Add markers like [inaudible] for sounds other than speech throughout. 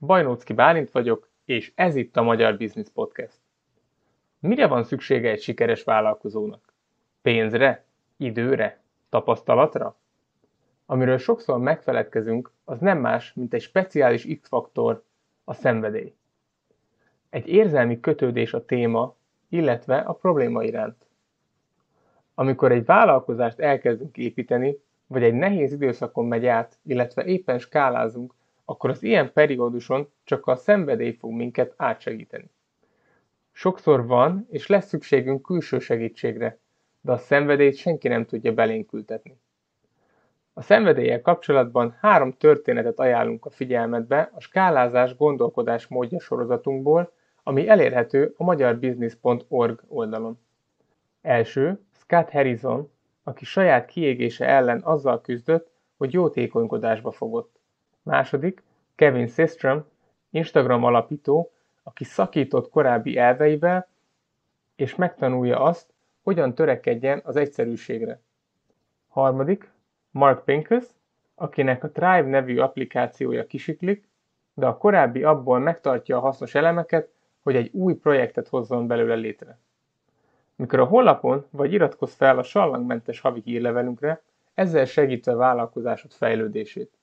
Bajnócki Bálint vagyok, és ez itt a Magyar Business Podcast. Mire van szüksége egy sikeres vállalkozónak? Pénzre? Időre? Tapasztalatra? Amiről sokszor megfeledkezünk, az nem más, mint egy speciális X-faktor, a szenvedély. Egy érzelmi kötődés a téma, illetve a probléma iránt. Amikor egy vállalkozást elkezdünk építeni, vagy egy nehéz időszakon megy át, illetve éppen skálázunk, akkor az ilyen perióduson csak a szenvedély fog minket átsegíteni. Sokszor van és lesz szükségünk külső segítségre, de a szenvedélyt senki nem tudja belénk ültetni. A szenvedéllyel kapcsolatban három történetet ajánlunk a figyelmetbe a skálázás gondolkodás módja sorozatunkból, ami elérhető a magyarbusiness.org oldalon. Első, Scott Harrison, aki saját kiégése ellen azzal küzdött, hogy jótékonykodásba fogott. Második, Kevin Systrom, Instagram alapító, aki szakított korábbi elveivel, és megtanulja azt, hogyan törekedjen az egyszerűségre. Harmadik, Mark Pincus, akinek a Thrive nevű applikációja kisiklik, de a korábbi abból megtartja a hasznos elemeket, hogy egy új projektet hozzon belőle létre. Mikor a honlapon vagy iratkozz fel a sallangmentes havi hírlevelünkre, ezzel segítve vállalkozásod fejlődését.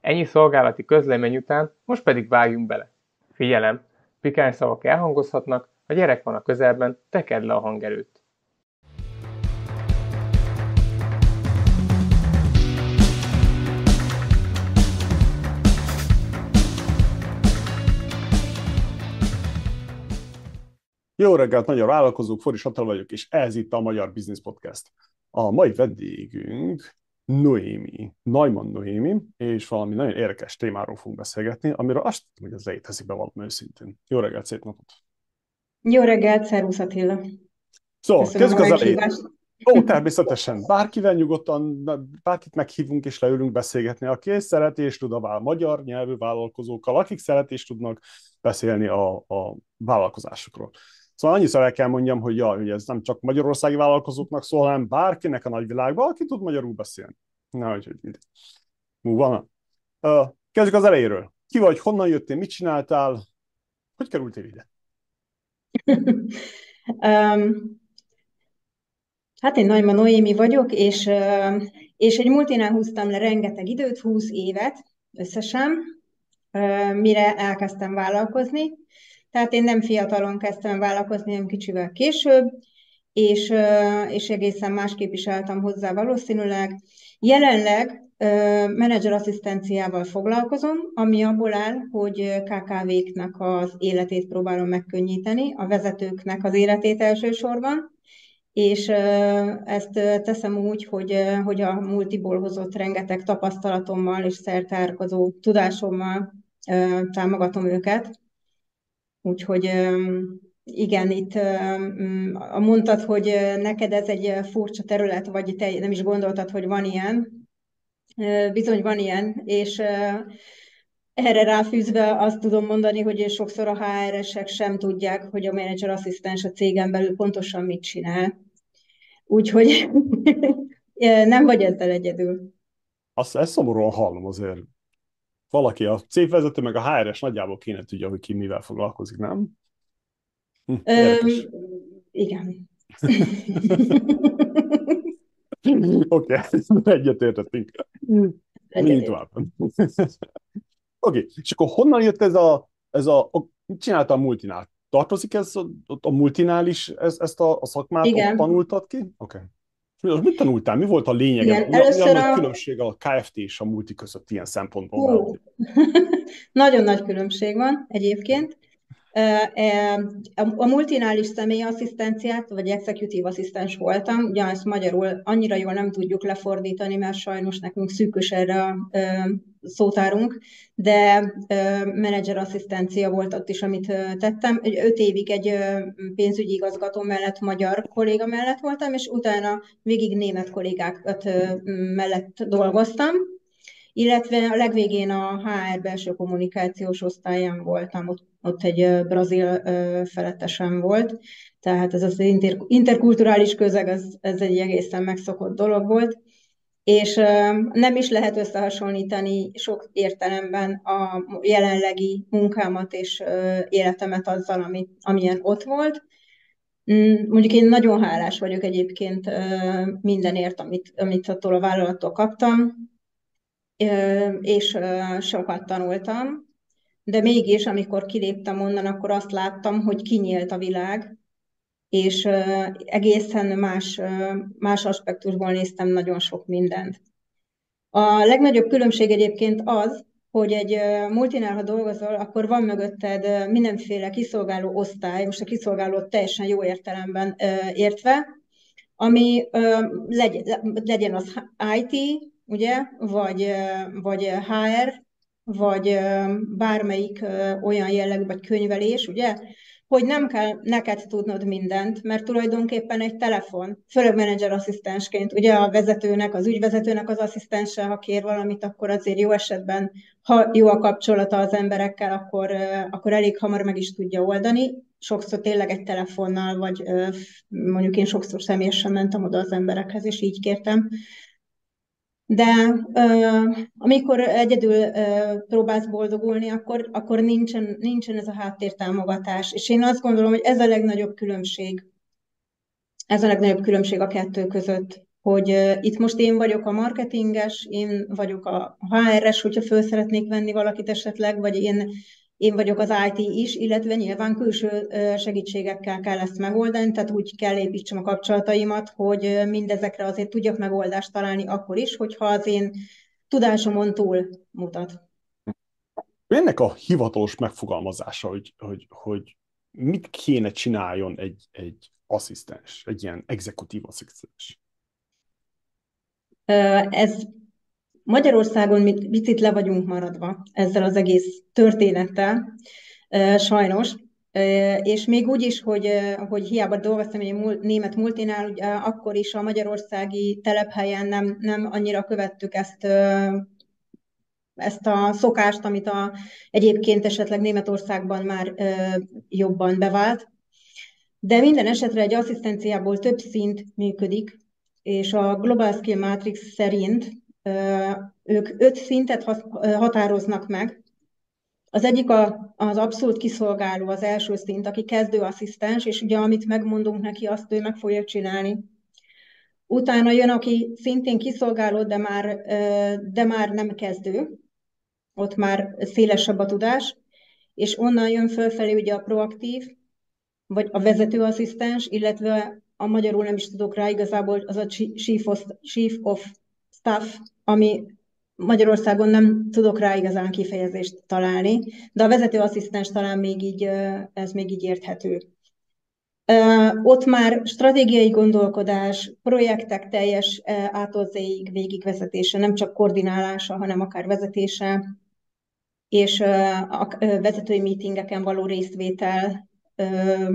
Ennyi szolgálati közlemény után most pedig vágjunk bele. Figyelem! Pikáns szavak elhangozhatnak, a gyerek van a közelben, tekerd le a hangerőt. Jó reggelt, magyar vállalkozók, Foris Attila vagyok, és ez itt a Magyar Business Podcast. A mai vendégünk Noémi, Neumann Noémi, és valami nagyon érdekes témáról fogunk beszélgetni, amiről azt tudom, hogy ez létezik be valami őszintén. Jó reggelt, szép napot! Jó reggelt, szervusz Attila! Szóval, kezdjük az elejét. Ó, természetesen. Bárkivel nyugodtan, bárkit meghívunk és leülünk beszélgetni, aki szereti és tud a magyar nyelvű vállalkozókkal, akik szeret és tudnak beszélni a, a vállalkozásokról. Szóval annyiszor el kell mondjam, hogy, ja, hogy ez nem csak magyarországi vállalkozóknak szól, hanem bárkinek a nagyvilágban, aki tud magyarul beszélni. Na, hogy mindegy. van. Kezdjük az elejéről. Ki vagy, honnan jöttél, mit csináltál, hogy kerültél ide? [laughs] um, hát én Nagyma Noémi vagyok, és, és egy multinál húztam le rengeteg időt, 20 évet összesen, mire elkezdtem vállalkozni. Tehát én nem fiatalon kezdtem vállalkozni, hanem kicsivel később, és, és egészen másképp is álltam hozzá valószínűleg. Jelenleg menedzser asszisztenciával foglalkozom, ami abból áll, hogy KKV-knak az életét próbálom megkönnyíteni, a vezetőknek az életét elsősorban, és ezt teszem úgy, hogy, hogy a multiból hozott rengeteg tapasztalatommal és szertárkozó tudásommal támogatom őket, Úgyhogy igen, itt mondtad, hogy neked ez egy furcsa terület, vagy te nem is gondoltad, hogy van ilyen. Bizony van ilyen, és erre ráfűzve azt tudom mondani, hogy sokszor a HR-esek sem tudják, hogy a manager asszisztens a cégen belül pontosan mit csinál. Úgyhogy [laughs] nem vagy ezzel egyedül. Azt ezt szomorúan hallom azért valaki, a cégvezető meg a HRS nagyjából kéne tudja, hogy ki mivel foglalkozik, nem? Hm, Ö, igen. [laughs] Oké, okay. egyetértettünk. Mindig tovább. [laughs] Oké, okay. és akkor honnan jött ez a, ez a, mit csinálta a multinál? Tartozik ez a, a multinál is, ez, ezt a, a szakmát Igen. tanultad ki? Oké. Okay. Mit tanultál? Mi volt a lényeg? Igen, mi, először mi a, a különbség a KFT és a multi között ilyen szempontból? [laughs] Nagyon nagy különbség van egyébként. A multinális személyi asszisztenciát, vagy executive asszisztens voltam, ugye ezt magyarul annyira jól nem tudjuk lefordítani, mert sajnos nekünk szűkös erre a szótárunk, de menedzser asszisztencia volt ott is, amit tettem. Öt évig egy pénzügyi igazgató mellett, magyar kolléga mellett voltam, és utána végig német kollégákat mellett dolgoztam, illetve a legvégén a HR belső kommunikációs osztályán voltam, ott, ott egy brazil felettesem volt, tehát ez az inter, interkulturális közeg, ez, ez egy egészen megszokott dolog volt, és nem is lehet összehasonlítani sok értelemben a jelenlegi munkámat és életemet azzal, ami, amilyen ott volt. Mm, mondjuk én nagyon hálás vagyok egyébként mindenért, amit, amit attól a vállalattól kaptam, és sokat tanultam, de mégis, amikor kiléptem onnan, akkor azt láttam, hogy kinyílt a világ, és egészen más, más aspektusból néztem nagyon sok mindent. A legnagyobb különbség egyébként az, hogy egy multinál, ha dolgozol, akkor van mögötted mindenféle kiszolgáló osztály, most a kiszolgáló teljesen jó értelemben értve, ami legyen az IT, ugye, vagy, vagy HR, vagy bármelyik olyan jellegű, vagy könyvelés, ugye, hogy nem kell neked tudnod mindent, mert tulajdonképpen egy telefon, főleg menedzser asszisztensként, ugye a vezetőnek, az ügyvezetőnek az asszisztense, ha kér valamit, akkor azért jó esetben, ha jó a kapcsolata az emberekkel, akkor, akkor elég hamar meg is tudja oldani. Sokszor tényleg egy telefonnal, vagy mondjuk én sokszor személyesen mentem oda az emberekhez, és így kértem de uh, amikor egyedül uh, próbálsz boldogulni, akkor, akkor nincsen, nincsen ez a háttértámogatás. És én azt gondolom, hogy ez a legnagyobb különbség. Ez a legnagyobb különbség a kettő között, hogy uh, itt most én vagyok a marketinges, én vagyok a HR-es, hogyha föl szeretnék venni valakit esetleg, vagy én én vagyok az IT is, illetve nyilván külső segítségekkel kell ezt megoldani, tehát úgy kell építsem a kapcsolataimat, hogy mindezekre azért tudjak megoldást találni akkor is, hogyha az én tudásomon túl mutat. Ennek a hivatalos megfogalmazása, hogy, hogy, hogy mit kéne csináljon egy, egy asszisztens, egy ilyen exekutív asszisztens? Ez Magyarországon mi picit le vagyunk maradva ezzel az egész történettel, sajnos, és még úgy is, hogy, hogy hiába dolgoztam egy német multinál, ugye akkor is a magyarországi telephelyen nem, nem annyira követtük ezt, ezt a szokást, amit a, egyébként esetleg Németországban már jobban bevált. De minden esetre egy asszisztenciából több szint működik, és a Global Skill Matrix szerint ők öt szintet határoznak meg. Az egyik a, az abszolút kiszolgáló, az első szint, aki kezdőasszisztens, és ugye amit megmondunk neki, azt ő meg fogja csinálni. Utána jön, aki szintén kiszolgáló, de már, de már nem kezdő, ott már szélesebb a tudás, és onnan jön fölfelé ugye a proaktív, vagy a vezetőasszisztens, illetve a magyarul nem is tudok rá igazából, az a chief of, chief of staff, ami Magyarországon nem tudok rá igazán kifejezést találni, de a vezetőasszisztens talán még így, ez még így érthető. Ott már stratégiai gondolkodás, projektek teljes átolzéig végigvezetése, nem csak koordinálása, hanem akár vezetése, és a vezetői meetingeken való részvétel.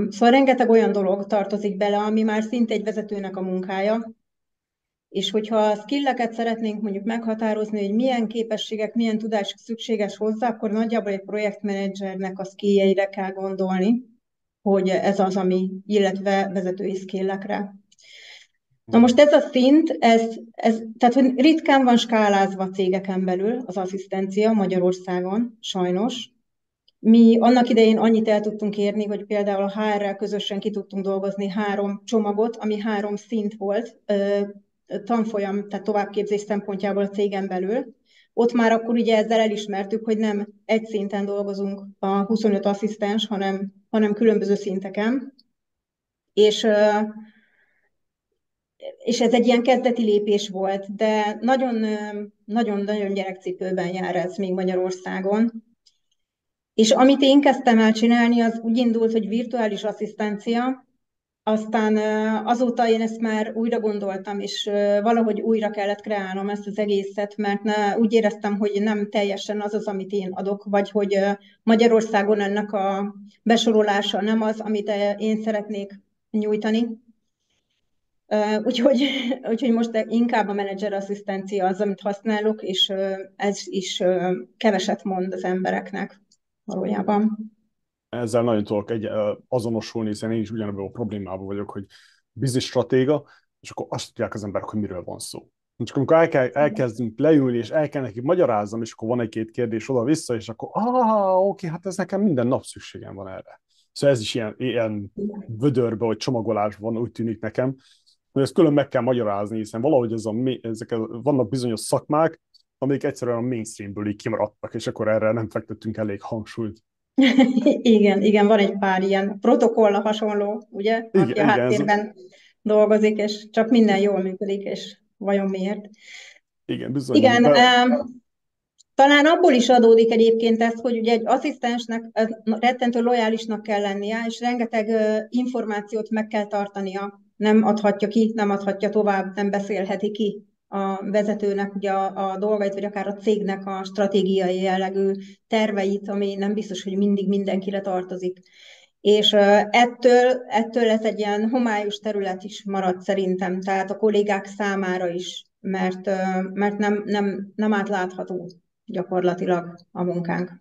Szóval rengeteg olyan dolog tartozik bele, ami már szinte egy vezetőnek a munkája, és hogyha a skilleket szeretnénk mondjuk meghatározni, hogy milyen képességek, milyen tudás szükséges hozzá, akkor nagyjából egy projektmenedzsernek a skilljeire kell gondolni, hogy ez az, ami, illetve vezetői skillekre. Na most ez a szint, ez, ez, tehát hogy ritkán van skálázva cégeken belül az asszisztencia Magyarországon, sajnos. Mi annak idején annyit el tudtunk érni, hogy például a HR-rel közösen ki tudtunk dolgozni három csomagot, ami három szint volt, tanfolyam, tehát továbbképzés szempontjából a cégen belül. Ott már akkor ugye ezzel elismertük, hogy nem egy szinten dolgozunk a 25 asszisztens, hanem, hanem különböző szinteken. És, és ez egy ilyen kezdeti lépés volt, de nagyon-nagyon gyerekcipőben jár ez még Magyarországon. És amit én kezdtem el csinálni, az úgy indult, hogy virtuális asszisztencia, aztán azóta én ezt már újra gondoltam, és valahogy újra kellett kreálnom ezt az egészet, mert ne, úgy éreztem, hogy nem teljesen az az, amit én adok, vagy hogy Magyarországon ennek a besorolása nem az, amit én szeretnék nyújtani. Úgyhogy, [laughs] úgyhogy most inkább a menedzser asszisztencia az, amit használok, és ez is keveset mond az embereknek valójában ezzel nagyon tudok egy, azonosulni, hiszen én is ugyanabban a problémában vagyok, hogy biznisz stratéga, és akkor azt tudják az emberek, hogy miről van szó. Csak amikor el kell, elkezdünk leülni, és el kell neki magyaráznom, és akkor van egy-két kérdés oda-vissza, és akkor, ah, oké, hát ez nekem minden nap szükségem van erre. Szóval ez is ilyen, ilyen vödörbe, vagy csomagolásban úgy tűnik nekem, hogy ezt külön meg kell magyarázni, hiszen valahogy ez a, ezek a, vannak bizonyos szakmák, amik egyszerűen a mainstreamből így kimaradtak, és akkor erre nem fektettünk elég hangsúlyt. [laughs] igen, igen, van egy pár ilyen protokolla hasonló, ugye, igen, aki a háttérben ez... dolgozik, és csak minden jól működik, és vajon miért? Igen, bizony. Igen, de... talán abból is adódik egyébként ez, hogy ugye egy asszisztensnek rettentő lojálisnak kell lennie, és rengeteg információt meg kell tartania. Nem adhatja ki, nem adhatja tovább, nem beszélheti ki a vezetőnek ugye a, a dolgait, vagy akár a cégnek a stratégiai jellegű terveit, ami nem biztos, hogy mindig mindenkire tartozik. És ettől, ettől ez egy ilyen homályos terület is maradt szerintem, tehát a kollégák számára is, mert, mert nem, nem, nem átlátható gyakorlatilag a munkánk.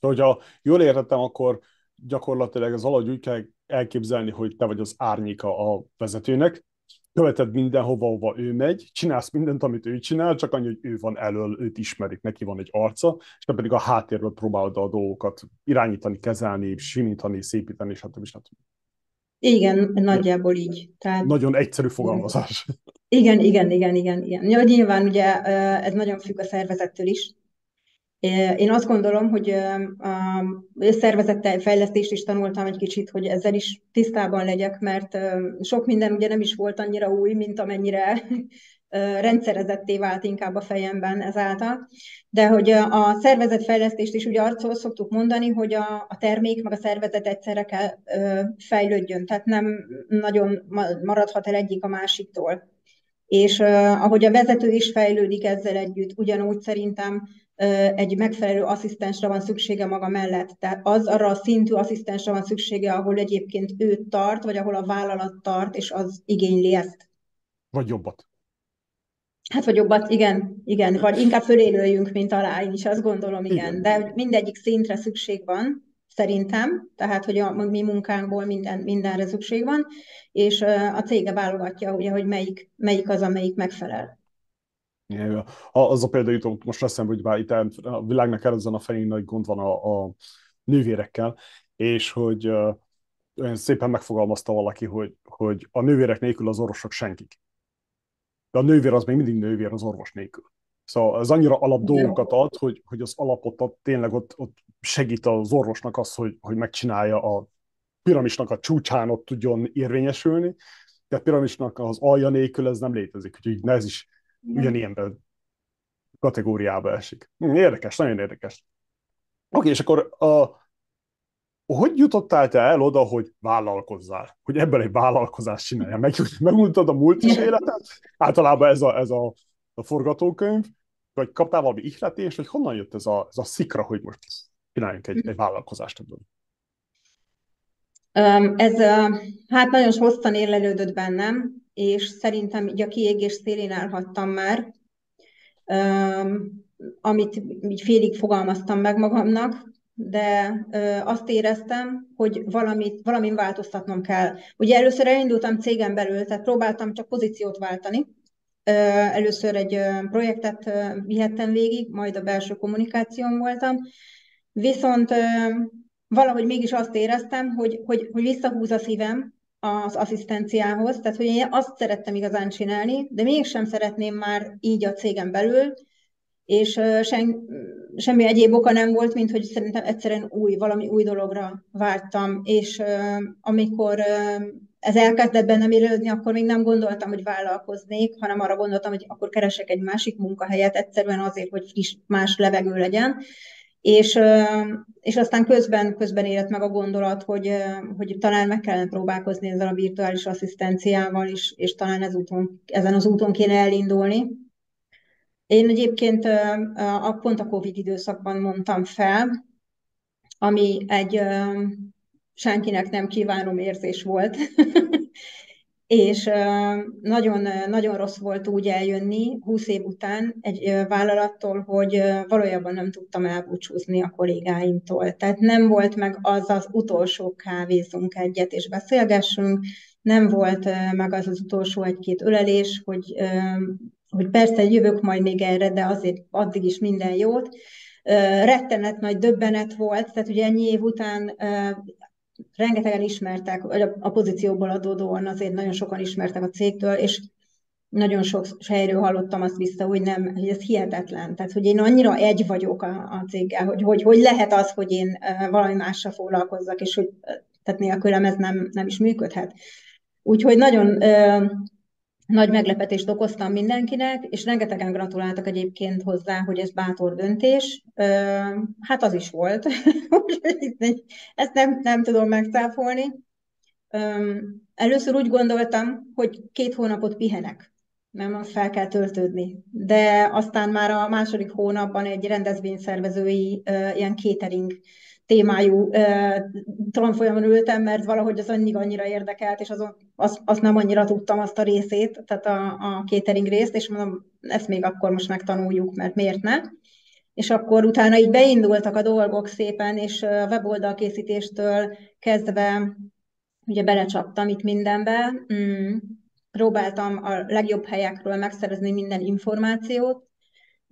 Hogyha jól értettem, akkor gyakorlatilag az alagy úgy kell elképzelni, hogy te vagy az árnyéka a vezetőnek, követed mindenhova, hova ő megy, csinálsz mindent, amit ő csinál, csak annyi, hogy ő van elől, őt ismerik, neki van egy arca, és te pedig a háttérből próbálod a dolgokat irányítani, kezelni, simítani, szépíteni, stb. stb. Igen, nagyjából így. Tehát... Nagyon egyszerű fogalmazás. Igen, igen, igen, igen, igen. Ja, nyilván ugye ez nagyon függ a szervezettől is, én azt gondolom, hogy a szervezetfejlesztést is tanultam egy kicsit, hogy ezzel is tisztában legyek, mert sok minden ugye nem is volt annyira új, mint amennyire [laughs] rendszerezetté vált inkább a fejemben ezáltal. De hogy a szervezetfejlesztést is ugye arról szoktuk mondani, hogy a, a termék meg a szervezet egyszerre kell fejlődjön, tehát nem nagyon maradhat el egyik a másiktól. És ahogy a vezető is fejlődik ezzel együtt, ugyanúgy szerintem egy megfelelő asszisztensre van szüksége maga mellett. Tehát az arra a szintű asszisztensre van szüksége, ahol egyébként ő tart, vagy ahol a vállalat tart, és az igényli ezt. Vagy jobbat. Hát vagy jobbat, igen, igen, vagy inkább fölélőjünk, mint alá, én is azt gondolom, igen. igen. De mindegyik szintre szükség van, szerintem, tehát hogy a mi munkánkból minden, mindenre szükség van, és a cége válogatja, ugye, hogy melyik, melyik az, amelyik megfelel. Az a példa jutott most eszembe, hogy bár itt a világnak ezen a fején nagy gond van a, a nővérekkel, és hogy uh, olyan szépen megfogalmazta valaki, hogy, hogy a nővérek nélkül az orvosok senkik. De a nővér az még mindig nővér az orvos nélkül. Szóval ez annyira alap dolgokat ad, hogy, hogy az alapot ad, tényleg ott, ott segít az orvosnak az, hogy, hogy megcsinálja a piramisnak a csúcsán ott tudjon érvényesülni, de a piramisnak az alja nélkül ez nem létezik, úgyhogy ez is ugyanilyen kategóriába esik. Hm, érdekes, nagyon érdekes. Oké, és akkor a, hogy jutottál te el oda, hogy vállalkozzál? Hogy ebből egy vállalkozást csinálja? Meg, megmondtad a múlt is életet? Általában ez a, ez a, a forgatókönyv? Vagy kaptál valami ihletést? Vagy honnan jött ez a, ez a szikra, hogy most csináljunk egy, egy vállalkozást ebből? Ez hát nagyon hosszan érlelődött bennem, és szerintem így a kiégés szélén állhattam már, amit így félig fogalmaztam meg magamnak, de azt éreztem, hogy valamit, valamin változtatnom kell. Ugye először elindultam cégen belül, tehát próbáltam csak pozíciót váltani. Először egy projektet vihettem végig, majd a belső kommunikáción voltam, viszont valahogy mégis azt éreztem, hogy, hogy, hogy visszahúz a szívem, az asszisztenciához, tehát hogy én azt szerettem igazán csinálni, de mégsem szeretném már így a cégem belül, és sen, semmi egyéb oka nem volt, mint hogy szerintem egyszerűen új, valami új dologra vártam, és amikor ez elkezdett bennem élődni, akkor még nem gondoltam, hogy vállalkoznék, hanem arra gondoltam, hogy akkor keresek egy másik munkahelyet, egyszerűen azért, hogy friss, más levegő legyen, és, és aztán közben, közben érett meg a gondolat, hogy, hogy talán meg kellene próbálkozni ezzel a virtuális asszisztenciával is, és talán ez úton, ezen az úton kéne elindulni. Én egyébként a, pont a Covid időszakban mondtam fel, ami egy senkinek nem kívánom érzés volt, [laughs] és nagyon, nagyon rossz volt úgy eljönni 20 év után egy vállalattól, hogy valójában nem tudtam elbúcsúzni a kollégáimtól. Tehát nem volt meg az az utolsó kávézunk egyet és beszélgessünk, nem volt meg az az utolsó egy-két ölelés, hogy hogy persze jövök majd még erre, de azért addig is minden jót. Rettenet nagy döbbenet volt, tehát ugye ennyi év után rengetegen ismertek, a pozícióból adódóan azért nagyon sokan ismertek a cégtől, és nagyon sok helyről hallottam azt vissza, hogy nem, hogy ez hihetetlen. Tehát, hogy én annyira egy vagyok a, a céggel, hogy, hogy hogy lehet az, hogy én valami mással foglalkozzak, és hogy tehát nélkülem ez nem, nem is működhet. Úgyhogy nagyon nagy meglepetést okoztam mindenkinek, és rengetegen gratuláltak egyébként hozzá, hogy ez bátor döntés. Hát az is volt. [laughs] Ezt nem, nem tudom megcáfolni. Ö, először úgy gondoltam, hogy két hónapot pihenek nem, fel kell töltődni. De aztán már a második hónapban egy rendezvényszervezői ilyen catering témájú tanfolyamon ültem, mert valahogy az annyira, annyira érdekelt, és azon, azt, azt nem annyira tudtam azt a részét, tehát a, a catering részt, és mondom, ezt még akkor most megtanuljuk, mert miért ne. És akkor utána így beindultak a dolgok szépen, és a weboldalkészítéstől kezdve ugye belecsaptam itt mindenbe, mm próbáltam a legjobb helyekről megszerezni minden információt,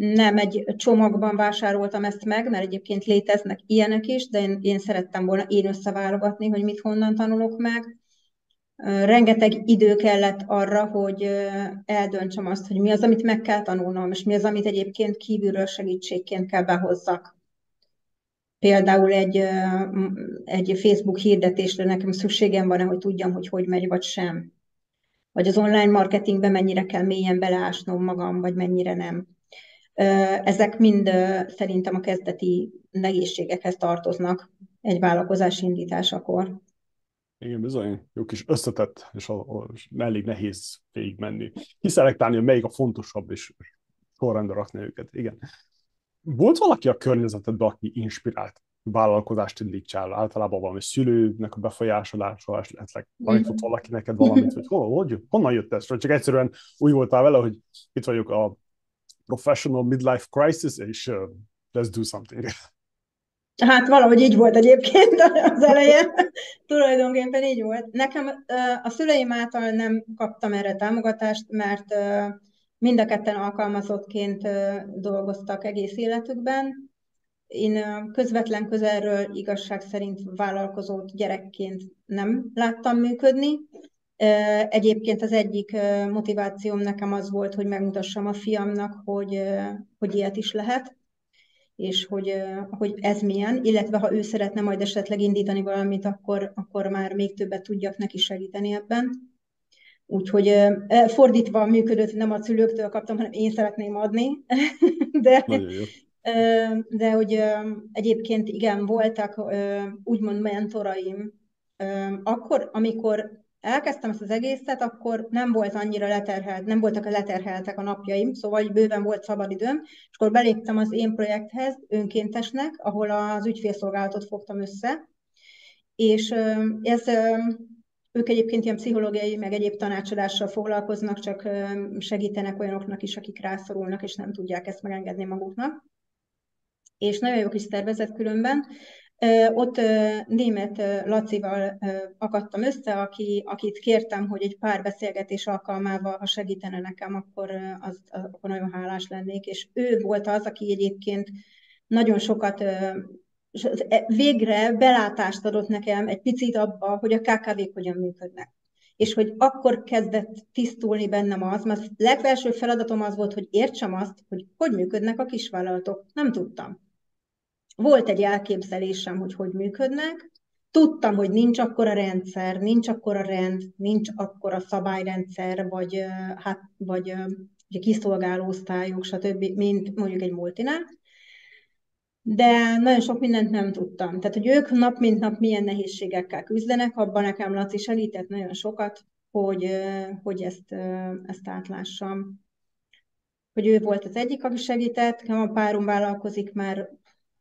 nem egy csomagban vásároltam ezt meg, mert egyébként léteznek ilyenek is, de én, én szerettem volna én összeválogatni, hogy mit honnan tanulok meg. Rengeteg idő kellett arra, hogy eldöntsem azt, hogy mi az, amit meg kell tanulnom, és mi az, amit egyébként kívülről segítségként kell behozzak. Például egy, egy Facebook hirdetésre nekem szükségem van, hogy tudjam, hogy hogy megy, vagy sem vagy az online marketingben mennyire kell mélyen beleásnom magam, vagy mennyire nem. Ezek mind szerintem a kezdeti nehézségekhez tartoznak egy vállalkozás indításakor. Igen, bizony, jó kis összetett, és, a, a, elég nehéz végigmenni. Kiszelektálni, hogy melyik a fontosabb, és sorrendbe rakni őket. Igen. Volt valaki a környezetedben, aki inspirált vállalkozást indítsál, általában valami szülőnek a befolyásolása, esetleg tanított mhm. valaki neked valamit, hogy hol, hogy, honnan jött ez? Csak egyszerűen úgy voltál vele, hogy itt vagyok a professional midlife crisis, és uh, let's do something. Hát valahogy így volt egyébként az elején, tulajdonképpen így volt. Nekem a szüleim által nem kaptam erre támogatást, mert mind a ketten alkalmazottként dolgoztak egész életükben, én közvetlen közelről igazság szerint vállalkozót gyerekként nem láttam működni. Egyébként az egyik motivációm nekem az volt, hogy megmutassam a fiamnak, hogy, hogy ilyet is lehet, és hogy, hogy ez milyen, illetve ha ő szeretne majd esetleg indítani valamit, akkor, akkor már még többet tudjak neki segíteni ebben. Úgyhogy fordítva működött, nem a szülőktől kaptam, hanem én szeretném adni, [laughs] de, de hogy egyébként igen, voltak úgymond mentoraim. Akkor, amikor elkezdtem ezt az egészet, akkor nem volt annyira leterhelt, nem voltak a leterheltek a napjaim, szóval bőven volt szabadidőm, és akkor beléptem az én projekthez önkéntesnek, ahol az ügyfélszolgálatot fogtam össze, és ez ők egyébként ilyen pszichológiai, meg egyéb tanácsadással foglalkoznak, csak segítenek olyanoknak is, akik rászorulnak, és nem tudják ezt megengedni maguknak és nagyon jó kis szervezet különben. Ott német Lacival akadtam össze, aki, akit kértem, hogy egy pár beszélgetés alkalmával, ha segítene nekem, akkor, az, akkor nagyon hálás lennék. És ő volt az, aki egyébként nagyon sokat e, végre belátást adott nekem egy picit abba, hogy a KKV-k hogyan működnek. És hogy akkor kezdett tisztulni bennem az, mert legfelső feladatom az volt, hogy értsem azt, hogy hogy működnek a kisvállalatok. Nem tudtam. Volt egy elképzelésem, hogy hogy működnek, tudtam, hogy nincs akkor a rendszer, nincs akkor a rend, nincs akkor a szabályrendszer, vagy, hát, vagy ugye kiszolgáló osztályok, stb., mint mondjuk egy multinál. De nagyon sok mindent nem tudtam. Tehát, hogy ők nap mint nap milyen nehézségekkel küzdenek, abban nekem Laci segített nagyon sokat, hogy, hogy ezt, ezt átlássam. Hogy ő volt az egyik, aki segített, a párom vállalkozik már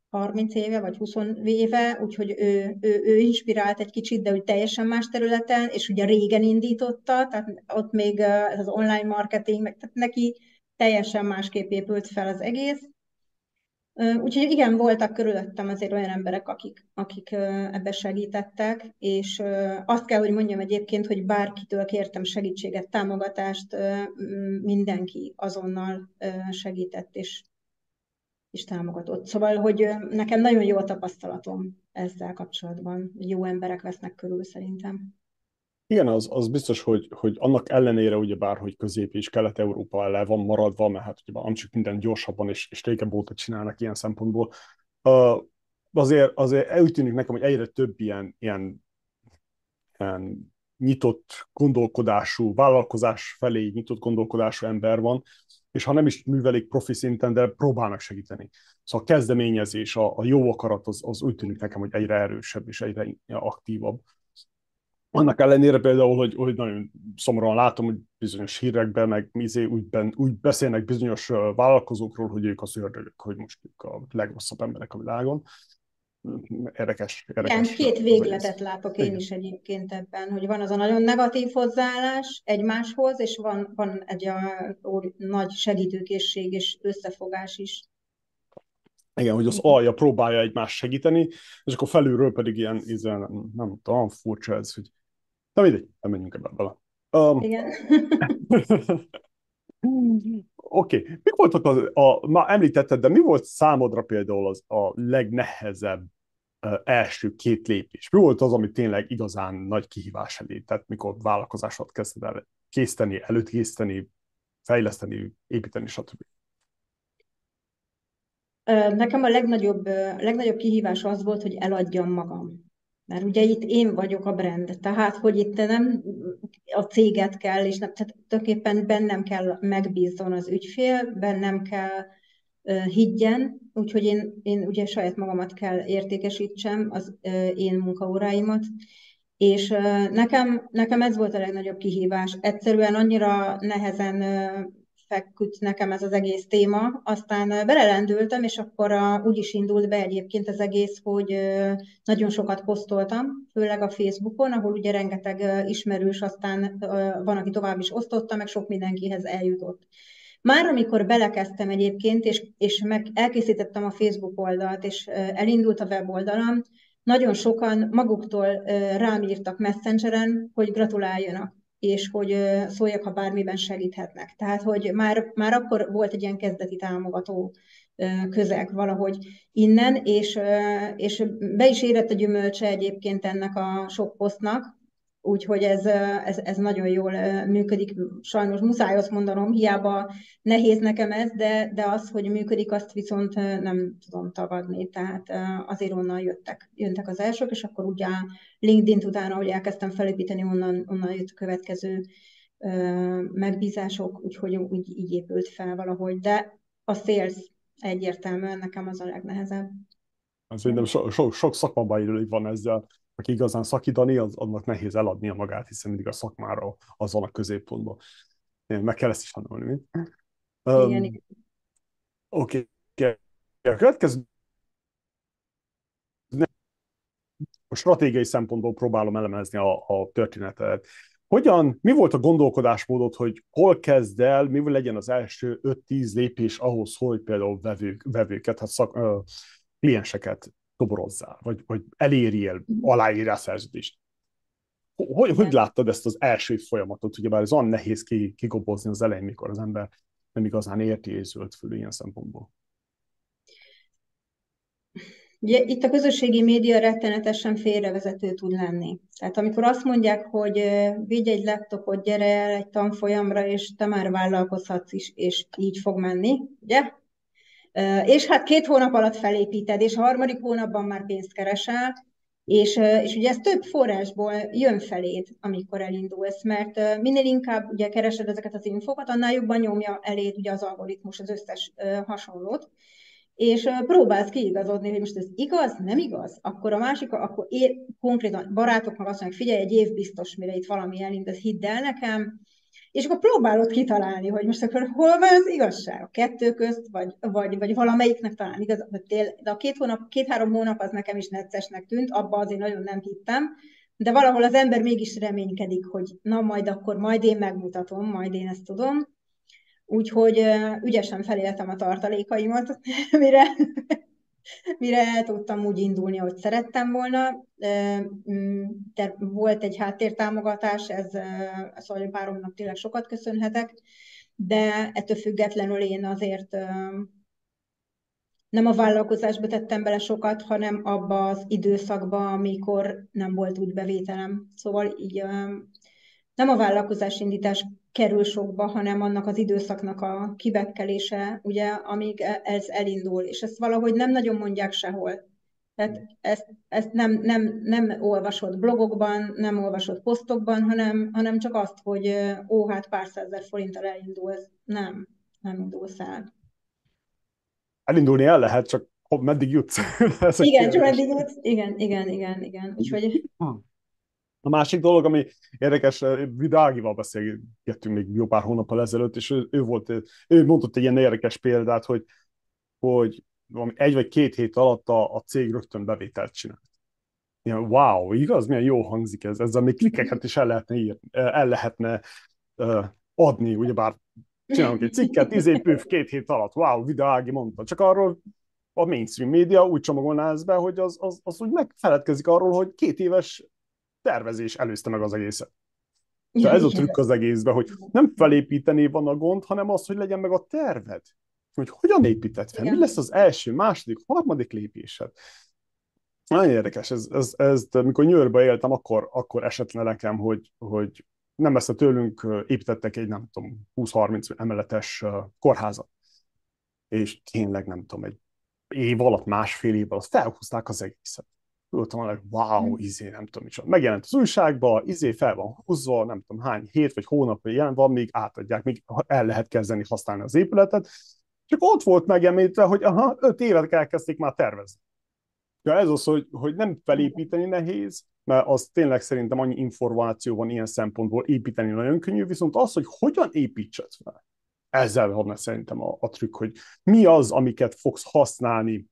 30 éve, vagy 20 éve, úgyhogy ő, ő, ő inspirált egy kicsit, de úgy teljesen más területen, és ugye régen indította, tehát ott még ez az online marketing, meg, tehát neki teljesen másképp épült fel az egész. Úgyhogy igen, voltak körülöttem azért olyan emberek, akik, akik ebbe segítettek, és azt kell, hogy mondjam egyébként, hogy bárkitől kértem segítséget, támogatást, mindenki azonnal segített és, és támogatott. Szóval, hogy nekem nagyon jó a tapasztalatom ezzel kapcsolatban. Jó emberek vesznek körül szerintem. Igen, az, az biztos, hogy, hogy annak ellenére, ugye bár, hogy Közép- és Kelet-Európa le van maradva, mert hát ugye nem csak minden gyorsabban és, és régebb óta csinálnak ilyen szempontból, azért, azért úgy tűnik nekem, hogy egyre több ilyen, ilyen, ilyen nyitott gondolkodású, vállalkozás felé nyitott gondolkodású ember van, és ha nem is művelik profi szinten, de próbálnak segíteni. Szóval a kezdeményezés, a, a jó akarat az, az úgy tűnik nekem, hogy egyre erősebb és egyre aktívabb. Annak ellenére például, hogy, hogy nagyon szomorúan látom, hogy bizonyos hírekben, meg mizé úgy, ben, úgy beszélnek bizonyos vállalkozókról, hogy ők az ördögök, hogy most ők a legrosszabb emberek a világon. Érdekes. érdekes Igen, két végletet látok én is egyébként ebben, hogy van az a nagyon negatív hozzáállás egymáshoz, és van, van egy a, a nagy segítőkészség és összefogás is. Igen, hogy az alja próbálja egymást segíteni, és akkor felülről pedig ilyen, ilyen nem tudom, furcsa ez, hogy Na mindegy, nem menjünk ebbe bele. Um, Igen. [laughs] [laughs] Oké, okay. mik voltak az, a, már említetted, de mi volt számodra például az a legnehezebb első két lépés? Mi volt az, ami tényleg igazán nagy kihívás elé, tehát mikor vállalkozásot kezdted el készíteni, előkészíteni, fejleszteni, építeni, stb. Nekem a legnagyobb, legnagyobb kihívás az volt, hogy eladjam magam. Mert ugye itt én vagyok a brand, tehát hogy itt nem a céget kell, és nem, tehát tulajdonképpen bennem kell megbízzon az ügyfél, bennem kell uh, higgyen, úgyhogy én, én ugye saját magamat kell értékesítsem, az uh, én munkaóráimat, és nekem, nekem ez volt a legnagyobb kihívás. Egyszerűen annyira nehezen feküdt nekem ez az egész téma. Aztán belelendültem, és akkor a, úgy is indult be egyébként az egész, hogy nagyon sokat posztoltam, főleg a Facebookon, ahol ugye rengeteg ismerős, aztán van, aki tovább is osztotta, meg sok mindenkihez eljutott. Már amikor belekezdtem egyébként, és, és meg elkészítettem a Facebook oldalt, és elindult a weboldalam, nagyon sokan maguktól rám írtak Messengeren, hogy gratuláljanak és hogy szóljak, ha bármiben segíthetnek. Tehát, hogy már, már akkor volt egy ilyen kezdeti támogató közeg valahogy innen, és, és be is érett a gyümölcse egyébként ennek a sok posztnak, Úgyhogy ez, ez, ez nagyon jól működik. Sajnos muszáj azt mondanom, hiába nehéz nekem ez, de, de az, hogy működik, azt viszont nem tudom tagadni. Tehát azért onnan jöttek, jöntek az elsők, és akkor ugye LinkedIn utána, hogy elkezdtem felépíteni, onnan, onnan jött a következő megbízások, úgyhogy úgy így épült fel valahogy. De a sales egyértelműen nekem az a legnehezebb. Szerintem so, so, sok szakmabajról van ezzel aki igazán szakítani, az, annak nehéz eladnia magát, hiszen mindig a szakmára az van a középpontban. Meg kell ezt is tanulni. Um, Oké. Okay. A következő a stratégiai szempontból próbálom elemezni a, a történetet. Hogyan, mi volt a gondolkodásmódod, hogy hol kezd el, mi legyen az első 5-10 lépés ahhoz, hogy például vevők, vevőket, hát szak, uh, klienseket toborozzál, vagy, vagy elérjél, aláírjál szerződést. Hogy, hogy láttad ezt az első folyamatot? Ugyebár ez olyan nehéz kigobozni az elején, mikor az ember nem igazán érti és zöld föl ilyen szempontból. Ugye, itt a közösségi média rettenetesen félrevezető tud lenni. Tehát amikor azt mondják, hogy vigy egy laptopot, gyere el egy tanfolyamra, és te már vállalkozhatsz is, és így fog menni, ugye? És hát két hónap alatt felépíted, és a harmadik hónapban már pénzt keresel, és, és ugye ez több forrásból jön feléd, amikor elindulsz, mert minél inkább ugye keresed ezeket az infokat, annál jobban nyomja eléd ugye az algoritmus az összes hasonlót, és próbálsz kiigazodni, hogy most ez igaz, nem igaz, akkor a másik, akkor én konkrétan barátoknak azt mondják, figyelj, egy év biztos, mire itt valami elindul, hidd el nekem, és akkor próbálod kitalálni, hogy most akkor hol van az igazság, a kettő közt, vagy, vagy, vagy valamelyiknek talán igaz, de a két hónap, két-három hónap az nekem is neccesnek tűnt, abba azért nagyon nem hittem, de valahol az ember mégis reménykedik, hogy na majd akkor majd én megmutatom, majd én ezt tudom. Úgyhogy ügyesen feléltem a tartalékaimat, [laughs] mire, mire tudtam úgy indulni, hogy szerettem volna. De volt egy háttértámogatás, ez a szóval páromnak tényleg sokat köszönhetek, de ettől függetlenül én azért nem a vállalkozásba tettem bele sokat, hanem abba az időszakba, amikor nem volt úgy bevételem. Szóval így nem a vállalkozás indítás kerül sokba, hanem annak az időszaknak a kibekkelése, ugye, amíg e, ez elindul. És ezt valahogy nem nagyon mondják sehol. Tehát ezt, ezt nem, nem, nem olvasott blogokban, nem olvasott posztokban, hanem, hanem csak azt, hogy ó, hát pár százezer forinttal elindul, ez nem, nem indulsz el. Elindulni el lehet, csak meddig jutsz? [laughs] igen, csak meddig jutsz. Igen, igen, igen, igen. Úgyhogy... A másik dolog, ami érdekes, Vidágival beszélgettünk még jó pár hónappal ezelőtt, és ő, ő, volt, ő mondott egy ilyen érdekes példát, hogy, hogy egy vagy két hét alatt a, a cég rögtön bevételt csinált. Ilyen, wow, igaz? Milyen jó hangzik ez. Ezzel még klikkeket is el lehetne, ír, el lehetne uh, adni, ugyebár csinálunk egy cikket, izé püf, két hét alatt, wow, Vidági mondta. Csak arról a mainstream média úgy csomagolná ezt be, hogy az, az, az úgy megfeledkezik arról, hogy két éves tervezés előzte meg az egészet. Ja, ez a trükk az egészben, hogy nem felépíteni van a gond, hanem az, hogy legyen meg a terved. Hogy hogyan épített fel, Igen. mi lesz az első, második, harmadik lépésed. Nagyon érdekes, ez, ez, ez mikor Nyőrbe éltem, akkor, akkor esett le nekem, hogy, hogy nem messze tőlünk építettek egy, nem tudom, 20-30 emeletes kórházat. És tényleg, nem tudom, egy év alatt, másfél év alatt felhúzták az egészet voltam hogy wow, hm. izé, nem tudom micsoda. Megjelent az újságba, izé fel van húzva, nem tudom hány hét vagy hónap vagy ilyen van, még átadják, még el lehet kezdeni használni az épületet. Csak ott volt megemlítve, hogy aha, öt évet elkezdték már tervezni. Ja, ez az, hogy, hogy nem felépíteni nehéz, mert az tényleg szerintem annyi információ van ilyen szempontból építeni nagyon könnyű, viszont az, hogy hogyan építsed fel, ezzel van szerintem a, a trükk, hogy mi az, amiket fogsz használni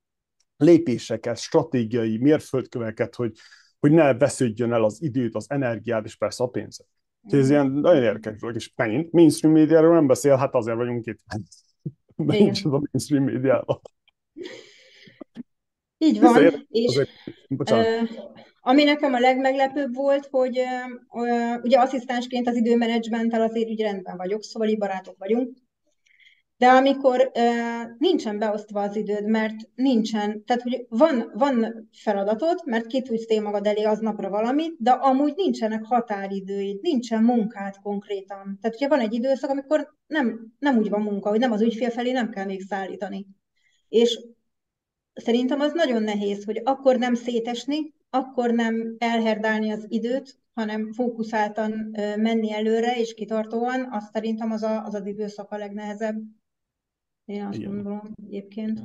lépéseket, stratégiai mérföldköveket, hogy, hogy ne vesződjön el az időt, az energiát, és persze a pénzet. Úgyhogy ez ilyen nagyon érdekes dolog, és megint mainstream médiáról nem beszél, hát azért vagyunk itt. De nincs az a mainstream médiában. Így van, azért, és azért, uh, ami nekem a legmeglepőbb volt, hogy ugye asszisztensként az időmenedzsmenttel azért úgy rendben vagyok, szóval így barátok vagyunk, de amikor uh, nincsen beosztva az időd, mert nincsen, tehát hogy van, van feladatod, mert ki tudsz te magad elé aznapra valamit, de amúgy nincsenek határidőid, nincsen munkád konkrétan. Tehát ugye van egy időszak, amikor nem, nem úgy van munka, hogy nem az ügyfél felé nem kell még szállítani. És szerintem az nagyon nehéz, hogy akkor nem szétesni, akkor nem elherdálni az időt, hanem fókuszáltan menni előre és kitartóan, azt szerintem az a, az, az időszak a legnehezebb. Én azt Igen. gondolom egyébként.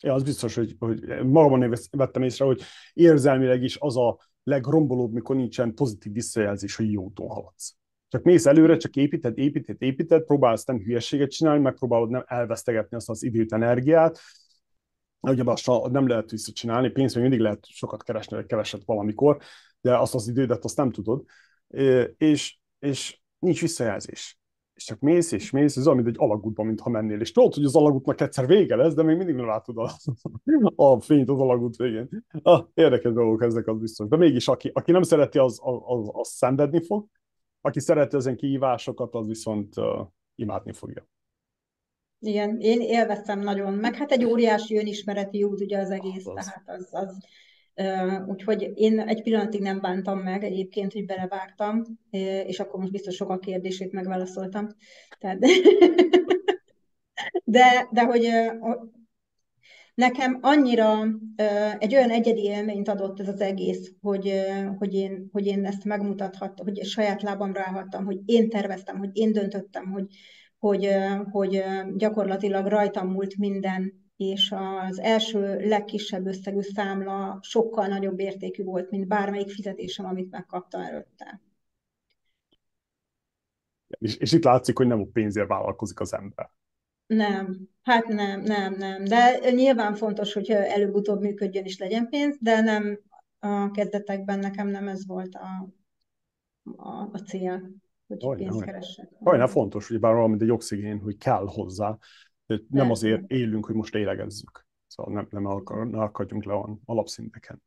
Ja, az biztos, hogy, hogy magamon vettem észre, hogy érzelmileg is az a legrombolóbb, mikor nincsen pozitív visszajelzés, hogy jó úton haladsz. Csak mész előre, csak építed, építed, építed, próbálsz nem hülyeséget csinálni, megpróbálod nem elvesztegetni azt az időt, energiát. Ugye azt nem lehet visszacsinálni, pénzt még mindig lehet sokat keresni, vagy keveset valamikor, de azt az idődet azt nem tudod. És, és nincs visszajelzés és csak mész és mész, ez olyan, mint egy alagútban, mintha mennél, és tudod, hogy az alagútnak egyszer vége lesz, de még mindig nem látod a, a fényt az alagút végén. Ah, érdekes dolgok ezek, az biztos. De mégis, aki, aki nem szereti, az, az, az, szenvedni fog, aki szereti ezen kihívásokat, az viszont uh, imádni fogja. Igen, én élveztem nagyon, meg hát egy óriási önismereti út ugye az egész, az. tehát az, az Úgyhogy én egy pillanatig nem bántam meg egyébként, hogy belevágtam, és akkor most biztos sok a kérdését megválaszoltam. Tehát... [laughs] De, de hogy nekem annyira egy olyan egyedi élményt adott ez az egész, hogy, hogy, én, hogy én ezt megmutathattam, hogy saját lábamra állhattam, hogy én terveztem, hogy én döntöttem, hogy, hogy, hogy gyakorlatilag rajtam múlt minden, és az első legkisebb összegű számla sokkal nagyobb értékű volt, mint bármelyik fizetésem, amit megkaptam előtte. És, és itt látszik, hogy nem a pénzért vállalkozik az ember. Nem, hát nem, nem, nem. De nyilván fontos, hogy előbb-utóbb működjön és legyen pénz, de nem a kezdetekben nekem nem ez volt a, a, a cél. hogy olyan, pénzt keressek. Olyan fontos, hogy bár valami egy oxigén, hogy kell hozzá, de nem azért élünk, hogy most élegezzük. Szóval nem, nem akar, ne akadjunk le olyan alapszinteken.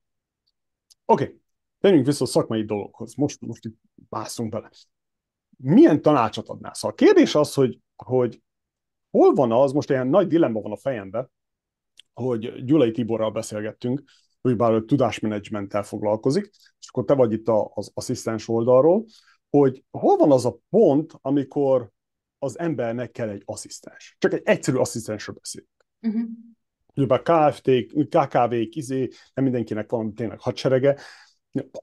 Oké, okay. térjünk vissza a szakmai dologhoz. Most, most itt mászunk bele. Milyen tanácsot adnál? Szóval a kérdés az, hogy, hogy hol van az, most ilyen nagy dilemma van a fejemben, hogy Gyulai Tiborral beszélgettünk, hogy bár tudásmenedzsmenttel foglalkozik, és akkor te vagy itt az asszisztens oldalról, hogy hol van az a pont, amikor az embernek kell egy asszisztens. Csak egy egyszerű asszisztensről beszélünk. Uh-huh. Ugye KFT, KKV-k, izé, nem mindenkinek van tényleg hadserege.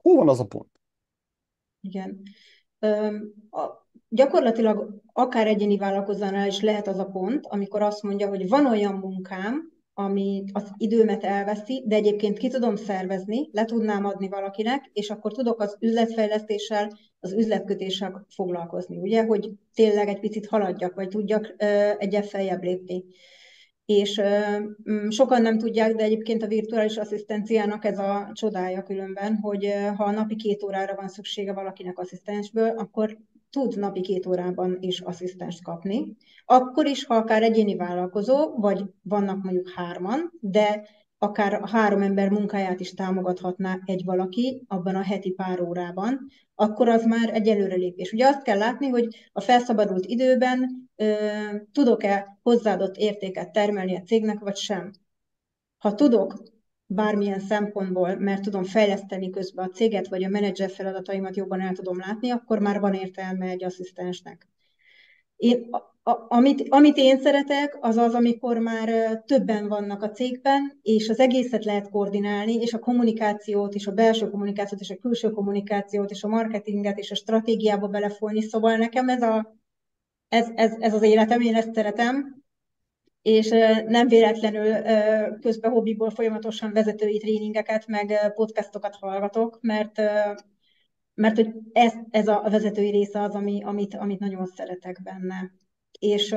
Hol van az a pont? Igen. Üm, a, gyakorlatilag akár egyéni vállalkozónál is lehet az a pont, amikor azt mondja, hogy van olyan munkám, ami az időmet elveszi, de egyébként ki tudom szervezni, le tudnám adni valakinek, és akkor tudok az üzletfejlesztéssel, az üzletkötéssel foglalkozni, ugye, hogy tényleg egy picit haladjak, vagy tudjak egyet feljebb lépni. És sokan nem tudják, de egyébként a virtuális asszisztenciának ez a csodája különben, hogy ha a napi két órára van szüksége valakinek asszisztensből, akkor tud napi két órában is asszisztenst kapni. Akkor is, ha akár egyéni vállalkozó, vagy vannak mondjuk hárman, de akár három ember munkáját is támogathatná egy valaki abban a heti pár órában, akkor az már egy előrelépés. Ugye azt kell látni, hogy a felszabadult időben ö, tudok-e hozzáadott értéket termelni a cégnek, vagy sem. Ha tudok bármilyen szempontból, mert tudom fejleszteni közben a céget, vagy a menedzser feladataimat jobban el tudom látni, akkor már van értelme egy asszisztensnek. Én, amit, amit én szeretek, az az, amikor már többen vannak a cégben, és az egészet lehet koordinálni, és a kommunikációt, és a belső kommunikációt, és a külső kommunikációt, és a marketinget, és a stratégiába belefolni. Szóval nekem ez, a, ez, ez, ez az életem, én ezt szeretem, és nem véletlenül közben hobbiból folyamatosan vezetői tréningeket, meg podcastokat hallgatok, mert, mert hogy ez, ez a vezetői része az, ami, amit, amit nagyon szeretek benne. És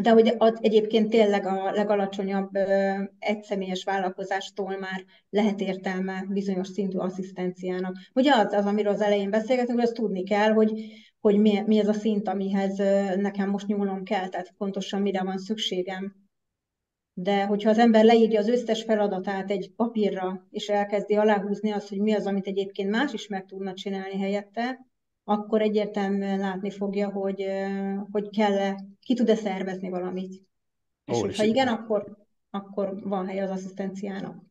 de hogy egyébként tényleg a legalacsonyabb egyszemélyes vállalkozástól már lehet értelme bizonyos szintű asszisztenciának. Ugye az, az amiről az elején beszélgetünk, az tudni kell, hogy, hogy mi, mi ez a szint, amihez nekem most nyúlnom kell, tehát pontosan mire van szükségem. De hogyha az ember leírja az összes feladatát egy papírra, és elkezdi aláhúzni azt, hogy mi az, amit egyébként más is meg tudna csinálni helyette, akkor egyértelműen látni fogja, hogy, hogy kell-e, ki tud-e szervezni valamit. Ó, és hogyha igen, akkor, akkor van hely az asszisztenciának.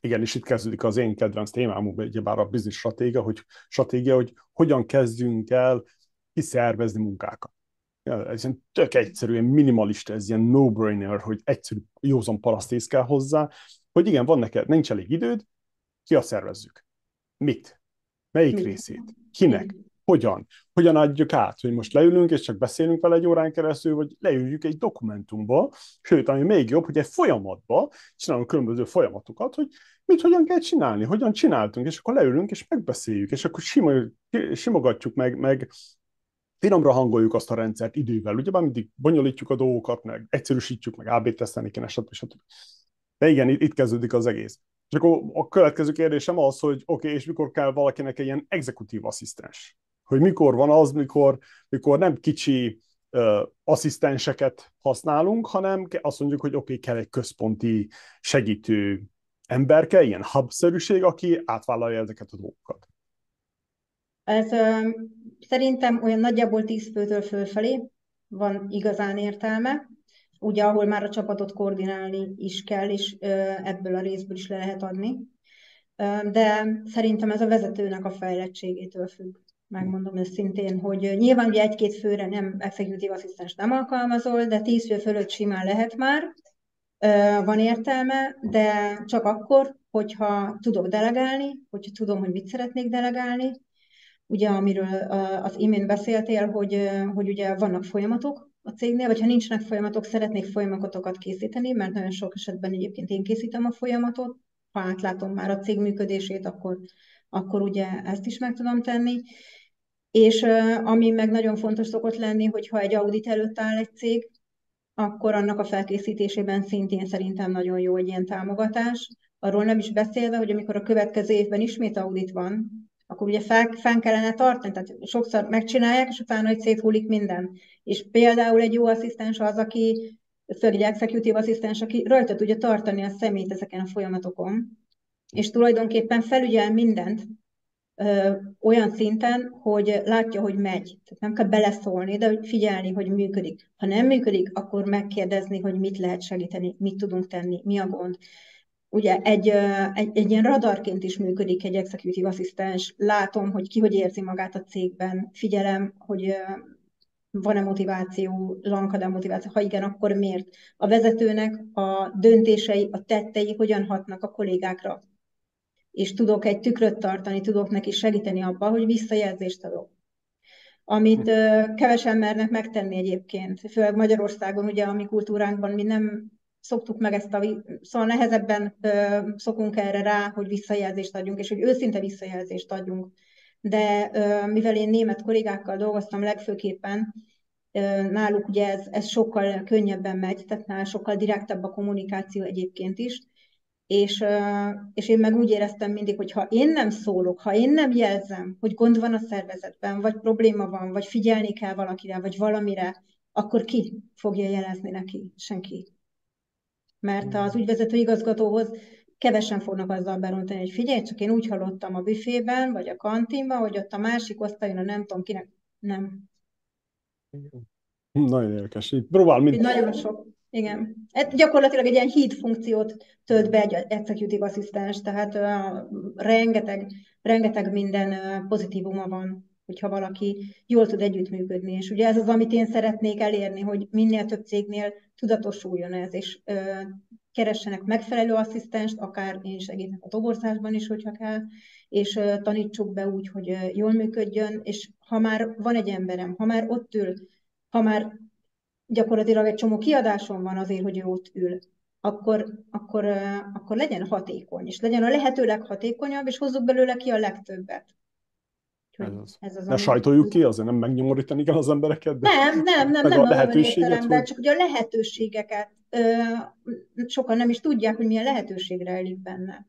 Igen, és itt kezdődik az én kedvenc témám, bár a biznisz stratégia, hogy stratégia, hogy hogyan kezdjünk el kiszervezni munkákat. Ja, ez ilyen tök egyszerűen minimalista, ez ilyen no-brainer, hogy egyszerű, józan parasztész kell hozzá, hogy igen, van neked, nincs elég időd, ki a szervezzük. Mit? Melyik Mit? részét? Kinek? Hogyan? Hogyan adjuk át, hogy most leülünk, és csak beszélünk vele egy órán keresztül, vagy leüljük egy dokumentumba, sőt, ami még jobb, hogy egy folyamatba csinálunk különböző folyamatokat, hogy mit hogyan kell csinálni, hogyan csináltunk, és akkor leülünk, és megbeszéljük, és akkor simogatjuk meg, meg finomra hangoljuk azt a rendszert idővel, ugye már mindig bonyolítjuk a dolgokat, meg egyszerűsítjük, meg AB tesztelni kéne, stb. stb. De igen, itt, itt kezdődik az egész. És akkor a következő kérdésem az, hogy oké, okay, és mikor kell valakinek egy ilyen exekutív asszisztens? Hogy mikor van az, mikor, mikor nem kicsi uh, asszisztenseket használunk, hanem azt mondjuk, hogy oké, okay, kell egy központi segítő emberke, ilyen hubszerűség, aki átvállalja ezeket a dolgokat. Ez ö, szerintem olyan nagyjából 10 főtől fölfelé van igazán értelme, ugye ahol már a csapatot koordinálni is kell, és ö, ebből a részből is le lehet adni. Ö, de szerintem ez a vezetőnek a fejlettségétől függ. Megmondom őszintén, hogy nyilván ugye egy-két főre nem executive asszisztens nem alkalmazol, de tíz fő fölött simán lehet már, van értelme, de csak akkor, hogyha tudok delegálni, hogyha tudom, hogy mit szeretnék delegálni, ugye amiről az imént beszéltél, hogy, hogy ugye vannak folyamatok a cégnél, vagy ha nincsenek folyamatok, szeretnék folyamatokat készíteni, mert nagyon sok esetben egyébként én készítem a folyamatot, ha átlátom már a cég működését, akkor, akkor ugye ezt is meg tudom tenni. És ami meg nagyon fontos szokott lenni, hogyha egy audit előtt áll egy cég, akkor annak a felkészítésében szintén szerintem nagyon jó egy ilyen támogatás. Arról nem is beszélve, hogy amikor a következő évben ismét audit van, akkor ugye fel, fenn kellene tartani, tehát sokszor megcsinálják, és utána, hogy széthullik minden. És például egy jó asszisztens az, aki, főleg egy executive asszisztens, aki rajta tudja tartani a szemét ezeken a folyamatokon, és tulajdonképpen felügyel mindent, ö, olyan szinten, hogy látja, hogy megy. Tehát nem kell beleszólni, de hogy figyelni, hogy működik. Ha nem működik, akkor megkérdezni, hogy mit lehet segíteni, mit tudunk tenni, mi a gond ugye egy, egy, egy ilyen radarként is működik egy executive asszisztens. Látom, hogy ki hogy érzi magát a cégben, figyelem, hogy van-e motiváció, lankad-e motiváció, ha igen, akkor miért? A vezetőnek a döntései, a tettei hogyan hatnak a kollégákra? És tudok egy tükröt tartani, tudok neki segíteni abban, hogy visszajelzést adok. Amit kevesen mernek megtenni egyébként, főleg Magyarországon, ugye a mi kultúránkban mi nem szoktuk meg ezt a, szóval nehezebben ö, szokunk erre rá, hogy visszajelzést adjunk, és hogy őszinte visszajelzést adjunk. De ö, mivel én német kollégákkal dolgoztam legfőképpen, ö, náluk ugye ez, ez sokkal könnyebben megy, tehát nál sokkal direktebb a kommunikáció egyébként is, és, és én meg úgy éreztem mindig, hogy ha én nem szólok, ha én nem jelzem, hogy gond van a szervezetben, vagy probléma van, vagy figyelni kell valakire, vagy valamire, akkor ki fogja jelezni neki? Senki mert az ügyvezető igazgatóhoz kevesen fognak azzal berontani, hogy figyelj, csak én úgy hallottam a büfében, vagy a kantinban, hogy ott a másik osztályon, a nem tudom kinek, nem. Nagyon érdekes. Így próbál mint... Nagyon sok. Igen. Ez gyakorlatilag egy ilyen híd funkciót tölt be egy executive asszisztens, tehát uh, rengeteg, rengeteg minden uh, pozitívuma van hogyha valaki jól tud együttműködni. És ugye ez az, amit én szeretnék elérni, hogy minél több cégnél tudatosuljon ez, és ö, keressenek megfelelő asszisztenst, akár én segítek a toborzásban is, hogyha kell, és ö, tanítsuk be úgy, hogy ö, jól működjön, és ha már van egy emberem, ha már ott ül, ha már gyakorlatilag egy csomó kiadásom van azért, hogy ő ott ül, akkor, akkor, akkor legyen hatékony, és legyen a lehető leghatékonyabb, és hozzuk belőle ki a legtöbbet. Ez az. Ez az, ne sajtoljuk ki, azért nem megnyomorítani kell az embereket? De nem, nem, nem, nem a lehetőséget, hogy... csak ugye a lehetőségeket ö, sokan nem is tudják, hogy milyen lehetőség rejlik benne.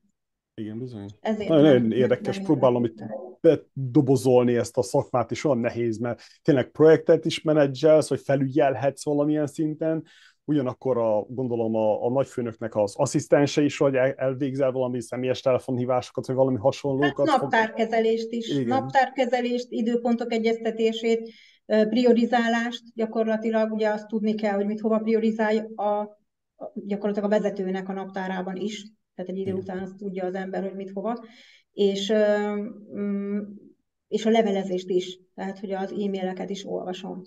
Igen, bizony. Ezért nagyon, nagyon érdekes, próbálom itt bedobozolni ezt a szakmát, és olyan nehéz, mert tényleg projektet is menedzselsz, vagy felügyelhetsz valamilyen szinten, ugyanakkor a, gondolom a, a nagyfőnöknek az asszisztense is, hogy elvégzel valami személyes telefonhívásokat, vagy valami hasonlókat. Hát naptárkezelést is, Igen. naptárkezelést, időpontok egyeztetését, priorizálást, gyakorlatilag ugye azt tudni kell, hogy mit hova priorizálj a, gyakorlatilag a vezetőnek a naptárában is, tehát egy idő után azt tudja az ember, hogy mit hova, és, mm, és a levelezést is, tehát hogy az e-maileket is olvasom.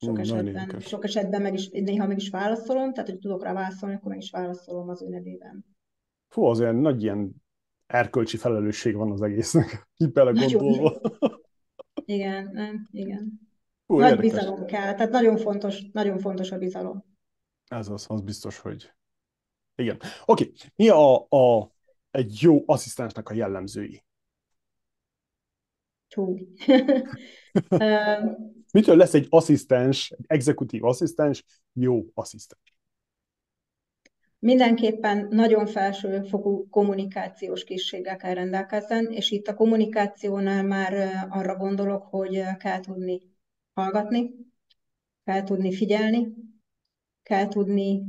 Sok, mm, esetben, sok esetben meg is, néha meg is válaszolom, tehát hogy tudok rá válaszolni, akkor meg is válaszolom az ő nevében. Fú, azért nagy ilyen erkölcsi felelősség van az egésznek, [laughs] így belegondolva. igen, nem, igen. Hú, Nagy érdekes. bizalom kell, tehát nagyon fontos, nagyon fontos a bizalom. Ez az, az biztos, hogy igen. Oké, okay. mi a, a, egy jó asszisztensnek a jellemzői? Hú. [laughs] Mitől lesz egy asszisztens, egy exekutív asszisztens jó asszisztens? Mindenképpen nagyon felsőfokú kommunikációs készséggel kell rendelkezzen, és itt a kommunikációnál már arra gondolok, hogy kell tudni hallgatni, kell tudni figyelni, kell tudni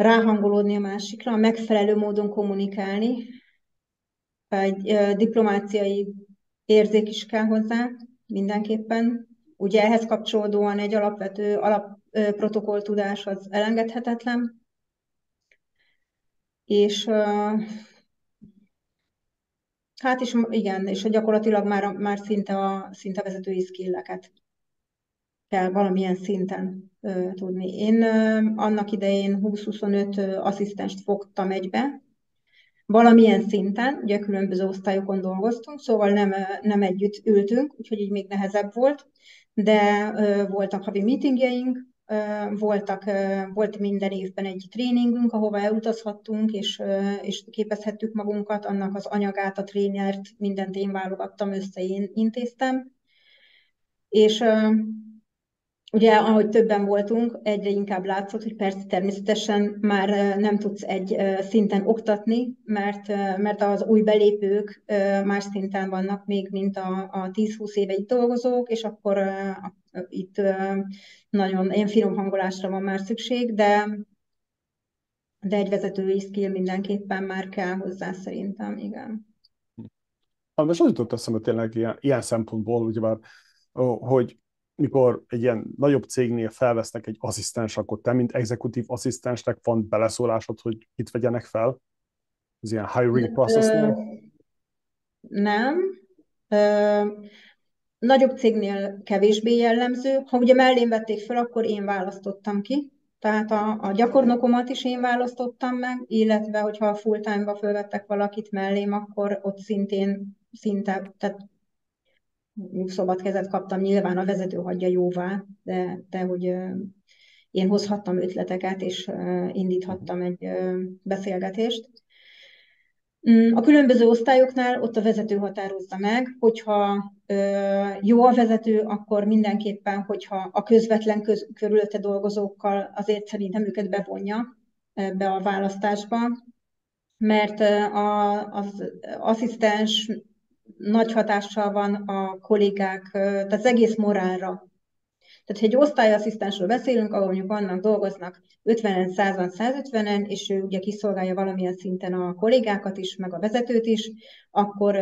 ráhangolódni a másikra, megfelelő módon kommunikálni, egy diplomáciai érzék is kell hozzá, mindenképpen. Ugye ehhez kapcsolódóan egy alapvető alapprotokoll tudás az elengedhetetlen. És hát is igen, és gyakorlatilag már, már szinte a szinte vezetői skilleket kell valamilyen szinten ö, tudni. Én ö, annak idején 20-25 asszisztenst fogtam egybe, valamilyen szinten, ugye különböző osztályokon dolgoztunk, szóval nem, nem együtt ültünk, úgyhogy így még nehezebb volt, de voltak havi meetingjeink, voltak, volt minden évben egy tréningünk, ahova elutazhattunk, és, és képezhettük magunkat, annak az anyagát, a trénert, mindent én válogattam össze, én intéztem. És ugye, ahogy többen voltunk, egyre inkább látszott, hogy persze természetesen már nem tudsz egy szinten oktatni, mert, mert az új belépők más szinten vannak még, mint a, a 10-20 éve itt dolgozók, és akkor itt nagyon ilyen finom hangolásra van már szükség, de, de egy vezetői skill mindenképpen már kell hozzá szerintem, igen. Most az jutott eszembe tényleg ilyen, ilyen szempontból, ugyebár, hogy mikor egy ilyen nagyobb cégnél felvesznek egy asszisztens, akkor te, mint exekutív asszisztensnek van beleszólásod, hogy itt vegyenek fel? Az ilyen hiring processnél? Nem. Ö, nagyobb cégnél kevésbé jellemző. Ha ugye mellém vették fel, akkor én választottam ki. Tehát a, a gyakornokomat is én választottam meg, illetve hogyha full time-ba fölvettek valakit mellém, akkor ott szintén szinte, tehát szabad kezet kaptam, nyilván a vezető hagyja jóvá, de, de hogy én hozhattam ötleteket, és indíthattam egy beszélgetést. Mm, a különböző osztályoknál ott a vezető határozza meg, hogyha jó a vezető, akkor mindenképpen, hogyha a közvetlen köz, körülötte dolgozókkal azért szerintem őket bevonja ebbe a választásba, mert az asszisztens nagy hatással van a kollégák, tehát az egész morálra. Tehát, ha egy osztályasszisztensről beszélünk, ahol mondjuk vannak, dolgoznak 50-en, 100-an, 150-en, és ő ugye kiszolgálja valamilyen szinten a kollégákat is, meg a vezetőt is, akkor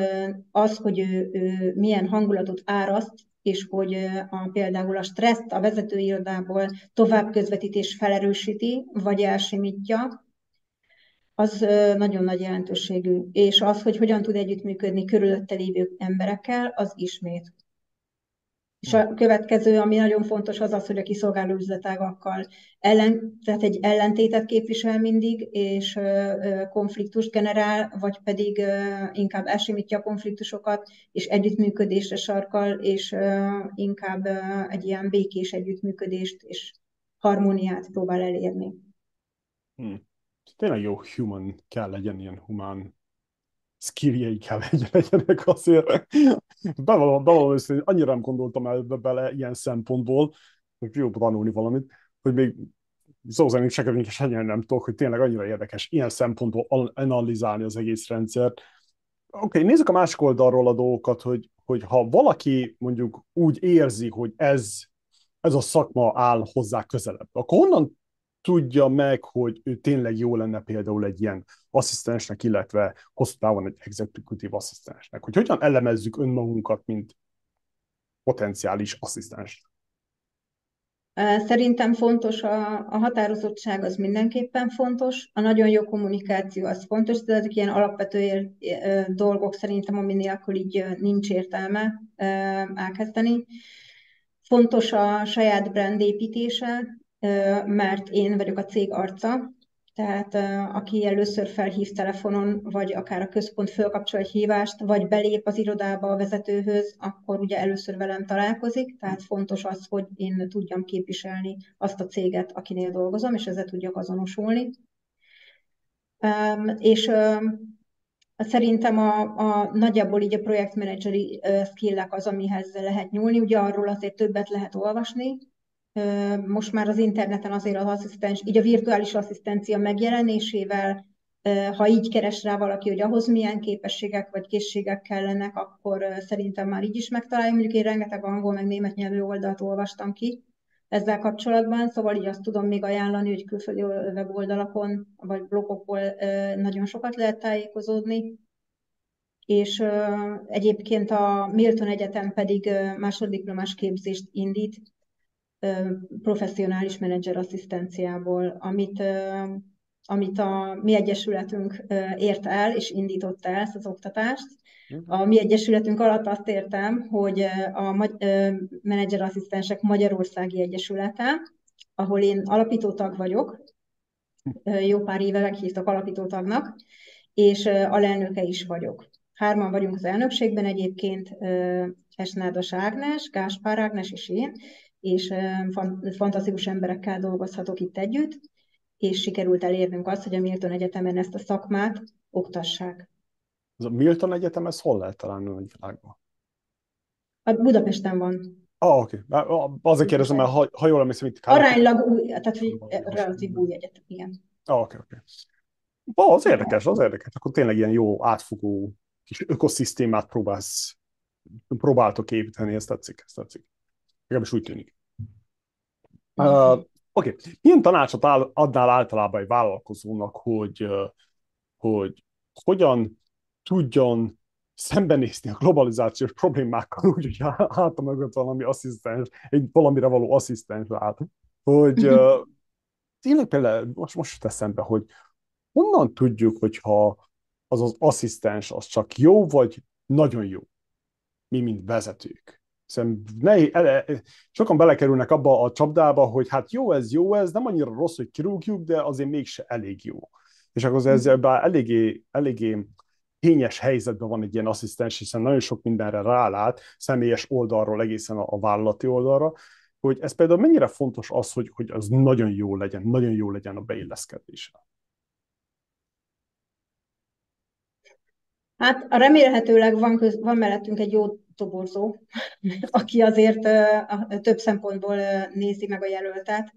az, hogy ő, ő milyen hangulatot áraszt, és hogy a, például a stresszt a vezetőirodából tovább közvetítés felerősíti, vagy elsimítja, az nagyon nagy jelentőségű. És az, hogy hogyan tud együttműködni körülötte lévő emberekkel, az ismét. És a következő, ami nagyon fontos, az az, hogy a kiszolgáló üzletágakkal ellen, tehát egy ellentétet képvisel mindig, és konfliktust generál, vagy pedig inkább elsimítja a konfliktusokat, és együttműködésre sarkal, és inkább egy ilyen békés együttműködést és harmóniát próbál elérni. Hmm tényleg jó human kell legyen, ilyen humán skilljei kell [laughs] legyenek azért. Bevallom, bevallom hogy annyira nem gondoltam el bele ilyen szempontból, hogy jó tanulni valamit, hogy még szó szerint se nem tudok, hogy tényleg annyira érdekes ilyen szempontból analizálni az egész rendszert. Oké, okay, nézzük a másik oldalról a dolgokat, hogy, hogy ha valaki mondjuk úgy érzi, hogy ez, ez a szakma áll hozzá közelebb, akkor honnan tudja meg, hogy ő tényleg jó lenne például egy ilyen asszisztensnek, illetve hosszú távon egy exekutív asszisztensnek. Hogy hogyan elemezzük önmagunkat, mint potenciális asszisztens. Szerintem fontos a, a határozottság, az mindenképpen fontos, a nagyon jó kommunikáció az fontos, de ezek ilyen alapvető ér, dolgok szerintem, ami nélkül így nincs értelme elkezdeni. Fontos a saját brand építése, mert én vagyok a cég arca, tehát aki először felhív telefonon, vagy akár a központ fölkapcsol egy hívást, vagy belép az irodába a vezetőhöz, akkor ugye először velem találkozik, tehát fontos az, hogy én tudjam képviselni azt a céget, akinél dolgozom, és ezzel tudjak azonosulni. És Szerintem a, a nagyjából így a projektmenedzseri skillek az, amihez lehet nyúlni. Ugye arról azért többet lehet olvasni, most már az interneten azért az asszisztens, így a virtuális asszisztencia megjelenésével, ha így keres rá valaki, hogy ahhoz milyen képességek vagy készségek kellenek, akkor szerintem már így is megtalálja. Mondjuk én rengeteg angol meg német nyelvű oldalt olvastam ki ezzel kapcsolatban, szóval így azt tudom még ajánlani, hogy külföldi weboldalakon vagy blogokból nagyon sokat lehet tájékozódni. És egyébként a Milton Egyetem pedig másoddiplomás képzést indít, professzionális menedzser asszisztenciából, amit, amit a mi egyesületünk ért el és indított el ezt az oktatást. A mi egyesületünk alatt azt értem, hogy a menedzserasszisztensek Magyarországi Egyesülete, ahol én alapítótag vagyok, jó pár éve meghívtak alapítótagnak, és alelnöke is vagyok. Hárman vagyunk az elnökségben egyébként, Esnádas Ágnes, Gáspár Ágnes és én, és fantasztikus emberekkel dolgozhatok itt együtt, és sikerült elérnünk azt, hogy a Milton Egyetemen ezt a szakmát oktassák. Ez a Milton Egyetem, ez hol lehet találni a világban? A Budapesten van. Ah, oké. Okay. Azért kérdezem, mert ha, ha jól emlékszem, itt... Aránylag új, tehát hogy relatív új egyetem, igen. Ah, oké, okay, oké. Okay. Az érdekes, az érdekes. Akkor tényleg ilyen jó, átfogó kis ökoszisztémát próbálsz, próbáltok építeni, ez tetszik, ez tetszik. Legalábbis úgy tűnik. Uh, Oké, okay. milyen tanácsot áll, adnál általában egy vállalkozónak, hogy, hogy hogyan tudjon szembenézni a globalizációs problémákkal, úgy, hogy háta mögött valami asszisztens, egy valamire való asszisztens lát. Hogy uh, tényleg például most, most teszem be, hogy honnan tudjuk, hogyha az az asszisztens az csak jó, vagy nagyon jó, mi, mint vezetők. Hiszen ne, ele, sokan belekerülnek abba a csapdába, hogy hát jó ez, jó ez, nem annyira rossz, hogy kirúgjuk, de azért mégse elég jó. És akkor ez eléggé, eléggé kényes helyzetben van egy ilyen asszisztens, hiszen nagyon sok mindenre rálát, személyes oldalról egészen a, vállalati oldalra, hogy ez például mennyire fontos az, hogy, hogy az nagyon jó legyen, nagyon jó legyen a beilleszkedése. Hát remélhetőleg van, köz, van mellettünk egy jó toborzó, aki azért több szempontból nézi meg a jelöltet.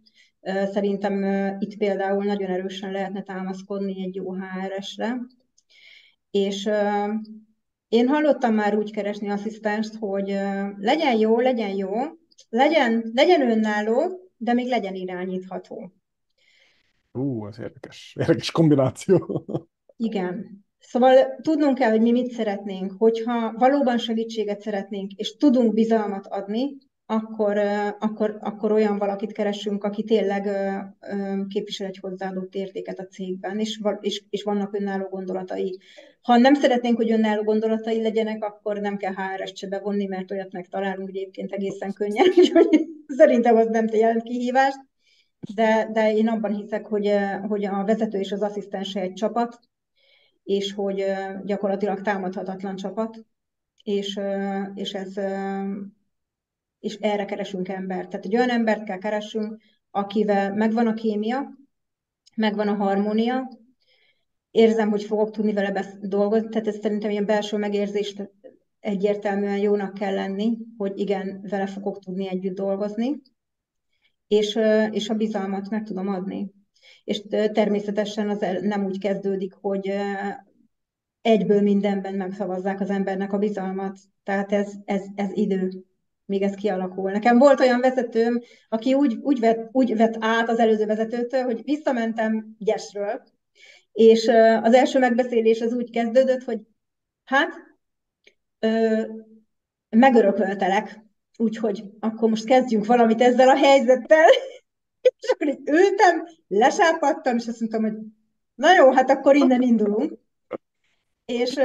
Szerintem itt például nagyon erősen lehetne támaszkodni egy jó HRS-re, és én hallottam már úgy keresni asszisztenst, hogy legyen jó, legyen jó, legyen, legyen önálló, de még legyen irányítható. Ú, ez érdekes. Érdekes kombináció. Igen. Szóval tudnunk kell, hogy mi mit szeretnénk. Hogyha valóban segítséget szeretnénk, és tudunk bizalmat adni, akkor, akkor, akkor olyan valakit keresünk, aki tényleg képvisel egy hozzáadott értéket a cégben, és, és, és vannak önálló gondolatai. Ha nem szeretnénk, hogy önálló gondolatai legyenek, akkor nem kell HRS-t se bevonni, mert olyat megtalálunk egyébként egészen könnyen, [laughs] úgyhogy szerintem az nem jelent kihívást. De, de én abban hiszek, hogy, hogy a vezető és az asszisztense egy csapat, és hogy gyakorlatilag támadhatatlan csapat, és, és ez és erre keresünk embert. Tehát egy olyan embert kell keresünk, akivel megvan a kémia, megvan a harmónia, érzem, hogy fogok tudni vele dolgozni, tehát ez szerintem ilyen belső megérzést egyértelműen jónak kell lenni, hogy igen, vele fogok tudni együtt dolgozni, és, és a bizalmat meg tudom adni. És természetesen az nem úgy kezdődik, hogy egyből mindenben megszavazzák az embernek a bizalmat. Tehát ez, ez, ez idő míg ez kialakul. Nekem volt olyan vezetőm, aki úgy, úgy, vett, úgy vett át az előző vezetőtől, hogy visszamentem Gyesről, és az első megbeszélés az úgy kezdődött, hogy hát ö, megörököltelek, úgyhogy akkor most kezdjünk valamit ezzel a helyzettel. És akkor így ültem, lesápadtam, és azt mondtam, hogy na jó, hát akkor innen indulunk. És,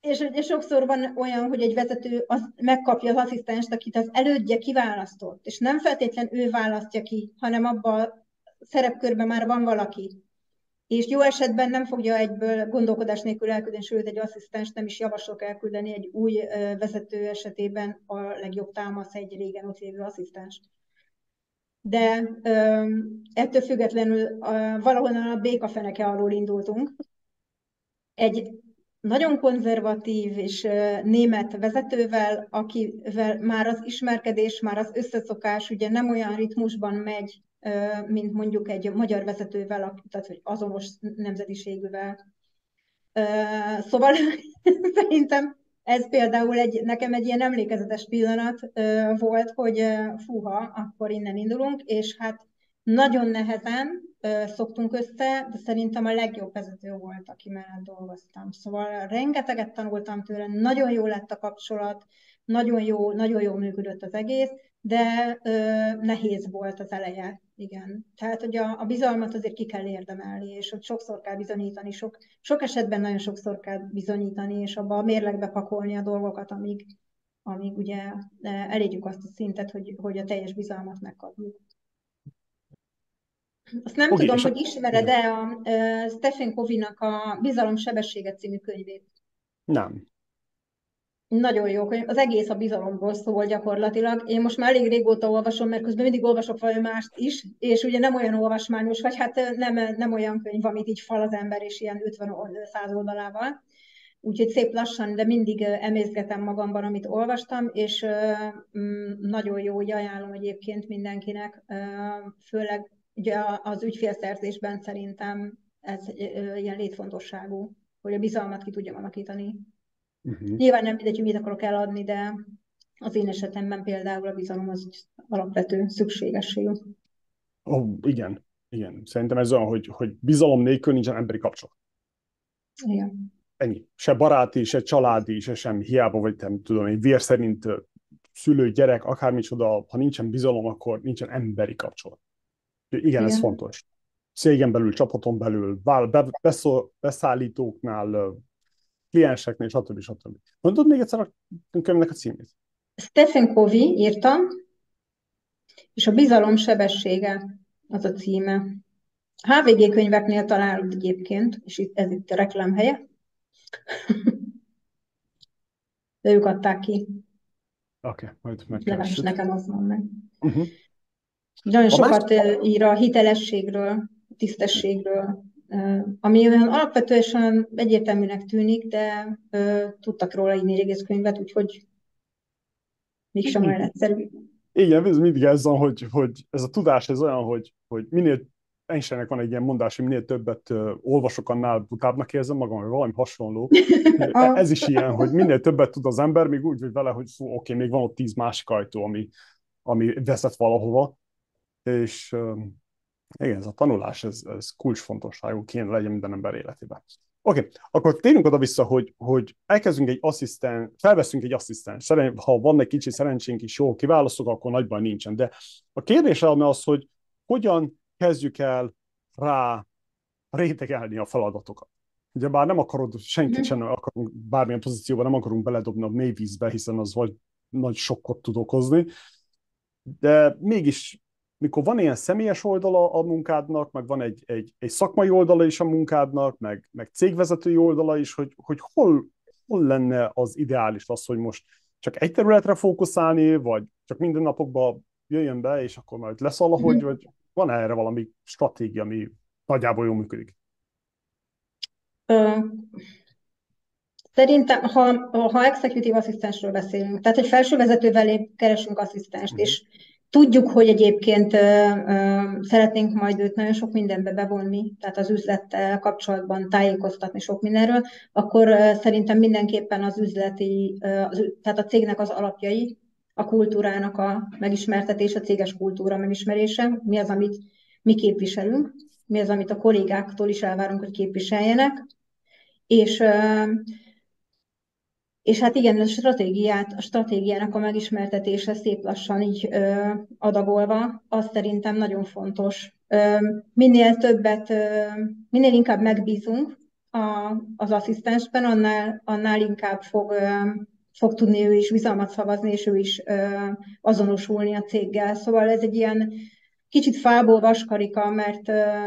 és és sokszor van olyan, hogy egy vezető az megkapja az asszisztenst, akit az elődje kiválasztott, és nem feltétlen ő választja ki, hanem abban a szerepkörben már van valaki. És jó esetben nem fogja egyből gondolkodás nélkül elküldeni, sőt egy asszisztens nem is javaslok elküldeni egy új vezető esetében a legjobb támasz egy régen ott lévő asszisztens. De ettől függetlenül valahonnan a békafeneke alól indultunk. Egy nagyon konzervatív és német vezetővel, akivel már az ismerkedés, már az összeszokás ugye nem olyan ritmusban megy, mint mondjuk egy magyar vezetővel, tehát hogy azonos nemzetiségűvel. Szóval [laughs] szerintem ez például egy, nekem egy ilyen emlékezetes pillanat volt, hogy fúha, akkor innen indulunk, és hát nagyon nehezen szoktunk össze, de szerintem a legjobb vezető volt, aki mellett dolgoztam. Szóval rengeteget tanultam tőle, nagyon jó lett a kapcsolat, nagyon jó, nagyon jó működött az egész, de ö, nehéz volt az eleje, igen. Tehát, hogy a, a bizalmat azért ki kell érdemelni, és hogy sokszor kell bizonyítani, sok, sok esetben nagyon sokszor kell bizonyítani, és abba a mérlegbe pakolni a dolgokat, amíg, amíg ugye elérjük azt a szintet, hogy, hogy a teljes bizalmat megkapjuk. Azt nem okay, tudom, hogy ismered-e a uh, Stephen Covey-nak a Bizalom sebessége című könyvét. Nem. Nagyon jó könyv. Az egész a bizalomról szól gyakorlatilag. Én most már elég régóta olvasom, mert közben mindig olvasok valami mást is, és ugye nem olyan olvasmányos, vagy hát nem, nem olyan könyv, amit így fal az ember, és ilyen 50-100 oldalával. Úgyhogy szép lassan, de mindig emészgetem magamban, amit olvastam, és mm, nagyon jó, hogy ajánlom egyébként mindenkinek, főleg ugye az ügyfélszerzésben szerintem ez ilyen létfontosságú, hogy a bizalmat ki tudjam alakítani. Uh-huh. Nyilván nem mindegy, hogy mit akarok eladni, de az én esetemben például a bizalom az alapvető szükségesség. Ó, oh, igen, igen. Szerintem ez olyan, hogy, hogy bizalom nélkül nincsen emberi kapcsolat. Igen. Ennyi. Se baráti, se családi, se semmi. Hiába vagy, nem tudom, egy vér szerint szülő, gyerek, akármicsoda, ha nincsen bizalom, akkor nincsen emberi kapcsolat. Igen, Igen. ez fontos. Cégen belül, csapaton belül, beszállítóknál, klienseknél, stb. stb. Mondod még egyszer a könyvnek a címét? Stephen Covey írta, és a bizalom sebessége az a címe. HVG könyveknél találod egyébként, és itt, ez itt a reklám helye. [laughs] De ők adták ki. Oké, okay, majd Legalábbis nekem az van meg. Uh-huh. Nagyon a sokat más... ír a hitelességről, tisztességről, ami olyan alapvetően egyértelműnek tűnik, de tudtak róla írni egész könyvet, úgyhogy mégsem olyan egyszerű. Igen, ez mindig ez van, hogy, hogy ez a tudás ez olyan, hogy, hogy minél Einsteinnek van egy ilyen mondás, hogy minél többet uh, olvasok, annál butábbnak érzem magam, vagy valami hasonló. [laughs] ez is ilyen, hogy minél többet tud az ember, még úgy vagy vele, hogy oké, okay, még van ott tíz másik ajtó, ami, ami vezet valahova. És igen, ez a tanulás, ez, ez kulcsfontosságú kéne legyen minden ember életében. Oké, okay. akkor térjünk oda vissza, hogy, hogy elkezdünk egy asszisztens, felveszünk egy asszisztens. Ha van egy kicsi szerencsénk is, jó, kiválasztok, akkor nagyban nincsen. De a kérdés az, hogy hogyan kezdjük el rá rétegelni a feladatokat. Ugye bár nem akarod, senkit mhm. sem akarunk bármilyen pozícióban, nem akarunk beledobni a mély vízbe, hiszen az vagy nagy sokkot tud okozni, de mégis mikor van ilyen személyes oldala a munkádnak, meg van egy, egy, egy szakmai oldala is a munkádnak, meg, meg cégvezetői oldala is, hogy, hogy hol, hol lenne az ideális az, hogy most csak egy területre fókuszálni, vagy csak minden napokban jöjjön be, és akkor majd lesz valahogy, mm. vagy van erre valami stratégia, ami nagyjából jól működik? Szerintem, ha, ha executive asszisztensről beszélünk, tehát egy felső vezetővel keresünk asszisztenst, mm. és Tudjuk, hogy egyébként szeretnénk majd őt nagyon sok mindenbe bevonni, tehát az üzlettel kapcsolatban tájékoztatni sok mindenről, akkor szerintem mindenképpen az üzleti, tehát a cégnek az alapjai, a kultúrának a megismertetése, a céges kultúra megismerése, mi az, amit mi képviselünk, mi az, amit a kollégáktól is elvárunk, hogy képviseljenek, és és hát igen, a stratégiát, a stratégiának a megismertetése szép lassan így ö, adagolva, az szerintem nagyon fontos. Ö, minél többet, ö, minél inkább megbízunk a, az asszisztensben, annál, annál inkább fog, ö, fog tudni ő is bizalmat szavazni, és ő is ö, azonosulni a céggel. Szóval ez egy ilyen kicsit fából vaskarika, mert,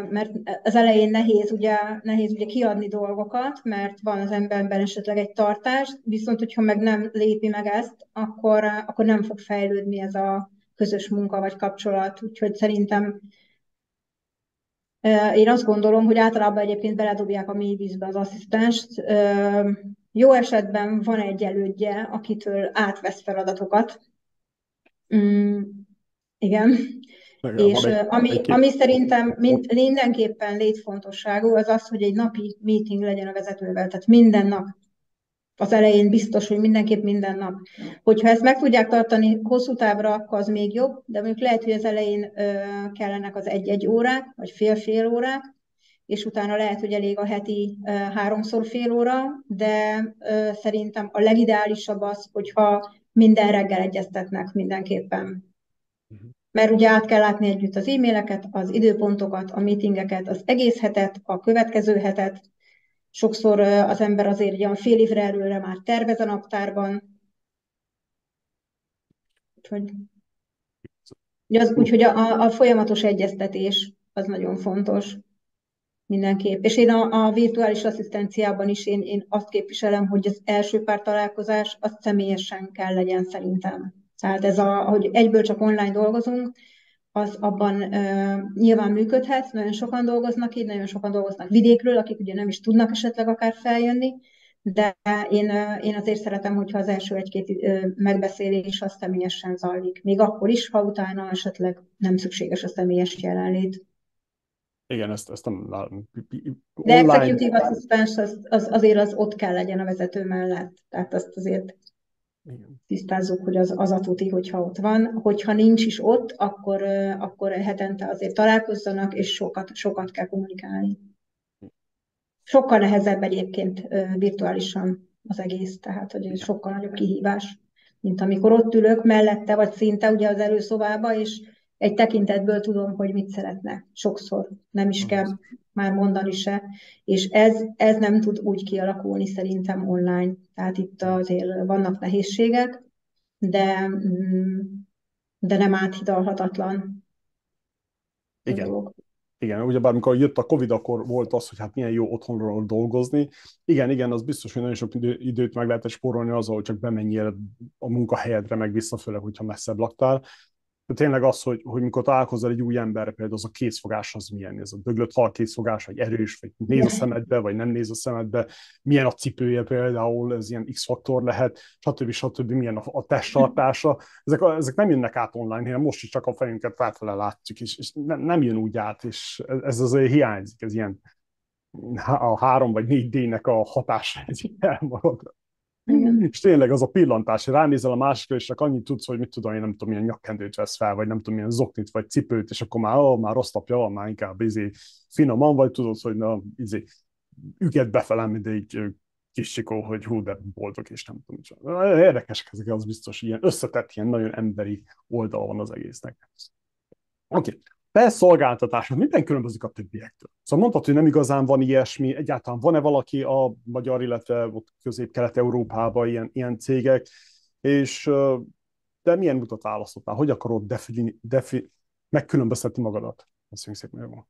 mert az elején nehéz ugye, nehéz ugye kiadni dolgokat, mert van az emberben esetleg egy tartás, viszont hogyha meg nem lépi meg ezt, akkor, akkor nem fog fejlődni ez a közös munka vagy kapcsolat. Úgyhogy szerintem én azt gondolom, hogy általában egyébként beledobják a mély vízbe az asszisztenst. Jó esetben van egy elődje, akitől átvesz feladatokat. Mm, igen. És egy, ami, egy ami szerintem mind, mindenképpen létfontosságú, az az, hogy egy napi meeting legyen a vezetővel, tehát minden nap. Az elején biztos, hogy mindenképp minden nap. Hogyha ezt meg tudják tartani hosszú távra, akkor az még jobb, de mondjuk lehet, hogy az elején ö, kellenek az egy-egy órák, vagy fél-fél órák, és utána lehet, hogy elég a heti ö, háromszor fél óra, de ö, szerintem a legideálisabb az, hogyha minden reggel egyeztetnek mindenképpen. Mert ugye át kell látni együtt az e-maileket, az időpontokat, a meetingeket, az egész hetet, a következő hetet. Sokszor az ember azért olyan fél évre előre már tervez a naptárban. Úgyhogy, az, úgyhogy a, a folyamatos egyeztetés az nagyon fontos mindenképp. És én a, a virtuális asszisztenciában is én, én azt képviselem, hogy az első pár találkozás az személyesen kell legyen szerintem. Tehát ez a, hogy egyből csak online dolgozunk, az abban uh, nyilván működhet, nagyon sokan dolgoznak így, nagyon sokan dolgoznak vidékről, akik ugye nem is tudnak esetleg akár feljönni, de én, én azért szeretem, hogyha az első egy-két megbeszélés az személyesen zajlik. Még akkor is, ha utána esetleg nem szükséges a személyes jelenlét. Igen, ezt, ezt nem De online... executive assistant az, az, azért az ott kell legyen a vezető mellett. Tehát azt azért igen. tisztázzuk, hogy az, az a tuti, hogyha ott van. Hogyha nincs is ott, akkor, akkor hetente azért találkozzanak, és sokat, sokat kell kommunikálni. Sokkal nehezebb egyébként virtuálisan az egész, tehát hogy sokkal nagyobb kihívás, mint amikor ott ülök mellette, vagy szinte ugye az előszobába, és egy tekintetből tudom, hogy mit szeretne. Sokszor nem is kell már mondani se. És ez, ez nem tud úgy kialakulni szerintem online. Tehát itt azért vannak nehézségek, de, mm, de nem áthidalhatatlan. Igen. Igen, ugyebár amikor jött a Covid, akkor volt az, hogy hát milyen jó otthonról dolgozni. Igen, igen, az biztos, hogy nagyon sok időt meg lehet spórolni azzal, hogy csak bemenjél a munkahelyedre, meg vissza, főleg, hogyha messzebb laktál tényleg az, hogy, hogy mikor találkozol egy új emberre, például az a készfogás az milyen, ez a döglött hal készfogás, vagy erős, vagy néz a szemedbe, vagy nem néz a szemedbe, milyen a cipője például, ez ilyen X-faktor lehet, stb. stb. milyen a, a testtartása. Ezek, ezek nem jönnek át online, hanem most is csak a fejünket felfele látjuk, és, és nem, nem jön úgy át, és ez azért hiányzik, ez ilyen a három vagy négy D-nek a hatása, ez elmarad. Igen. És tényleg az a pillantás, ránézel a másikra, és csak annyit tudsz, hogy mit tudom, én nem tudom, milyen nyakkendőt vesz fel, vagy nem tudom, milyen zoknit, vagy cipőt, és akkor már, ó, már rossz napja van, már inkább izé, finoman, vagy tudod, hogy na, izé, üget befelem, mint egy kis csikó, hogy hú, de boldog, és nem tudom. Érdekesek ezek, az biztos, ilyen összetett, ilyen nagyon emberi oldala van az egésznek. Oké, okay te szolgáltatásod minden különbözik a többiektől. Szóval mondhatod, hogy nem igazán van ilyesmi, egyáltalán van-e valaki a magyar, illetve közép-kelet-európában ilyen, ilyen cégek, és de milyen mutat választottál? Hogy akarod defi, defi, megkülönböztetni magadat? Köszönjük szépen, jó.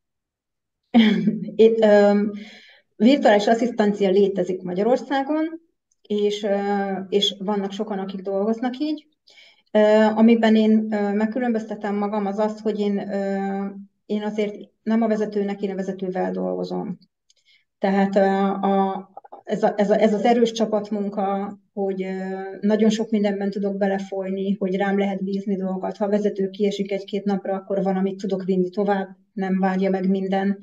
[laughs] Virtuális asszisztancia létezik Magyarországon, és, és vannak sokan, akik dolgoznak így. Amiben én megkülönböztetem magam, az az, hogy én, én azért nem a vezetőnek, én a vezetővel dolgozom. Tehát a, a, ez, a, ez, a, ez az erős csapatmunka, hogy nagyon sok mindenben tudok belefolyni, hogy rám lehet bízni dolgokat. Ha a vezető kiesik egy-két napra, akkor van, amit tudok vinni tovább, nem várja meg minden.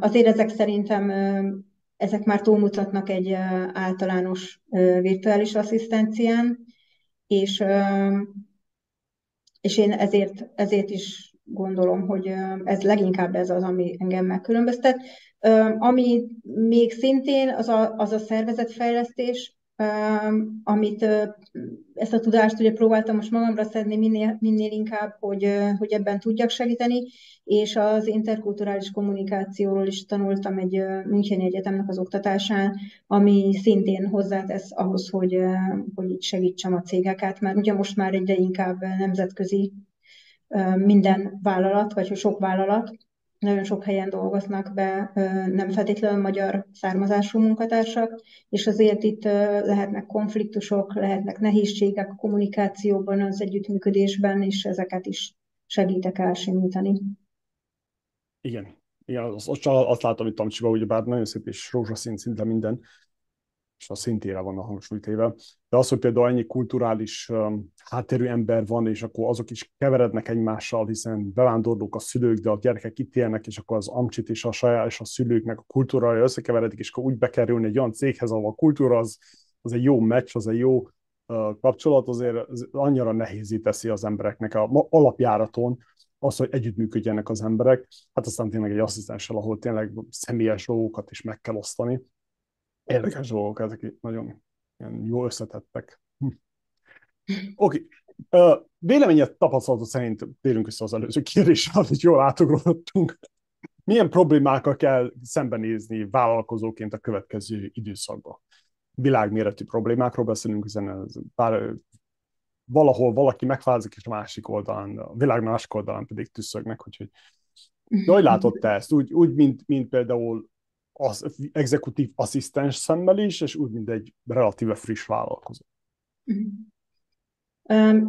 Azért ezek szerintem ezek már túlmutatnak egy általános virtuális asszisztencián, és, és én ezért, ezért is gondolom, hogy ez leginkább ez az, ami engem megkülönböztet. Ami még szintén az a, az a szervezetfejlesztés, amit ezt a tudást ugye próbáltam most magamra szedni minél, minél inkább, hogy, hogy ebben tudjak segíteni, és az interkulturális kommunikációról is tanultam egy Müncheni Egyetemnek az oktatásán, ami szintén hozzátesz ahhoz, hogy, hogy itt segítsem a cégeket, mert ugye most már egyre inkább nemzetközi minden vállalat, vagy sok vállalat, nagyon sok helyen dolgoznak be nem feltétlenül magyar származású munkatársak, és azért itt lehetnek konfliktusok, lehetnek nehézségek a kommunikációban, az együttműködésben, és ezeket is segítek elsimítani. Igen, igen azt, azt, látom itt Tamcsiba, hogy bár nagyon szép és rózsaszín szinte minden, és a szintére van a hangsúlytéve. De az, hogy például ennyi kulturális um, hátterű ember van, és akkor azok is keverednek egymással, hiszen bevándorlók a szülők, de a gyerekek itt élnek, és akkor az amcsit és a saját és a szülőknek a kultúrája összekeveredik, és akkor úgy bekerülni egy olyan céghez, ahol a kultúra az, az egy jó meccs, az egy jó uh, kapcsolat, azért az annyira nehézé teszi az embereknek a alapjáraton, az, hogy együttműködjenek az emberek, hát aztán tényleg egy asszisztenssel, ahol tényleg személyes dolgokat is meg kell osztani, Érdekes dolgok, ezek nagyon ilyen jó összetettek. Hm. Oké. Okay. Uh, véleményed tapasztalatot szerint térünk vissza az előző kérdésre, hogy jól átugrottunk. Milyen problémákkal kell szembenézni vállalkozóként a következő időszakban? Világméretű problémákról beszélünk, hiszen ez bár valahol valaki megfázik, és a másik oldalán, a világ másik oldalán pedig tüsszögnek, úgyhogy hogy látod te ezt? Úgy, úgy mint, mint például az exekutív asszisztens szemmel is, és úgy, mint egy relatíve friss vállalkozó.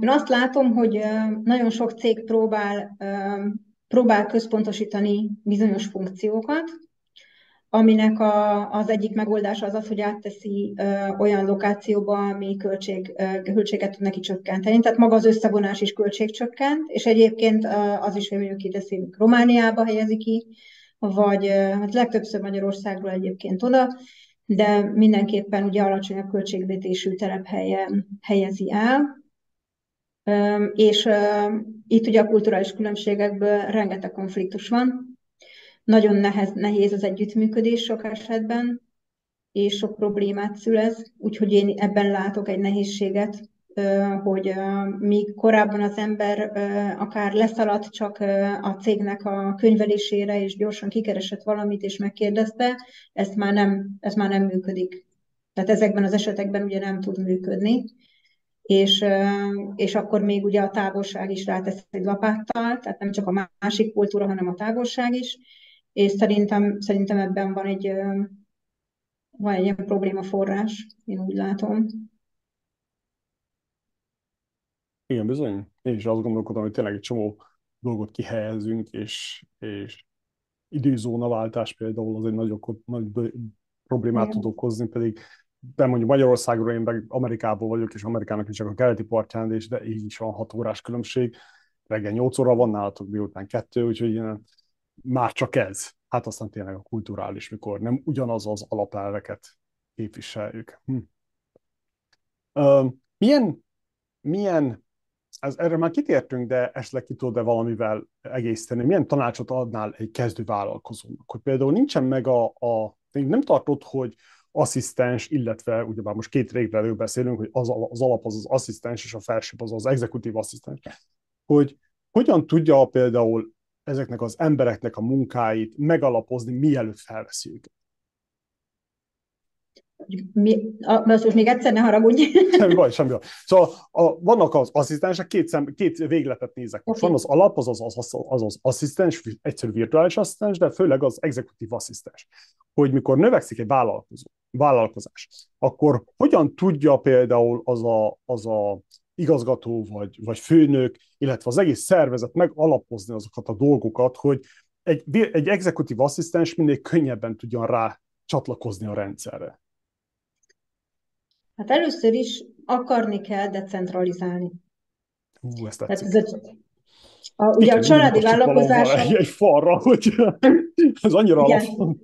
Én azt látom, hogy nagyon sok cég próbál, próbál központosítani bizonyos funkciókat, aminek a, az egyik megoldása az az, hogy átteszi ö, olyan lokációba, ami költség, ö, költséget tud neki csökkenteni. Tehát maga az összevonás is költségcsökkent, és egyébként ö, az is, hogy mondjuk kiteszi Romániába helyezi ki, vagy hát legtöbbször Magyarországról egyébként oda, de mindenképpen ugye alacsonyabb költségvetésű telephelyen helyezi el. És itt ugye a kulturális különbségekből rengeteg konfliktus van. Nagyon nehez, nehéz az együttműködés sok esetben, és sok problémát szülez, úgyhogy én ebben látok egy nehézséget, hogy míg korábban az ember akár leszaladt csak a cégnek a könyvelésére, és gyorsan kikeresett valamit, és megkérdezte, ezt már nem, ez már nem működik. Tehát ezekben az esetekben ugye nem tud működni. És, és akkor még ugye a távolság is rátesz egy lapáttal, tehát nem csak a másik kultúra, hanem a távolság is, és szerintem, szerintem ebben van egy, van egy ilyen probléma forrás, én úgy látom. Igen, bizony. Én is azt gondolkodom, hogy tényleg egy csomó dolgot kihelyezünk, és, és időzónaváltás például az egy nagy, nagy problémát Igen. tud okozni, pedig de mondjuk Magyarországról én meg Amerikából vagyok, és Amerikának is csak a keleti partján, és de így is van 6 órás különbség. Reggel 8 óra van, nálatok délután 2, úgyhogy ilyen, már csak ez. Hát aztán tényleg a kulturális, mikor nem ugyanaz az alapelveket képviseljük. Hm. Uh, milyen, milyen ez, erre már kitértünk, de esetleg ki tudod-e valamivel egészíteni? Milyen tanácsot adnál egy kezdő vállalkozónak? Hogy például nincsen meg a, a nem tartott, hogy asszisztens, illetve ugyebár most két régvelő beszélünk, hogy az, az alap az az asszisztens, és a felsőbb az az exekutív asszisztens, hogy hogyan tudja például ezeknek az embereknek a munkáit megalapozni, mielőtt felveszi őket. Mi, a, most még egyszer ne haragudj. [laughs] Semmi baj, semmi baj. Szóval a, vannak az asszisztensek, két, szem, két végletet nézek. Okay. Van az alap, az az, az, az, az, asszisztens, egyszerű virtuális asszisztens, de főleg az exekutív asszisztens. Hogy mikor növekszik egy vállalkozó, vállalkozás, akkor hogyan tudja például az a, az a igazgató vagy, vagy főnök, illetve az egész szervezet megalapozni azokat a dolgokat, hogy egy, egy exekutív asszisztens minél könnyebben tudjon rá csatlakozni a rendszerre. Hát először is akarni kell decentralizálni. Hú, ezt tetszik. Tehát ez a, a, ugye a családi vállalkozás... Egy, egy falra, hogy [laughs] ez annyira alap.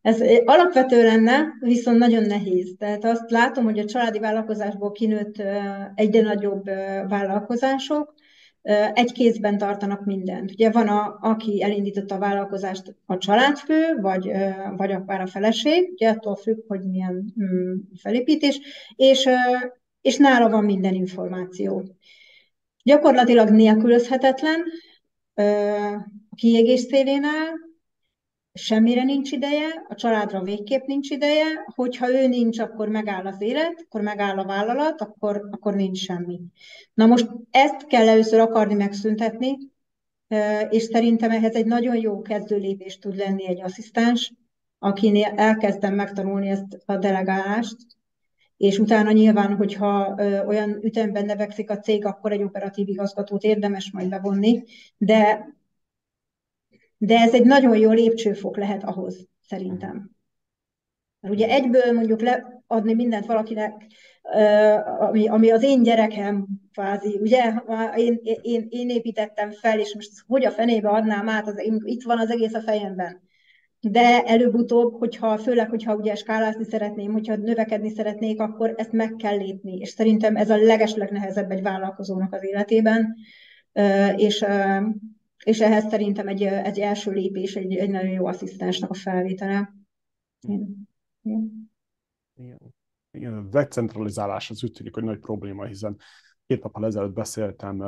Ez alapvető lenne, viszont nagyon nehéz. Tehát azt látom, hogy a családi vállalkozásból kinőtt egyre nagyobb vállalkozások, egy kézben tartanak mindent. Ugye van, a, aki elindította a vállalkozást a családfő, vagy, vagy akár a feleség, ugye attól függ, hogy milyen mm, felépítés, és, és nála van minden információ. Gyakorlatilag nélkülözhetetlen a kiégés szélénál, semmire nincs ideje, a családra végképp nincs ideje, hogyha ő nincs, akkor megáll az élet, akkor megáll a vállalat, akkor, akkor nincs semmi. Na most ezt kell először akarni megszüntetni, és szerintem ehhez egy nagyon jó kezdőlépés tud lenni egy asszisztens, akinél elkezdem megtanulni ezt a delegálást, és utána nyilván, hogyha olyan ütemben nevekszik a cég, akkor egy operatív igazgatót érdemes majd bevonni, de de ez egy nagyon jó lépcsőfok lehet ahhoz, szerintem. Mert ugye egyből mondjuk leadni mindent valakinek, ami, ami az én gyerekem, kvázi, ugye, én, én, én építettem fel, és most hogy a fenébe adnám át, az, itt van az egész a fejemben. De előbb-utóbb, hogyha, főleg, hogyha ugye skálázni szeretném, hogyha növekedni szeretnék, akkor ezt meg kell lépni. És szerintem ez a legeslegnehezebb egy vállalkozónak az életében. És és ehhez szerintem egy, egy első lépés, egy, egy nagyon jó asszisztensnek a felvétele. Igen. Igen. Igen, a decentralizálás az úgy tűnik, hogy nagy probléma, hiszen két nappal ezelőtt beszéltem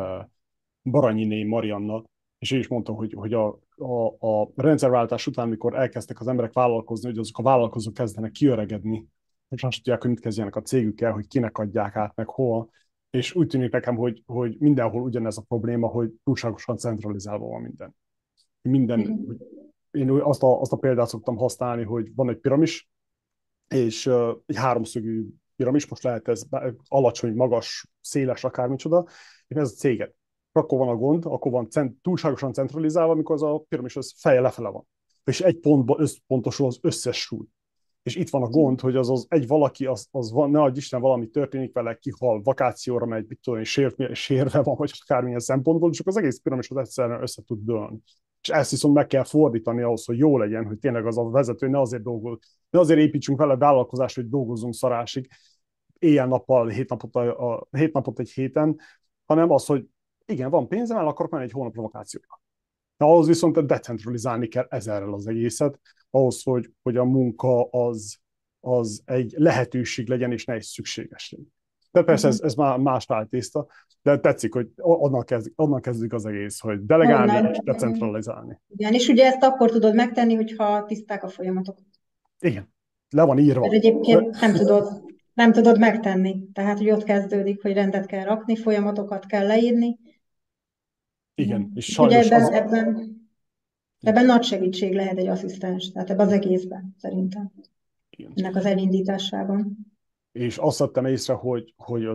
Baranyiné Mariannal, és ő is mondta, hogy, hogy a, a, a rendszerváltás után, mikor elkezdtek az emberek vállalkozni, hogy azok a vállalkozók kezdenek kiöregedni, és azt tudják, hogy mit kezdjenek a cégükkel, hogy kinek adják át, meg hol, és úgy tűnik nekem, hogy, hogy mindenhol ugyanez a probléma, hogy túlságosan centralizálva van minden. Minden, mm-hmm. én azt a, azt a példát szoktam használni, hogy van egy piramis, és uh, egy háromszögű piramis, most lehet ez alacsony, magas, széles, akármicsoda, és ez a céget. Akkor van a gond, akkor van cent, túlságosan centralizálva, amikor az a piramis az feje lefele van. és egy pontba összpontosul az összes súly. És itt van a gond, hogy az, az egy valaki, az, az van, ne adj Isten, valami történik vele, kihal, vakációra megy, mit tudom, sért, sérve van, vagy akármilyen szempontból, csak az egész piramis az egyszerűen össze tud dőlni. És ezt viszont meg kell fordítani ahhoz, hogy jó legyen, hogy tényleg az a vezető ne azért dolgoz, ne azért építsünk vele vállalkozást, hogy dolgozzunk szarásig, éjjel-nappal, hét napot, a, a, hét napot egy héten, hanem az, hogy igen, van pénzem, el akarok menni egy hónap vakációra. Na, ahhoz viszont decentralizálni kell ezerrel az egészet, ahhoz, hogy, hogy a munka az, az egy lehetőség legyen, és ne egy szükséges legyen. De persze ez, ez már más áltészta, de tetszik, hogy onnan, kezd, onnan kezdik az egész, hogy delegálni onnan. és decentralizálni. Igen, és ugye ezt akkor tudod megtenni, hogyha tiszták a folyamatok. Igen, le van írva. Mert egyébként nem tudod, nem tudod megtenni. Tehát, hogy ott kezdődik, hogy rendet kell rakni, folyamatokat kell leírni, igen, és sajnos ebben, az... ebben, ebben nagy segítség lehet egy asszisztens, tehát ebben az egészben szerintem. Igen. Ennek az elindításában. És azt vettem észre, hogy, hogy,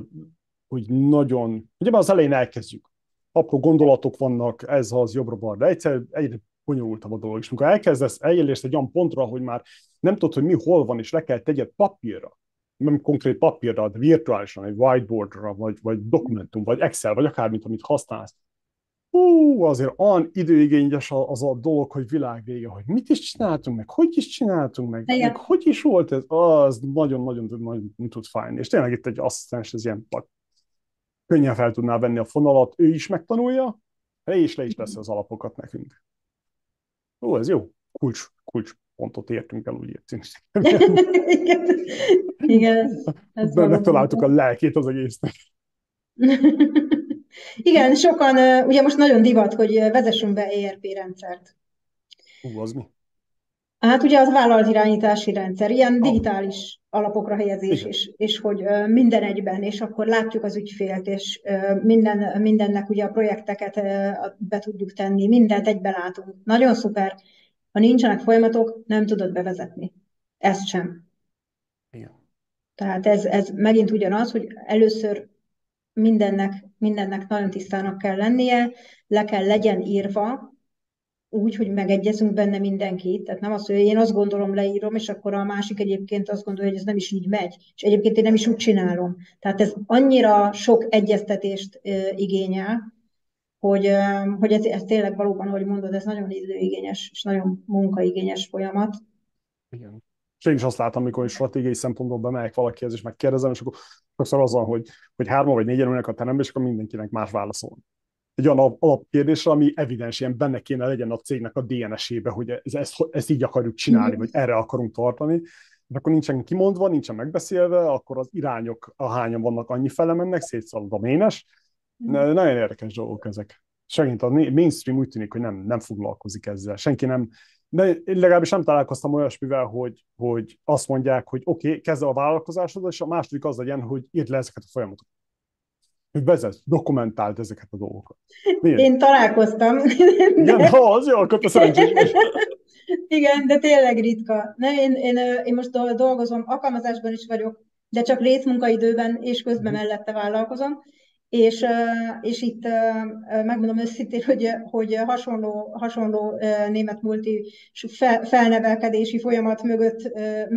hogy nagyon, ugye az elején elkezdjük. Apró gondolatok vannak, ez az jobbra de egyszer egyre bonyolultabb a dolog. És amikor elkezdesz, eljelést egy olyan pontra, hogy már nem tudod, hogy mi hol van, és le kell tegyed papírra, nem konkrét papírra, de virtuálisan, egy whiteboardra, vagy, vagy dokumentum, vagy Excel, vagy akármit, amit használsz, hú, azért olyan időigényes az a dolog, hogy világvége, hogy mit is csináltunk meg, hogy is csináltunk meg, Igen. meg hogy is volt ez, az nagyon-nagyon nagyon tud fájni. És tényleg itt egy asszisztens, ez ilyen pak. Könnyen fel tudná venni a fonalat, ő is megtanulja, le is le is lesz az alapokat nekünk. Ó, ez jó. Kulcs, kulcs pontot értünk el, úgy értünk. [laughs] Igen. Ez Megtaláltuk a lelkét az egésznek. [laughs] Igen, sokan, ugye most nagyon divat, hogy vezessünk be ERP rendszert. Ú, az mi? Hát ugye az vállalatirányítási rendszer, ilyen digitális alapokra helyezés, és, és hogy minden egyben, és akkor látjuk az ügyfélt, és minden, mindennek ugye a projekteket be tudjuk tenni, mindent egybe látunk. Nagyon szuper. Ha nincsenek folyamatok, nem tudod bevezetni. Ezt sem. Igen. Tehát ez, ez megint ugyanaz, hogy először mindennek, mindennek nagyon tisztának kell lennie, le kell legyen írva, úgy, hogy megegyezünk benne mindenki. Tehát nem az, hogy én azt gondolom, leírom, és akkor a másik egyébként azt gondolja, hogy ez nem is így megy. És egyébként én nem is úgy csinálom. Tehát ez annyira sok egyeztetést igényel, hogy, hogy ez, ez tényleg valóban, hogy mondod, ez nagyon időigényes és nagyon munkaigényes folyamat. Igen. És én is azt látom, amikor is stratégiai szempontból bemegyek valakihez, és megkérdezem, és akkor sokszor az van, hogy, hogy hárma vagy négyen ülnek a teremben, és akkor mindenkinek más válaszol. Egy olyan alapkérdésre, ami evidens, ilyen benne kéne legyen a cégnek a DNS-ébe, hogy ezt, ezt, ezt így akarjuk csinálni, vagy erre akarunk tartani, és akkor nincsen kimondva, nincsen megbeszélve, akkor az irányok, a hányan vannak, annyi fele mennek, szétszalad a ménes. Nagyon érdekes dolgok ezek. Segít a mainstream úgy tűnik, hogy nem, nem foglalkozik ezzel. Senki nem, de én legalábbis nem találkoztam olyasmivel, hogy, hogy azt mondják, hogy oké, okay, kezdve a vállalkozásod, és a második az legyen, hogy írd le ezeket a folyamatokat. Hogy vezet, dokumentáld ezeket a dolgokat. Miért? Én találkoztam. De... Igen, ha az jó, akkor te szerencsés. Igen, de tényleg ritka. Ne, én, én, én most dolgozom, alkalmazásban is vagyok, de csak részmunkaidőben és közben mhm. mellette vállalkozom, és, és itt megmondom őszintén, hogy, hogy hasonló, hasonló német multi felnevelkedési folyamat mögött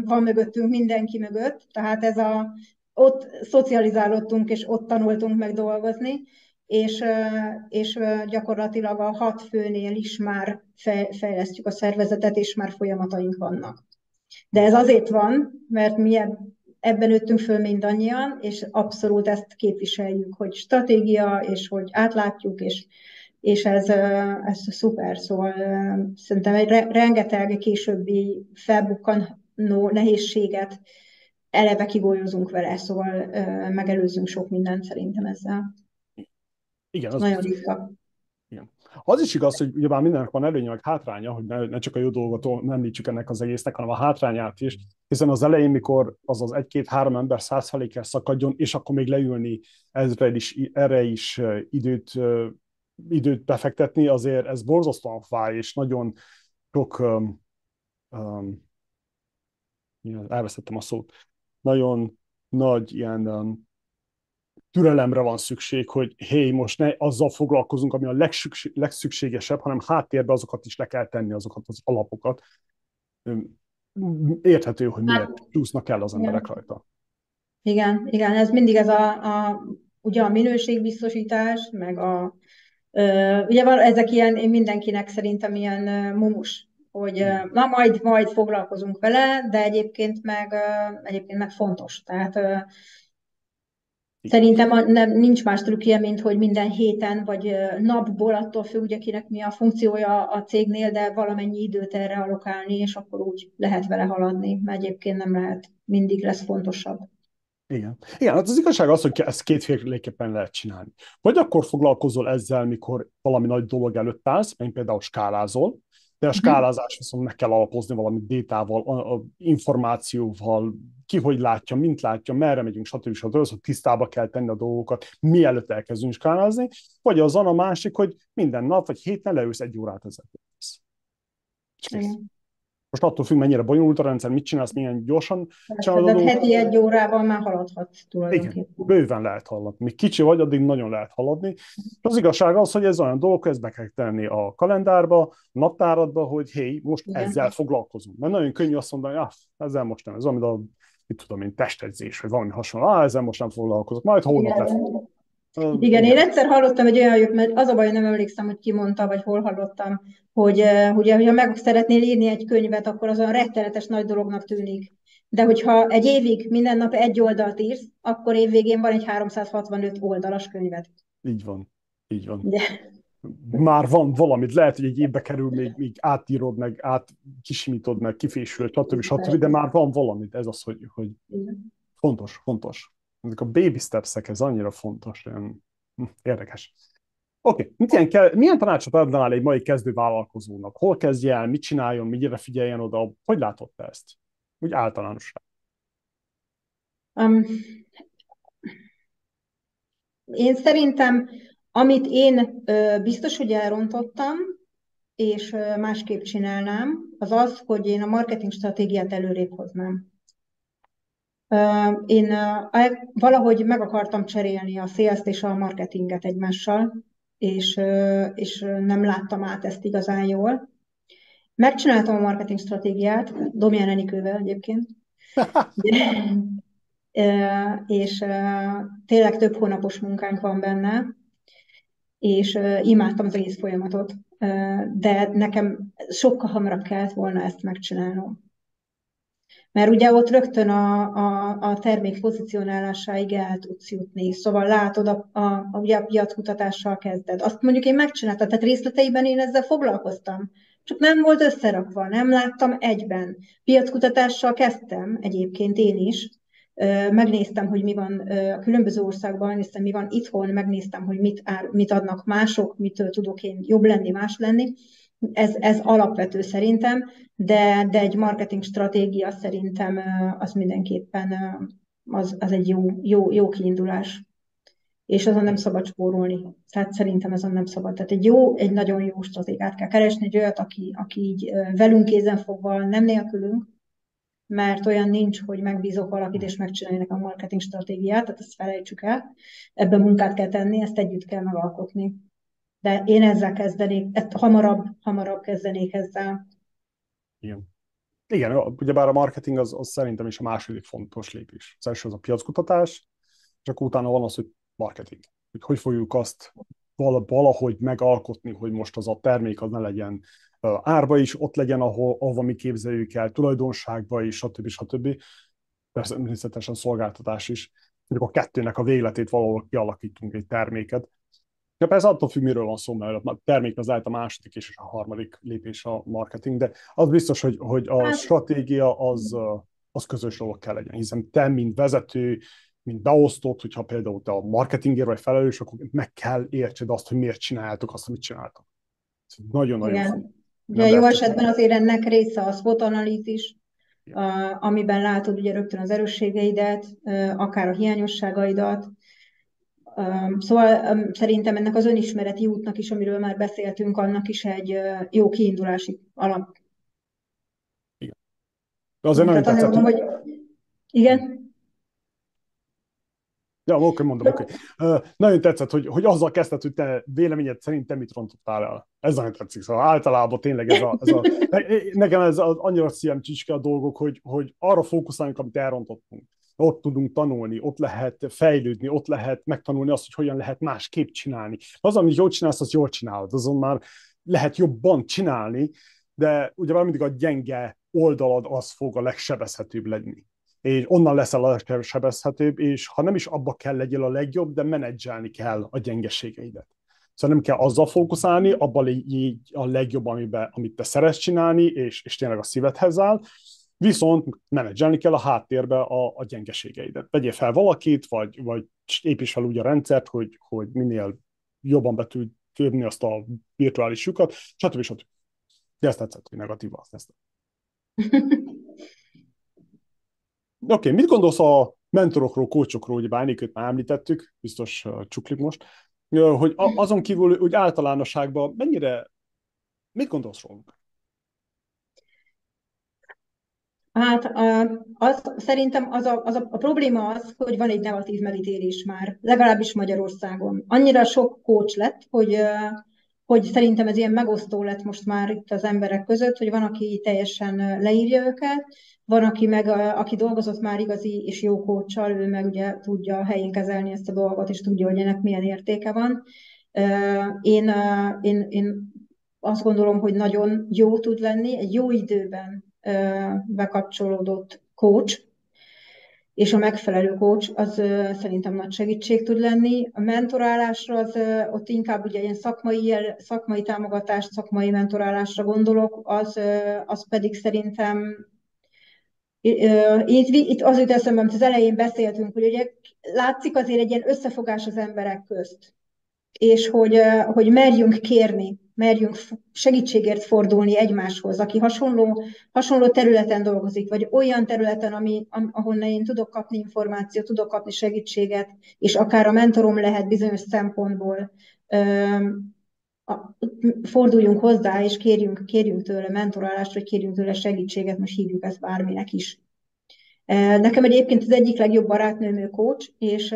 van mögöttünk mindenki mögött, tehát ez a, ott szocializálódtunk, és ott tanultunk meg dolgozni, és, és gyakorlatilag a hat főnél is már fejlesztjük a szervezetet, és már folyamataink vannak. De ez azért van, mert mi ebben nőttünk föl mindannyian, és abszolút ezt képviseljük, hogy stratégia, és hogy átlátjuk, és, és ez, ez szuper. Szóval szerintem egy rengeteg későbbi felbukkanó nehézséget eleve kigolyozunk vele, szóval megelőzünk sok mindent szerintem ezzel. Igen, az Nagyon ritka. Az is igaz, hogy ugyebár mindennek van előnye, meg hátránya, hogy ne, ne csak a jó dolgot nem említsük ennek az egésznek, hanem a hátrányát is, hiszen az elején, mikor az az egy-két-három ember száz felé kell szakadjon, és akkor még leülni ezre is, erre is időt, időt befektetni, azért ez borzasztóan fáj, és nagyon sok um, um, elveszettem a szót, nagyon nagy ilyen um, türelemre van szükség, hogy hé, most ne azzal foglalkozunk, ami a legszükség, legszükségesebb, hanem háttérbe azokat is le kell tenni, azokat az alapokat. Érthető, hogy miért hát, csúsznak el az emberek igen. rajta. Igen, igen, ez mindig ez a, a ugye a minőségbiztosítás, meg a ugye van, ezek ilyen, mindenkinek szerintem ilyen mumus, hogy na majd, majd foglalkozunk vele, de egyébként meg, egyébként meg fontos. Tehát Szerintem a, nem, nincs más trükkje, mint hogy minden héten vagy napból, attól függ, ugye kinek mi a funkciója a cégnél, de valamennyi időt erre alokálni, és akkor úgy lehet vele haladni, mert egyébként nem lehet, mindig lesz fontosabb. Igen. Igen, hát az igazság az, hogy ezt kétféleképpen lehet csinálni. Vagy akkor foglalkozol ezzel, mikor valami nagy dolog előtt állsz, mint például skálázol, de a mhm. skálázás viszont meg kell alapozni valami détával, a, a információval, ki hogy látja, mint látja, merre megyünk, stb. stb. Az, hogy tisztába kell tenni a dolgokat, mielőtt elkezdünk skálázni, vagy azon a másik, hogy minden nap vagy héten leülsz egy órát ezzel. Most attól függ, mennyire bonyolult a rendszer, mit csinálsz, milyen gyorsan csinálod. Tehát heti egy órával már haladhatsz tulajdonképpen. Igen, bőven lehet haladni. Míg kicsi vagy, addig nagyon lehet haladni. Az igazság az, hogy ez olyan dolog, ezt be kell tenni a kalendárba, a naptáradba, hogy hé, most Igen. ezzel foglalkozunk. Mert nagyon könnyű azt mondani, ah, ezzel most nem, ez amit a mit tudom én, testedzés, vagy valami hasonló, ah, ezzel most nem foglalkozok, majd holnap lesz. Igen, igen, én egyszer hallottam egy olyan mert az a baj, nem emlékszem, hogy ki mondta, vagy hol hallottam, hogy ugye, hogyha meg szeretnél írni egy könyvet, akkor az olyan rettenetes nagy dolognak tűnik. De hogyha egy évig minden nap egy oldalt írsz, akkor évvégén van egy 365 oldalas könyved. Így van, így van. De... Már van valamit, lehet, hogy egy évbe kerül, még, még átírod, meg átkisimítod, meg kifésülöd, stb. stb. De már van valamit, ez az, hogy, hogy fontos, fontos ezek a baby steps ez annyira fontos, olyan [laughs] érdekes. Oké, okay. milyen, kell, milyen tanácsot adnál egy mai kezdő vállalkozónak? Hol kezdje el, mit csináljon, mire figyeljen oda? Hogy látod te ezt? Úgy általánosan. Um, én szerintem, amit én ö, biztos, hogy elrontottam, és ö, másképp csinálnám, az az, hogy én a marketing stratégiát előrébb hoznám. Én valahogy meg akartam cserélni a sales és a marketinget egymással, és, és nem láttam át ezt igazán jól. Megcsináltam a marketing stratégiát, Domján Enikővel egyébként, [laughs] és tényleg több hónapos munkánk van benne, és imádtam az egész folyamatot, de nekem sokkal hamarabb kellett volna ezt megcsinálnom. Mert ugye ott rögtön a, a, a termék pozícionálásáig el tudsz jutni. Szóval látod, a, a, a, ugye a piackutatással kezded. Azt mondjuk én megcsináltam, tehát részleteiben én ezzel foglalkoztam. Csak nem volt összerakva, nem láttam egyben. Piackutatással kezdtem egyébként én is. Megnéztem, hogy mi van a különböző országban, megnéztem, mi van itthon, megnéztem, hogy mit, ár, mit adnak mások, mitől tudok én jobb lenni, más lenni ez, ez alapvető szerintem, de, de egy marketing stratégia szerintem az mindenképpen az, az egy jó, jó, jó kiindulás. És azon nem szabad spórolni. Tehát szerintem azon nem szabad. Tehát egy jó, egy nagyon jó stratégiát kell keresni, egy olyat, aki, aki így velünk kézen fogva, nem nélkülünk, mert olyan nincs, hogy megbízok valakit, és megcsinálja nekem a marketing stratégiát, tehát ezt felejtsük el. Ebben munkát kell tenni, ezt együtt kell megalkotni de én ezzel kezdenék, ezt hamarabb, hamarabb kezdenék ezzel. Igen. Igen, ugyebár a marketing az, az szerintem is a második fontos lépés. Az első az a piackutatás, és akkor utána van az, hogy marketing. Hogy hogy fogjuk azt valahogy megalkotni, hogy most az a termék az ne legyen árba is, ott legyen, ahol, ahova mi képzeljük el, tulajdonságba is, stb. stb. Természetesen szolgáltatás is. Hogy a kettőnek a végletét valahol kialakítunk egy terméket, Ja, persze attól függ, miről van szó, mert a termék az lehet a második és a harmadik lépés a marketing, de az biztos, hogy, hogy a hát- stratégia az, az közös dolog kell legyen, hiszen te, mint vezető, mint beosztott, hogyha például te a marketingért vagy felelős, akkor meg kell értsed azt, hogy miért csináltok azt, amit csináltok. Nagyon-nagyon fontos. Ugye jó esetben azért ennek része a SWOT analízis, amiben látod ugye rögtön az erősségeidet, akár a hiányosságaidat, Szóval szerintem ennek az önismereti útnak is, amiről már beszéltünk, annak is egy jó kiindulási alap. Igen. De azért nagyon tetszett, hogy... Igen? Ja, oké, mondom, oké. Okay. Uh, nagyon tetszett, hogy, hogy azzal kezdted, hogy te véleményed szerint te mit rontottál el. Ez nagyon tetszik. Szóval általában tényleg ez a, ez a [laughs] nekem ez a, annyira szívem csicske a dolgok, hogy, hogy arra fókuszáljunk, amit elrontottunk. Ott tudunk tanulni, ott lehet fejlődni, ott lehet megtanulni azt, hogy hogyan lehet másképp csinálni. Az, amit jól csinálsz, az jól csinálod. Azon már lehet jobban csinálni, de ugye mindig a gyenge oldalad az fog a legsebezhetőbb lenni és onnan leszel a legsebezhetőbb, és ha nem is abba kell legyél a legjobb, de menedzselni kell a gyengeségeidet. Szóval nem kell azzal fókuszálni, abba légy a legjobb, amiben, amit te szeretsz csinálni, és, és tényleg a szívedhez áll, viszont menedzselni kell a háttérbe a, a gyengeségeidet. Vegyél fel valakit, vagy, vagy építs fel úgy a rendszert, hogy, hogy minél jobban be tud törni azt a virtuális lyukat, stb. stb. De ezt tetszett, hogy negatív azt ezt. [laughs] Oké, okay, mit gondolsz a mentorokról, kócsokról, ugye Bánikőt már említettük, biztos uh, csuklik most, hogy azon kívül úgy általánosságban mennyire, mit gondolsz róluk? Hát az, szerintem az a, az a, a probléma az, hogy van egy negatív medítélés már, legalábbis Magyarországon. Annyira sok kócs lett, hogy, hogy szerintem ez ilyen megosztó lett most már itt az emberek között, hogy van, aki teljesen leírja őket, van, aki meg, aki dolgozott már igazi és jó kócsal, ő meg ugye tudja helyén kezelni ezt a dolgot, és tudja, hogy ennek milyen értéke van. Én, én, én azt gondolom, hogy nagyon jó tud lenni, egy jó időben bekapcsolódott coach, és a megfelelő coach az szerintem nagy segítség tud lenni. A mentorálásra az ott inkább ugye ilyen szakmai, szakmai támogatást, szakmai mentorálásra gondolok, az, az pedig szerintem itt, itt az jut eszembe, amit az elején beszéltünk, hogy ugye látszik azért egy ilyen összefogás az emberek közt, és hogy, hogy merjünk kérni, merjünk segítségért fordulni egymáshoz, aki hasonló, hasonló területen dolgozik, vagy olyan területen, ami, ahonnan én tudok kapni információt, tudok kapni segítséget, és akár a mentorom lehet bizonyos szempontból, forduljunk hozzá, és kérjünk, kérjünk tőle mentorálást, vagy kérjünk tőle segítséget, most hívjuk ezt bárminek is. Nekem egyébként az egyik legjobb barátnőm ő coach, és,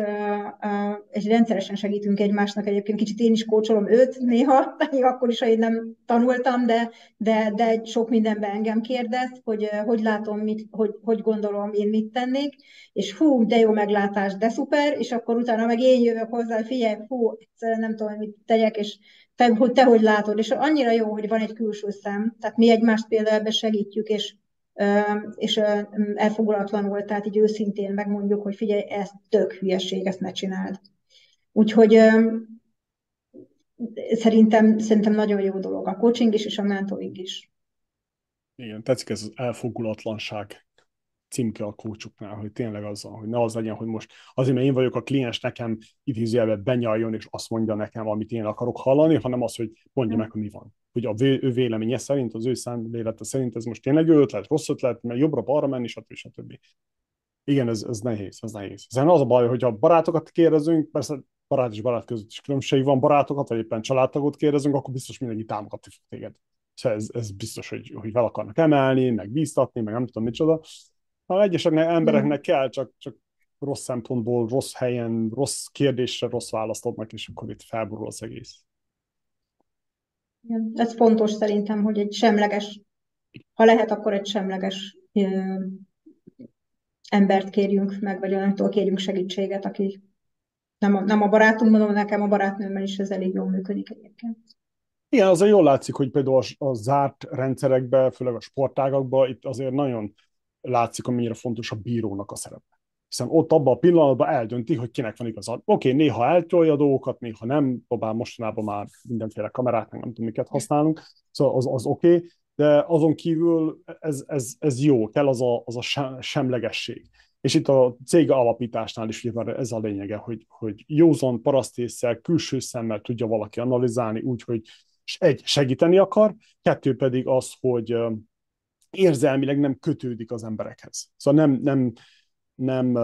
és rendszeresen segítünk egymásnak. Egyébként kicsit én is kócsolom őt néha, [laughs] még akkor is, ha én nem tanultam, de, de, de sok mindenben engem kérdez, hogy hogy látom, mit, hogy, hogy gondolom, én mit tennék, és hú, de jó meglátás, de szuper, és akkor utána meg én jövök hozzá, figyelj, hú, nem tudom, mit tegyek, és te, hogy te hogy látod, és annyira jó, hogy van egy külső szem, tehát mi egymást például ebbe segítjük, és és elfogulatlanul, tehát így őszintén megmondjuk, hogy figyelj, ez tök hülyeség, ezt ne csináld. Úgyhogy szerintem, szerintem nagyon jó dolog a coaching is, és a mentoring is. Igen, tetszik ez az elfogulatlanság címke a kócsuknál, hogy tényleg azzal, hogy ne az legyen, hogy most azért, mert én vagyok a kliens, nekem idézőjelbe benyaljon, és azt mondja nekem, amit én akarok hallani, hanem az, hogy mondja meg, hogy mi van. Hogy a ő véleménye szerint, az ő szemlélete szerint ez most tényleg jó ötlet, rossz ötlet, mert jobbra-balra menni, stb. stb. Igen, ez, ez nehéz, ez nehéz. Hiszen az a baj, hogy a barátokat kérdezünk, persze barát és barát között is különbség van, barátokat, vagy éppen családtagot kérdezünk, akkor biztos mindenki támogatni fog téged. Szóval ez, ez biztos, hogy, hogy fel akarnak emelni, meg bíztatni, meg nem tudom micsoda. Ha egyeseknek, embereknek kell, csak, csak rossz szempontból, rossz helyen, rossz kérdésre rossz választ adnak, és akkor itt felborul az egész. Ez fontos szerintem, hogy egy semleges, ha lehet, akkor egy semleges embert kérjünk meg, vagy olyantól kérjünk segítséget, aki nem a, nem a barátunk, mondom, nekem a barátnőmmel is ez elég jól működik egyébként. Igen, azért jól látszik, hogy például a, a zárt rendszerekben, főleg a sportágakban, itt azért nagyon látszik, amennyire fontos a bírónak a szerepe. Hiszen ott abban a pillanatban eldönti, hogy kinek van igaza. Oké, néha eltolja dolgokat, néha nem, bár mostanában már mindenféle kamerát, nem tudom, miket használunk, szóval az, az oké, de azon kívül ez, ez, ez jó, kell az a, az a semlegesség. És itt a cég alapításnál is ugye ez a lényege, hogy, hogy józan parasztésszel, külső szemmel tudja valaki analizálni úgy, hogy egy, segíteni akar, kettő pedig az, hogy érzelmileg nem kötődik az emberekhez. Szóval nem, nem, nem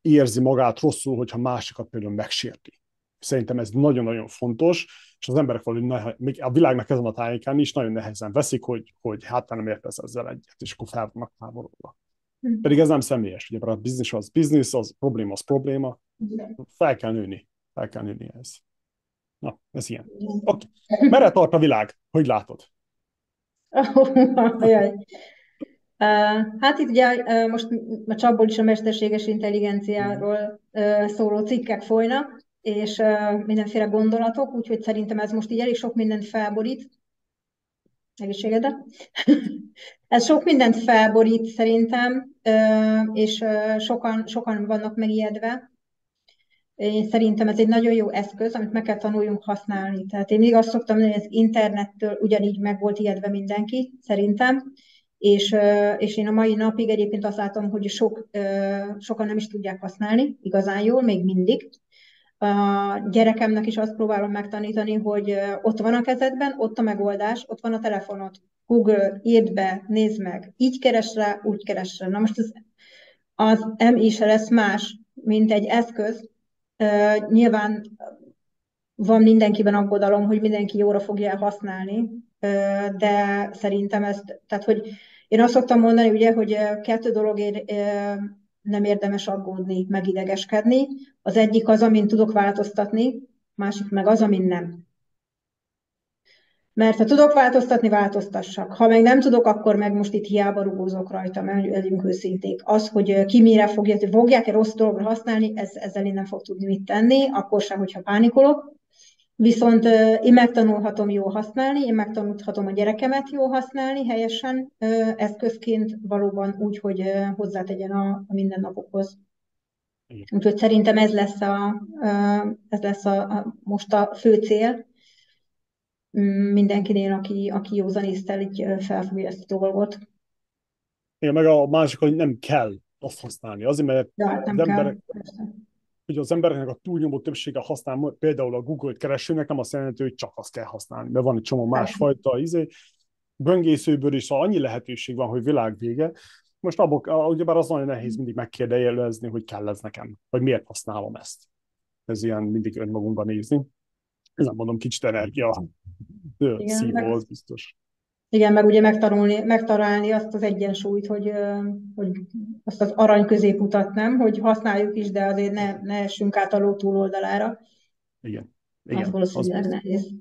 érzi magát rosszul, hogyha másikat például megsérti. Szerintem ez nagyon-nagyon fontos, és az emberek valahogy még a világnak ezen a tájékán is nagyon nehezen veszik, hogy, hogy hát nem értesz ezzel egyet, és akkor fel vannak távolodva. Hm. Pedig ez nem személyes, ugye, mert a biznisz az biznisz, az probléma az probléma. Fel kell nőni, fel kell nőni ez. Na, ez ilyen. Okay. Merre tart a világ? Hogy látod? [laughs] Hát itt ugye most a csapból is a mesterséges intelligenciáról szóló cikkek folynak, és mindenféle gondolatok, úgyhogy szerintem ez most így elég sok mindent felborít. Egészségedre? [laughs] ez sok mindent felborít szerintem, és sokan, sokan vannak megijedve. Én szerintem ez egy nagyon jó eszköz, amit meg kell tanuljunk használni. Tehát én még azt szoktam mondani, hogy az internettől ugyanígy meg volt ijedve mindenki, szerintem, és, és én a mai napig egyébként azt látom, hogy sok, sokan nem is tudják használni igazán jól, még mindig. A gyerekemnek is azt próbálom megtanítani, hogy ott van a kezedben, ott a megoldás, ott van a telefonod. Google, írd be, nézd meg. Így keres rá, úgy keres rá. Na most az, az MI se lesz más, mint egy eszköz. Nyilván van mindenkiben aggodalom, hogy mindenki jóra fogja használni, de szerintem ezt, tehát hogy én azt szoktam mondani, ugye, hogy kettő dologért nem érdemes aggódni, megidegeskedni. Az egyik az, amin tudok változtatni, másik meg az, amin nem. Mert ha tudok változtatni, változtassak. Ha meg nem tudok, akkor meg most itt hiába rugózok rajta, mert legyünk őszinték. Az, hogy ki mire fogja, fogják-e rossz dologra használni, ez, ezzel én nem fog tudni mit tenni, akkor sem, hogyha pánikolok. Viszont én megtanulhatom jól használni, én megtanulhatom a gyerekemet jól használni helyesen, eszközként valóban úgy, hogy hozzátegyen a, a mindennapokhoz. Úgyhogy szerintem ez lesz, a, ez lesz a, a, most a fő cél mm, mindenkinél, aki, aki józanésztel így felfogja ezt a dolgot. Igen, meg a másik, hogy nem kell azt használni. Azért, mert ja, hát nem az kell, emberek, persze hogy az embereknek a túlnyomó többsége használ például a Google-t keresőnek, nem azt jelenti, hogy csak azt kell használni, mert van egy csomó másfajta izé, böngészőből is, szóval annyi lehetőség van, hogy világ vége. Most abból, ugyebár az nagyon nehéz mindig megkérdejelezni, hogy kell ez nekem, vagy miért használom ezt. Ez ilyen mindig önmagunkban nézni. Ez nem mondom, kicsit energia szívó, az biztos. Igen, meg ugye megtanulni, megtalálni azt az egyensúlyt, hogy, hogy azt az arany középutat nem, hogy használjuk is, de azért ne, ne essünk át a ló túloldalára. Igen. Igen. Az valószínűleg az nehéz.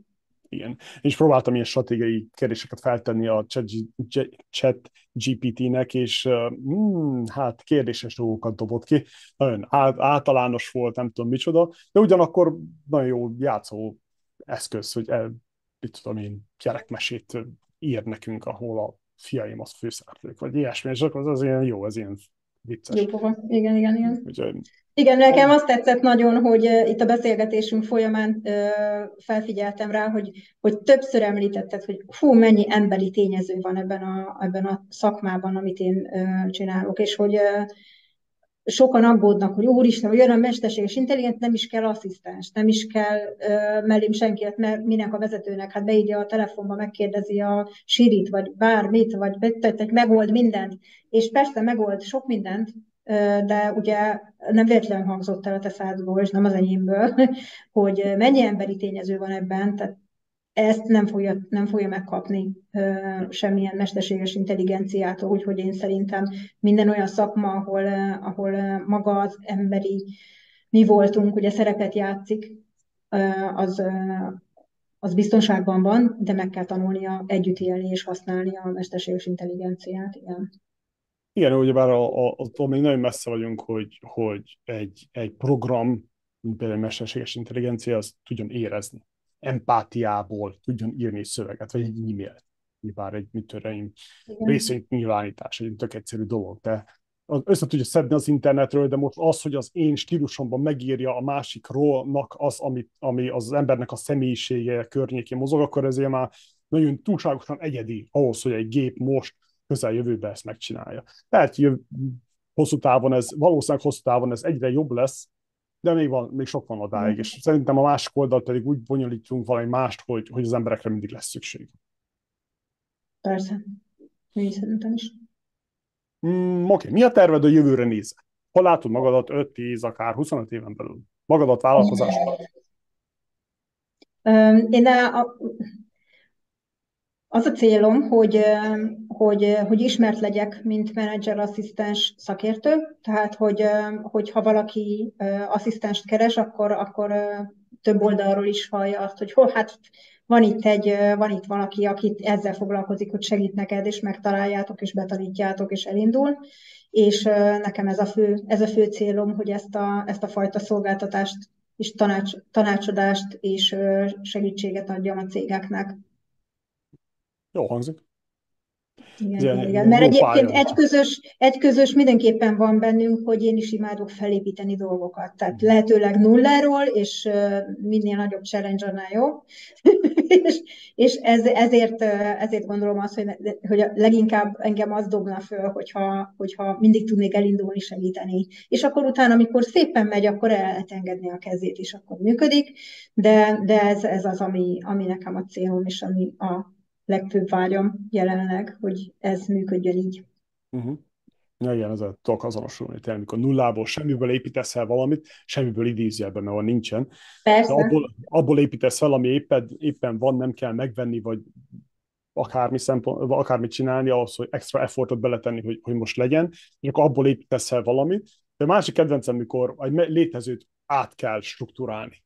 Igen. És próbáltam ilyen stratégiai kérdéseket feltenni a chat GPT-nek, és hmm, hát kérdéses dolgokat dobott ki. Nagyon általános volt, nem tudom micsoda, de ugyanakkor nagyon jó játszó eszköz, hogy el, mit tudom én, gyerekmesét ír nekünk, ahol a fiaim az főszereplők, vagy ilyesmi, és akkor az, az ilyen jó, az ilyen vicces. Jó, igen, igen, igen. Úgyhogy, igen, nekem azt tetszett nagyon, hogy itt a beszélgetésünk folyamán uh, felfigyeltem rá, hogy, hogy többször említetted, hogy hú, mennyi emberi tényező van ebben a, ebben a szakmában, amit én uh, csinálok, és hogy uh, sokan aggódnak, hogy úristen, hogy jön a mesterséges intelligens, nem is kell asszisztens, nem is kell uh, mellém senki, mert minek a vezetőnek, hát beírja a telefonba, megkérdezi a sírit, vagy bármit, vagy betett, megold mindent, és persze megold sok mindent, de ugye nem véletlenül hangzott el a te és nem az enyémből, [laughs] hogy mennyi emberi tényező van ebben, tehát ezt nem fogja, nem fogja megkapni uh, semmilyen mesterséges intelligenciától, úgyhogy én szerintem minden olyan szakma, ahol, uh, ahol uh, maga az emberi mi voltunk, ugye szerepet játszik, uh, az, uh, az biztonságban van, de meg kell tanulnia együtt élni és használni a mesterséges intelligenciát. Igen. Igen, ugyebár attól még nagyon messze vagyunk, hogy, hogy egy, egy program, mint például a mesterséges intelligencia, az tudjon érezni empátiából tudjon írni egy szöveget, vagy egy e-mailt, bár egy mit tudom, részvényt nyilvánítás, egy tök egyszerű dolog, de össze tudja szedni az internetről, de most az, hogy az én stílusomban megírja a másikról az, ami, ami az embernek a személyisége környékén mozog, akkor ezért már nagyon túlságosan egyedi ahhoz, hogy egy gép most közeljövőben ezt megcsinálja. Tehát hogy hosszú távon ez, valószínűleg hosszú távon ez egyre jobb lesz, de még, van, még sok van odáig, és szerintem a másik oldal pedig úgy bonyolítunk valami mást, hogy, hogy az emberekre mindig lesz szükség. Persze. Én szerintem is. Mm, Oké, mi a terved a jövőre nézve? Hol látod magadat 5-10, akár 25 éven belül? Magadat vállalkozásban? Én a, a, Az a célom, hogy, hogy, hogy ismert legyek, mint menedzser asszisztens szakértő, tehát hogy, hogy ha valaki asszisztenst keres, akkor, akkor több oldalról is hallja azt, hogy hol, hát van itt, egy, van itt valaki, akit ezzel foglalkozik, hogy segít neked, és megtaláljátok, és betanítjátok, és elindul. És nekem ez a fő, ez a fő célom, hogy ezt a, ezt a fajta szolgáltatást és tanács, tanácsadást és segítséget adjam a cégeknek. Jó hangzik. Igen, igen, igen. Mert egyébként egy közös, egy közös mindenképpen van bennünk, hogy én is imádok felépíteni dolgokat. Tehát lehetőleg nulláról, és minél nagyobb challenge, annál jobb. [laughs] és és ez, ezért, ezért gondolom azt, hogy, hogy leginkább engem az dobna föl, hogyha, hogyha mindig tudnék elindulni, segíteni. És akkor utána, amikor szépen megy, akkor el lehet engedni a kezét, és akkor működik. De, de ez, ez az, ami, ami nekem a célom, és ami a legfőbb vágyam jelenleg, hogy ez működjön így. Uh-huh. Ja, igen, ezzel tudok azonosulni. Tehát, amikor nullából semmiből építesz el valamit, semmiből idézjelben, mert van nincsen. Persze. De abból, abból építesz fel, ami éppen, éppen van, nem kell megvenni, vagy akármi szempont, akármit csinálni, ahhoz, hogy extra effortot beletenni, hogy, hogy most legyen, és akkor abból építesz el valamit. De a másik kedvencem, amikor egy létezőt át kell struktúrálni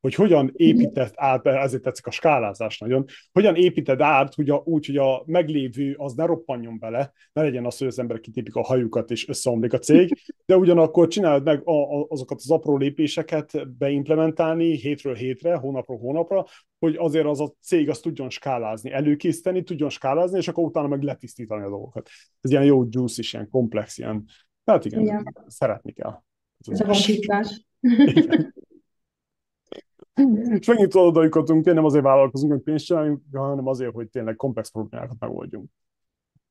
hogy hogyan épített át, ezért tetszik a skálázás nagyon, hogyan építed át hogy a, úgy, hogy a meglévő az ne roppanjon bele, ne legyen az, hogy az emberek kitépik a hajukat és összeomlik a cég, de ugyanakkor csinálod meg a, a, azokat az apró lépéseket beimplementálni hétről hétre, hónapról hónapra, hogy azért az a cég azt tudjon skálázni, előkészíteni, tudjon skálázni, és akkor utána meg letisztítani a dolgokat. Ez ilyen jó juice is, ilyen komplex, ilyen, tehát igen, igen. szeretni kell. Ez a. [laughs] És megint oda jutottunk, nem azért vállalkozunk, hogy pénzt csináljunk, hanem azért, hogy tényleg komplex problémákat megoldjunk.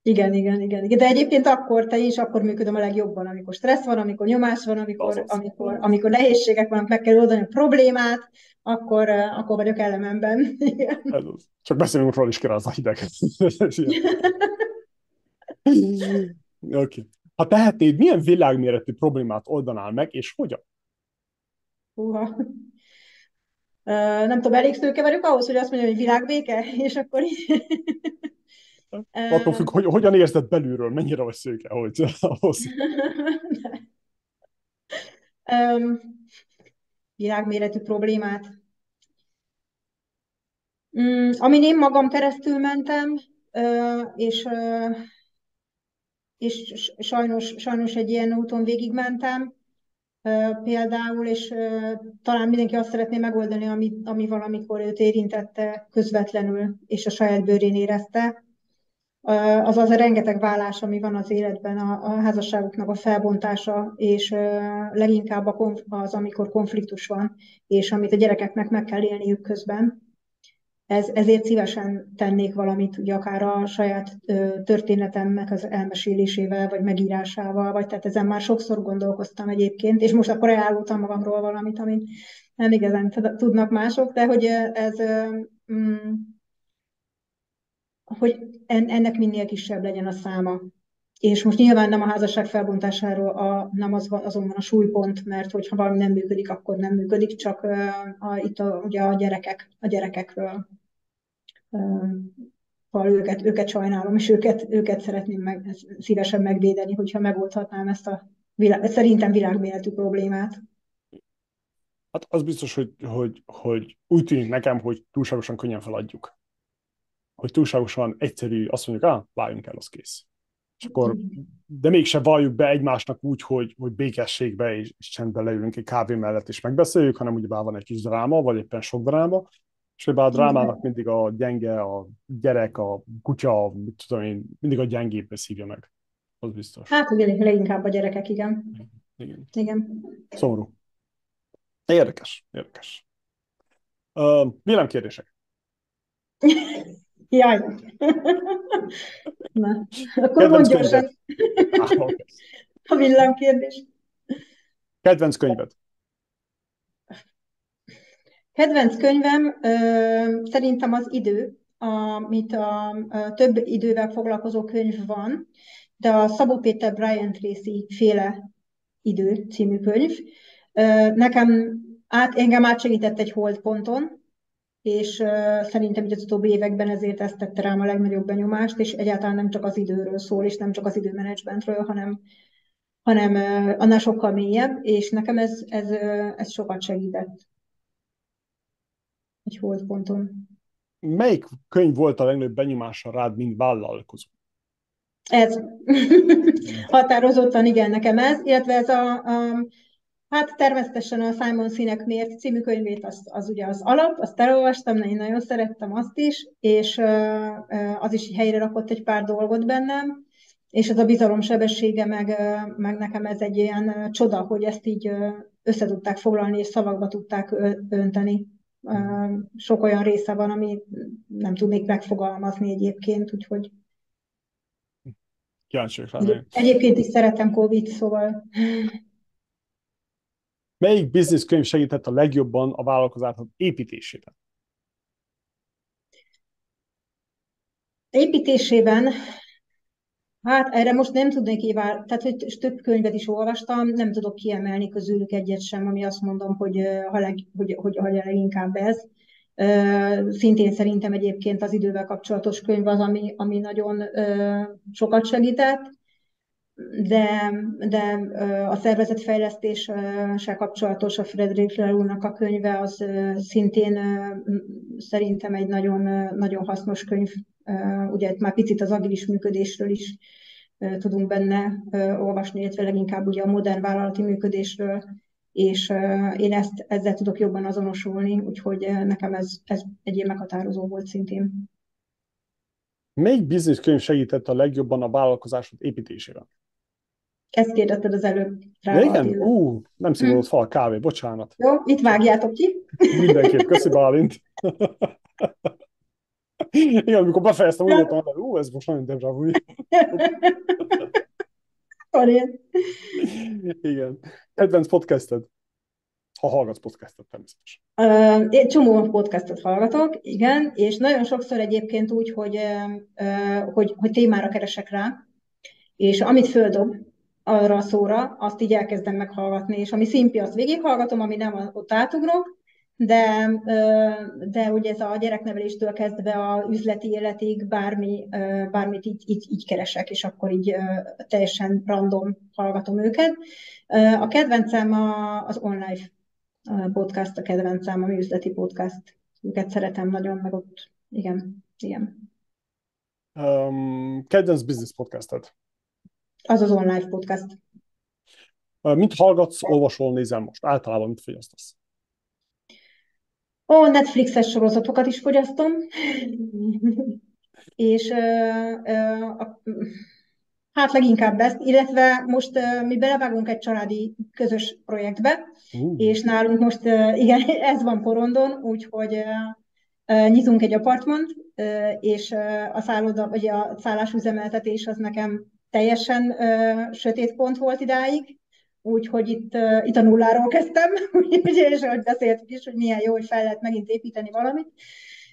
Igen, igen, igen, igen. De egyébként akkor te is akkor működöm a legjobban, amikor stressz van, amikor nyomás van, amikor, amikor, amikor nehézségek vannak, meg kell oldani a problémát, akkor, akkor vagyok elememben. Ez az. Csak beszélünk róla is kell az a hideg. [laughs] Oké. Okay. Ha tehetnéd, milyen világméretű problémát oldanál meg, és hogyan? Uha nem tudom, elég szőke vagyok ahhoz, hogy azt mondjam, hogy világbéke, [laughs] és akkor így... [laughs] Attól függ, hogy hogyan érzed belülről, mennyire vagy szőke hogy [laughs] ahhoz. um, világméretű problémát. Um, amin én magam keresztül mentem, uh, és, uh, és sajnos, sajnos egy ilyen úton végigmentem, például, és talán mindenki azt szeretné megoldani, ami, ami valamikor őt érintette közvetlenül, és a saját bőrén érezte, az az a rengeteg vállás, ami van az életben, a, a házasságoknak a felbontása, és leginkább a konf- az, amikor konfliktus van, és amit a gyerekeknek meg kell élniük közben ez, ezért szívesen tennék valamit, ugye akár a saját történetemnek az elmesélésével, vagy megírásával, vagy tehát ezen már sokszor gondolkoztam egyébként, és most akkor elárultam magamról valamit, amit nem igazán tudnak mások, de hogy ez, mm, hogy ennek minél kisebb legyen a száma. És most nyilván nem a házasság felbontásáról a, nem az azonban a súlypont, mert hogyha valami nem működik, akkor nem működik, csak a, itt a, ugye a gyerekek, a gyerekekről Szóval őket, őket sajnálom, és őket, őket szeretném meg, szívesen megvédeni, hogyha megoldhatnám ezt a világ, szerintem világméretű problémát. Hát az biztos, hogy, hogy, hogy úgy tűnik nekem, hogy túlságosan könnyen feladjuk. Hogy túlságosan egyszerű, azt mondjuk, ah, váljunk el, az kész. És akkor, de mégse valljuk be egymásnak úgy, hogy, hogy békességbe és, és csendben leülünk egy kávé mellett és megbeszéljük, hanem ugye van egy kis dráma, vagy éppen sok dráma, és a drámának mindig a gyenge, a gyerek, a kutya, mit tudom én, mindig a gyengébb szívja meg. Az biztos. Hát igen, leginkább a gyerekek, igen. Igen. igen. Szomorú. Érdekes, érdekes. Uh, vélemkérdések. [laughs] Jaj. [laughs] Na, akkor mondj gyorsan. A villámkérdés. Kedvenc könyved? Kedvenc könyvem ö, szerintem az idő, amit a, a több idővel foglalkozó könyv van, de a Szabó Péter Brian Tracy féle idő című könyv. Nekem át, engem átsegített egy holdponton, és szerintem így az utóbbi években ezért ezt tette rám a legnagyobb benyomást, és egyáltalán nem csak az időről szól, és nem csak az időmenedzsmentről, hanem, hanem annál sokkal mélyebb, és nekem ez, ez, ez sokat segített egy holdponton. Melyik könyv volt a legnagyobb benyomása rád, mint vállalkozó? Ez. [laughs] Határozottan igen, nekem ez, illetve ez a, a Hát természetesen a Simon Sinek miért című könyvét, az, az ugye az alap, azt elolvastam, én nagyon szerettem azt is, és az is helyre rakott egy pár dolgot bennem, és ez a bizalom sebessége, meg, meg nekem ez egy ilyen csoda, hogy ezt így össze tudták foglalni, és szavakba tudták önteni. Sok olyan része van, ami nem tudnék megfogalmazni egyébként, úgyhogy Kíváncsi Egyébként is szeretem Covid, szóval Melyik business könyv segített a legjobban a vállalkozások építésében? Építésében, hát erre most nem tudnék évár, tehát hogy több könyvet is olvastam, nem tudok kiemelni közülük egyet sem, ami azt mondom, hogy, ha leg, hogy, hogy, hogy leginkább ez. Szintén szerintem egyébként az idővel kapcsolatos könyv az, ami, ami nagyon sokat segített de, de a szervezetfejlesztéssel kapcsolatos a Frederick Lelúnak a könyve az szintén szerintem egy nagyon, nagyon hasznos könyv. Ugye már picit az agilis működésről is tudunk benne olvasni, illetve leginkább ugye a modern vállalati működésről, és én ezt, ezzel tudok jobban azonosulni, úgyhogy nekem ez, ez egy ilyen meghatározó volt szintén. Melyik biznisz könyv segített a legjobban a vállalkozásod építésében? Ezt kérdezted az előbb. Rá igen? Ú, nem szívott hm. fal kávé, bocsánat. Jó, itt vágjátok ki. Mindenképp, köszi Bálint. igen, amikor befejeztem, úgy voltam, hogy ú, ez most nagyon vu. igen. Kedvenc podcasted? Ha hallgatsz podcastot, természetesen. Uh, én csomó podcastot hallgatok, igen, és nagyon sokszor egyébként úgy, hogy, uh, hogy, hogy témára keresek rá, és amit földob, arra a szóra, azt így elkezdem meghallgatni, és ami szimpi, azt végighallgatom, ami nem, ott átugrok, de, de ugye ez a gyerekneveléstől kezdve a üzleti életig bármi, bármit így, így, így keresek, és akkor így teljesen random hallgatom őket. A kedvencem az online podcast, a kedvencem, a üzleti podcast. Őket szeretem nagyon, meg ott, igen, igen. Um, kedvenc business podcastet? Az az online podcast. Mit hallgatsz, olvasol, nézel most? Általában mit fogyasztasz? Ó, Netflixes sorozatokat is fogyasztom. [laughs] és ö, ö, a, hát leginkább ezt, illetve most ö, mi belevágunk egy családi közös projektbe, uh. és nálunk most ö, igen, [laughs] ez van porondon, úgyhogy ö, ö, nyitunk egy apartmant, ö, és ö, a szálloda, vagy a szállásüzemeltetés az nekem teljesen uh, sötét pont volt idáig, úgyhogy itt, uh, itt a nulláról kezdtem, [laughs] ugye, és ahogy beszéltük is, hogy milyen jó, hogy fel lehet megint építeni valamit.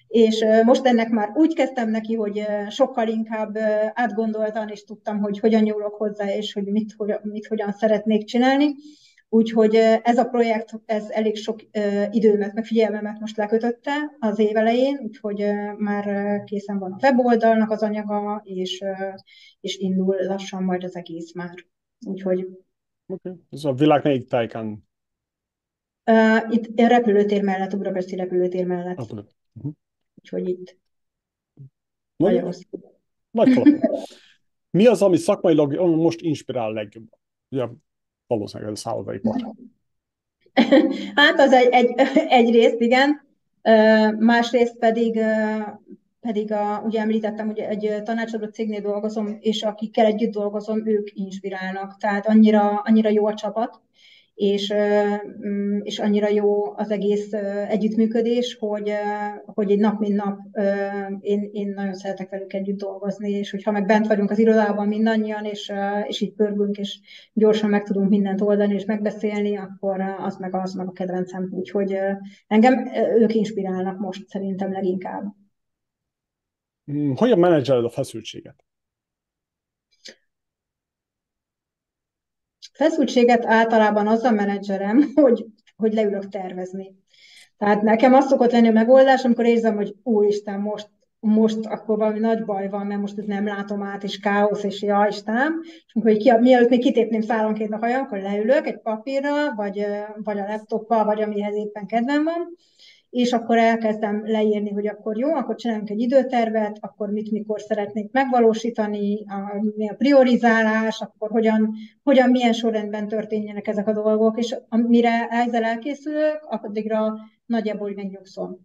És uh, most ennek már úgy kezdtem neki, hogy uh, sokkal inkább uh, átgondoltan, és tudtam, hogy hogyan nyúlok hozzá, és hogy mit, hogy, mit hogyan szeretnék csinálni. Úgyhogy ez a projekt, ez elég sok időmet, meg figyelmemet most lekötötte az év elején, úgyhogy már készen van a weboldalnak az anyaga, és, és indul lassan majd az egész már. Úgyhogy... Okay. Ez a világ melyik tájkán? Uh, itt a repülőtér mellett, a budapesti repülőtér mellett. Uh-huh. Úgyhogy itt. Nagy Mi az, ami szakmailag most inspirál legjobban? Ugye valószínűleg ez a szállodaipar. [laughs] Hát az egy, egy, egy részt, igen. Másrészt pedig, pedig a, ugye említettem, hogy egy tanácsadó cégnél dolgozom, és akikkel együtt dolgozom, ők inspirálnak. Tehát annyira, annyira jó a csapat, és, mm, és annyira jó az egész együttműködés, hogy, hogy egy nap, mint nap én, én nagyon szeretek velük együtt dolgozni, és hogyha meg bent vagyunk az irodában mindannyian, és, és így pörgünk, és gyorsan meg tudunk mindent oldani, és megbeszélni, akkor az meg az meg a kedvencem. Úgyhogy engem ők inspirálnak most szerintem leginkább. Hmm, hogyan menedzseled a feszültséget? Feszültséget általában az a menedzserem, [laughs] hogy, hogy leülök tervezni. Tehát nekem az szokott lenni a megoldás, amikor érzem, hogy úristen, most most akkor valami nagy baj van, mert most nem látom át, és káosz, és ja, Istenem. És amikor ki, mielőtt még kitépném szálonként a hajam, akkor leülök egy papírra, vagy, vagy a laptoppal, vagy amihez éppen kedvem van, és akkor elkezdem leírni, hogy akkor jó, akkor csinálunk egy időtervet, akkor mit, mikor szeretnék megvalósítani, a, mi a priorizálás, akkor hogyan, hogyan, milyen sorrendben történjenek ezek a dolgok, és amire ezzel elkészülök, addigra nagyjából megnyugszom.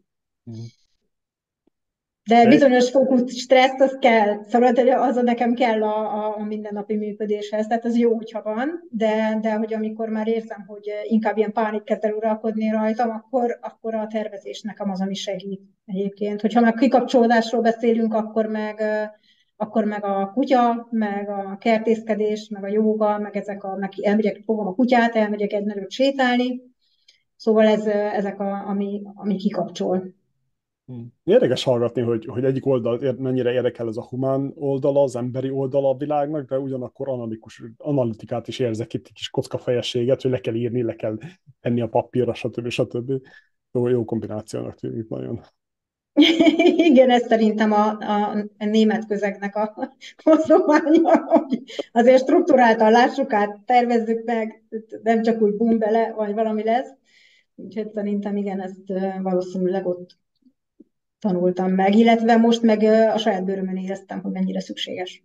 De bizonyos fokú stressz az kell, szóval az a nekem kell a, a mindennapi működéshez, tehát az jó, hogyha van, de, de hogy amikor már érzem, hogy inkább ilyen pánik kezd el uralkodni rajtam, akkor, akkor a tervezés nekem az, ami segít egyébként. Hogyha meg kikapcsolódásról beszélünk, akkor meg, akkor meg a kutya, meg a kertészkedés, meg a jóga, meg ezek a, meg elmegyek, fogom a kutyát, elmegyek egy nagyot sétálni, szóval ez, ezek a, ami, ami kikapcsol. Hmm. Érdekes hallgatni, hogy, hogy egyik oldal mennyire érdekel ez a humán oldala, az emberi oldala a világnak, de ugyanakkor analitikus, analitikát is érzek itt, egy kis kockafejességet, hogy le kell írni, le kell tenni a papírra, stb. stb. Jó, jó kombinációnak tűnik nagyon. [laughs] Igen, ez szerintem a, a, a német közegnek a hozománya, hogy azért struktúráltan lássuk át, tervezzük meg, nem csak úgy bum bele, vagy valami lesz. Úgyhogy szerintem igen, ezt valószínűleg ott tanultam meg, illetve most meg a saját bőrömön éreztem, hogy mennyire szükséges.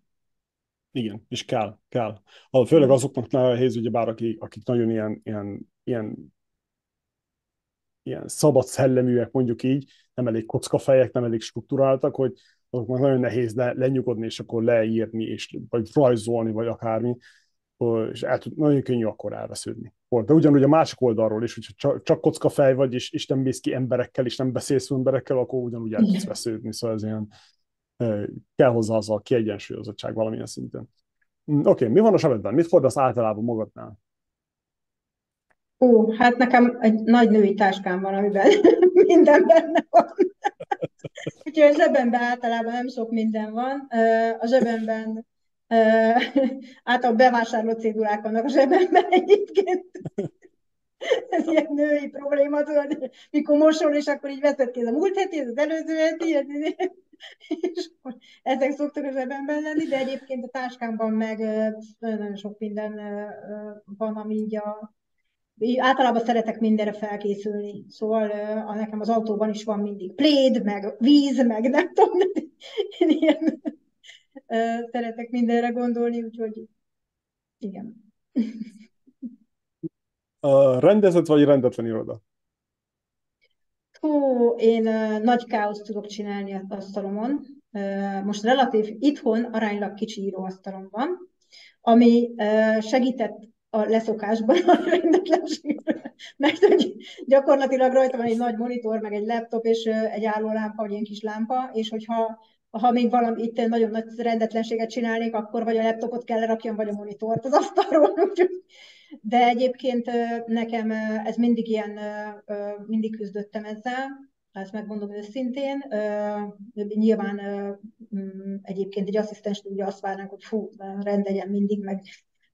Igen, és kell, kell. Főleg azoknak nehéz, ugye bár akik, akik nagyon ilyen, ilyen, ilyen, ilyen szabad szelleműek, mondjuk így, nem elég kockafejek, nem elég struktúráltak, hogy azoknak nagyon nehéz le, lenyugodni, és akkor leírni, és, vagy rajzolni, vagy akármi, és el tud, nagyon könnyű akkor elvesződni. De ugyanúgy a másik oldalról is, hogyha csak, csak kocka fej vagy, és, és nem mész ki emberekkel, és nem beszélsz emberekkel, akkor ugyanúgy el tudsz vesződni. Szóval ez ilyen, kell hozzá az a kiegyensúlyozottság valamilyen szinten. Hm, oké, okay, mi van a sebedben? Mit fordasz általában magadnál? Ó, hát nekem egy nagy női táskám van, amiben [laughs] minden benne van. [laughs] Úgyhogy a zsebemben általában nem sok minden van. A zsebemben [laughs] általában bevásárló cédulák vannak a zsebemben egyébként. [laughs] Ez ilyen női probléma, tudod, mikor mosol, és akkor így veszed ki, a múlt heti, az előző heti, [laughs] és ezek szoktak a zsebemben lenni, de egyébként a táskámban meg nagyon sok minden van, ami így a, általában szeretek mindenre felkészülni, szóval a, nekem az autóban is van mindig pléd, meg víz, meg nem tudom, ilyen szeretek mindenre gondolni, úgyhogy igen. A rendezett vagy rendetlen iroda? Hú, én uh, nagy káoszt tudok csinálni a asztalomon. Uh, most relatív itthon aránylag kicsi íróasztalom van, ami uh, segített a leszokásban a rendetlenségben, mert hogy gyakorlatilag rajta van egy nagy monitor, meg egy laptop, és egy állólámpa, vagy ilyen kis lámpa, és hogyha ha még valami itt nagyon nagy rendetlenséget csinálnék, akkor vagy a laptopot kell lerakjam, vagy a monitort az asztalról. [laughs] De egyébként nekem ez mindig ilyen, mindig küzdöttem ezzel, ezt megmondom őszintén. Nyilván mm, egyébként egy asszisztens ugye azt várnánk, hogy fú, rend mindig, meg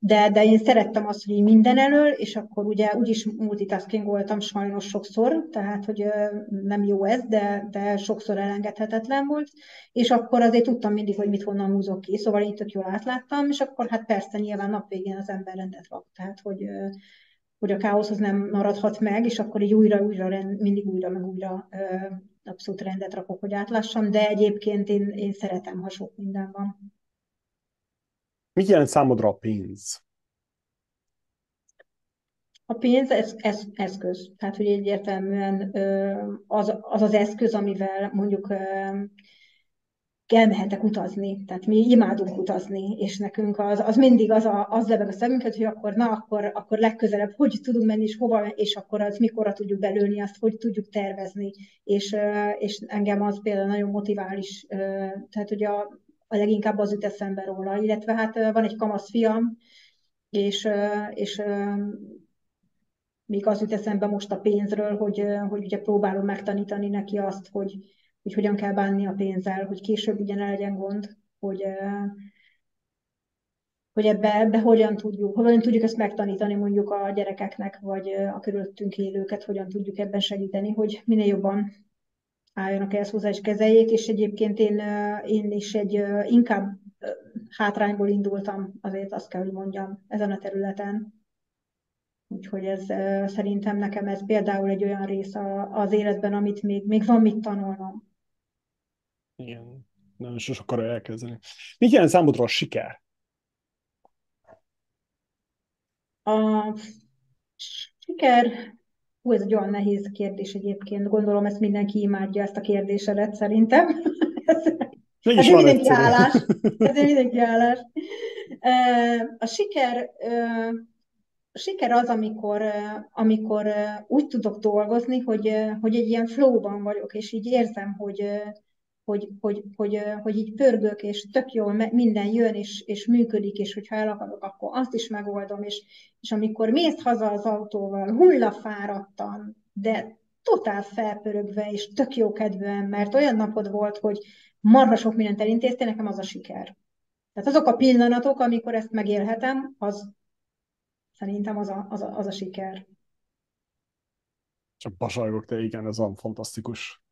de, de én szerettem azt, hogy minden elől, és akkor ugye úgyis multitasking voltam sajnos sokszor, tehát hogy nem jó ez, de, de sokszor elengedhetetlen volt, és akkor azért tudtam mindig, hogy mit honnan húzok ki, szóval én tök jól átláttam, és akkor hát persze nyilván nap végén az ember rendet rak, tehát hogy, hogy a káosz az nem maradhat meg, és akkor így újra, újra, rend, mindig újra, meg újra abszolút rendet rakok, hogy átlássam, de egyébként én, én szeretem, ha sok minden van. Mit jelent számodra a pénz? A pénz ez, ez, eszköz. Tehát, hogy egyértelműen az, az az eszköz, amivel mondjuk elmehetek utazni. Tehát mi imádunk utazni, és nekünk az, az mindig az, a, az lebeg a szemünket, hogy akkor na, akkor, akkor legközelebb hogy tudunk menni, és hova, és akkor az mikorra tudjuk belőni, azt hogy tudjuk tervezni. És, és engem az például nagyon motivál is. Tehát, hogy a, a leginkább az jut eszembe róla. Illetve hát van egy kamasz fiam, és, és még az jut eszembe most a pénzről, hogy, hogy ugye próbálom megtanítani neki azt, hogy, hogy hogyan kell bánni a pénzzel, hogy később ugye ne legyen gond, hogy, hogy ebbe, ebbe hogyan tudjuk, hogyan tudjuk ezt megtanítani mondjuk a gyerekeknek, vagy a körülöttünk élőket, hogyan tudjuk ebben segíteni, hogy minél jobban álljanak ehhez hozzá és kezeljék, és egyébként én, én is egy inkább hátrányból indultam, azért azt kell, hogy mondjam, ezen a területen. Úgyhogy ez szerintem nekem ez például egy olyan rész az életben, amit még, még van mit tanulnom. Igen, nagyon sos akarja elkezdeni. Mit jelent számodra a siker? A siker, hú, ez egy olyan nehéz kérdés egyébként. Gondolom, ezt mindenki imádja, ezt a kérdésedet szerintem. [laughs] ez, ez [laughs] mindenki állás. Ez mindenki állás. A siker, a siker az, amikor, amikor úgy tudok dolgozni, hogy, hogy egy ilyen flowban vagyok, és így érzem, hogy, hogy, hogy, hogy, hogy így pörgök, és tök jól minden jön, és, és működik, és hogyha el akarok, akkor azt is megoldom, és, és amikor mész haza az autóval, hullafáradtan, de totál felpörögve, és tök jó kedvűen, mert olyan napod volt, hogy marha sok mindent elintéztél, nekem az a siker. Tehát azok a pillanatok, amikor ezt megélhetem, az szerintem az a, az a, az a siker. Csak basajgok, te igen, ez van fantasztikus.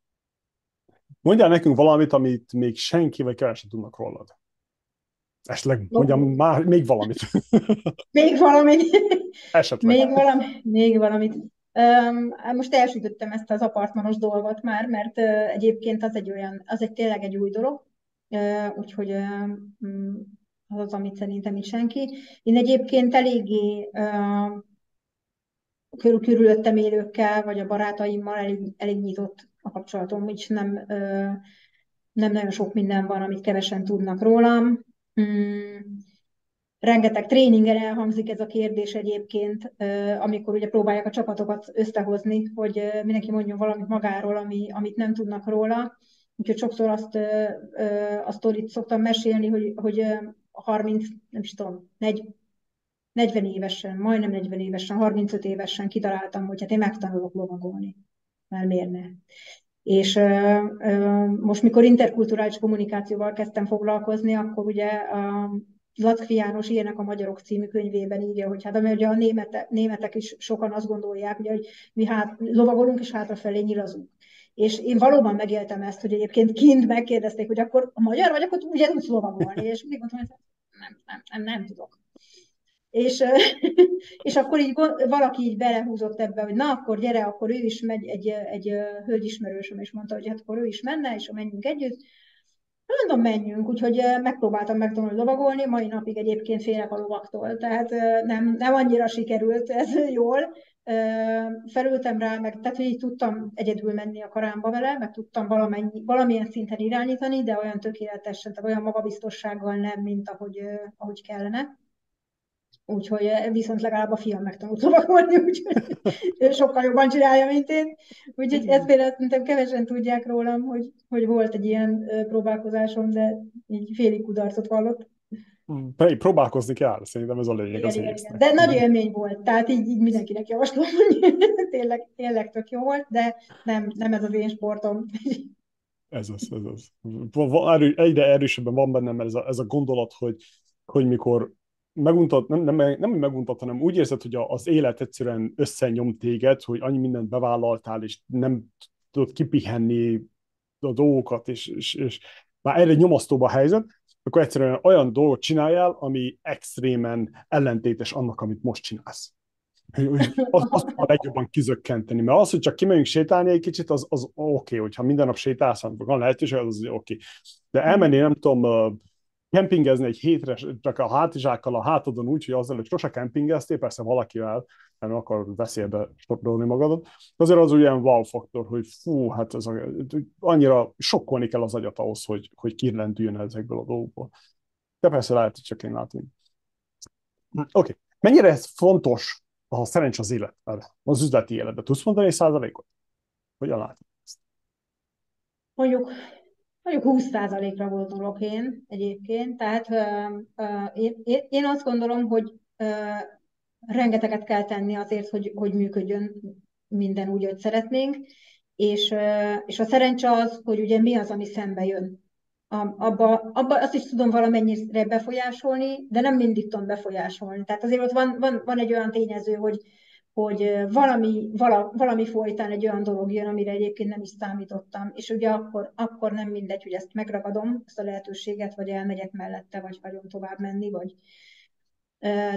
Mondjál nekünk valamit, amit még senki vagy kevesen tudnak rólad. Esetleg mondjam már még valamit. [laughs] Még valamit. Esetleg. Még, valami, még valamit. Um, most elsütöttem ezt az apartmanos dolgot már, mert uh, egyébként az egy olyan, az egy tényleg egy új dolog, uh, úgyhogy uh, az az, amit szerintem is senki. Én egyébként eléggé uh, körül körülöttem élőkkel, vagy a barátaimmal elég, elég nyitott a kapcsolatom, és nem, nem nagyon sok minden van, amit kevesen tudnak rólam. Hmm. Rengeteg tréningen elhangzik ez a kérdés egyébként, amikor ugye próbálják a csapatokat összehozni, hogy mindenki mondjon valamit magáról, ami, amit nem tudnak róla. Úgyhogy sokszor azt, azt itt szoktam mesélni, hogy, hogy 30, nem is tudom, 40 évesen, majdnem 40 évesen, 35 évesen kitaláltam, hogy hát én megtanulok lovagolni mert miért ne? És ö, ö, most, mikor interkulturális kommunikációval kezdtem foglalkozni, akkor ugye a Lackfi János Ilyenek a Magyarok című könyvében írja, hogy hát ami ugye a némete, németek is sokan azt gondolják, ugye, hogy mi hát lovagolunk és hátrafelé nyilazunk. És én valóban megéltem ezt, hogy egyébként kint megkérdezték, hogy akkor a magyar vagy, akkor tudsz lovagolni, és mindig mondtam, hogy nem, nem, nem, nem tudok. És, [laughs] és akkor így valaki így belehúzott ebbe, hogy na, akkor gyere, akkor ő is megy, egy, egy hölgyismerősöm, és mondta, hogy hát akkor ő is menne, és menjünk együtt. Mondom, menjünk, úgyhogy megpróbáltam megtanulni lovagolni, mai napig egyébként félek a lovaktól, tehát nem, nem annyira sikerült ez [laughs] jól. Felültem rá, meg, tehát így tudtam egyedül menni a karámba vele, meg tudtam valamennyi, valamilyen szinten irányítani, de olyan tökéletesen, tehát olyan magabiztossággal nem, mint ahogy, ahogy kellene Úgyhogy eh, viszont legalább a fiam megtanult lovagolni, [laughs] úgyhogy sokkal jobban csinálja, mint én. Úgyhogy ezt például szerintem kevesen tudják rólam, hogy, hogy volt egy ilyen próbálkozásom, de így félig kudarcot vallott. Hmm, pedig próbálkozni kell, szerintem ez a lényeg az igen, De nagy élmény volt, tehát így, így mindenkinek javaslom, hogy [laughs] tényleg, tényleg tök jó volt, de nem, nem ez az én sportom. Ez az, ez az. Egyre erősebben van bennem ez a, ez a gondolat, hogy, hogy mikor meguntat, nem, nem, nem meguntat, hanem úgy érzed, hogy az élet egyszerűen összenyom téged, hogy annyi mindent bevállaltál, és nem tudod kipihenni a dolgokat, és, és, és már egyre nyomasztóbb a helyzet, akkor egyszerűen olyan dolgot csináljál, ami extrémen ellentétes annak, amit most csinálsz. Azt, azt a legjobban kizökkenteni, mert az, hogy csak kimegyünk sétálni egy kicsit, az, az oké, okay, hogyha minden nap sétálsz, van lehetőség, az, az oké. Okay. De elmenni, nem tudom, kempingezni egy hétre, csak a hátizsákkal a hátadon úgy, hogy azzal, hogy sose kempingeztél, persze valakivel, nem akar veszélybe sorolni magadat, azért az olyan wow faktor, hogy fú, hát ez a, annyira sokkolni kell az agyat ahhoz, hogy, hogy kirlendüljön ezekből a dolgokból. De persze lehet, hogy csak én látom. Oké. Okay. Mennyire ez fontos a szerencs az életben, az üzleti életben? Tudsz mondani százalékot? Hogyan látod ezt? Mondjuk Mondjuk 20%-ra gondolok én egyébként, tehát én, én azt gondolom, hogy rengeteget kell tenni azért, hogy, hogy működjön minden úgy, hogy szeretnénk, és, és a szerencse az, hogy ugye mi az, ami szembe jön. abba, abba azt is tudom valamennyire befolyásolni, de nem mindig tudom befolyásolni. Tehát azért ott van, van, van egy olyan tényező, hogy, hogy valami, vala, valami folytán egy olyan dolog jön, amire egyébként nem is számítottam, és ugye akkor, akkor nem mindegy, hogy ezt megragadom, ezt a lehetőséget, vagy elmegyek mellette, vagy hagyom tovább menni, vagy,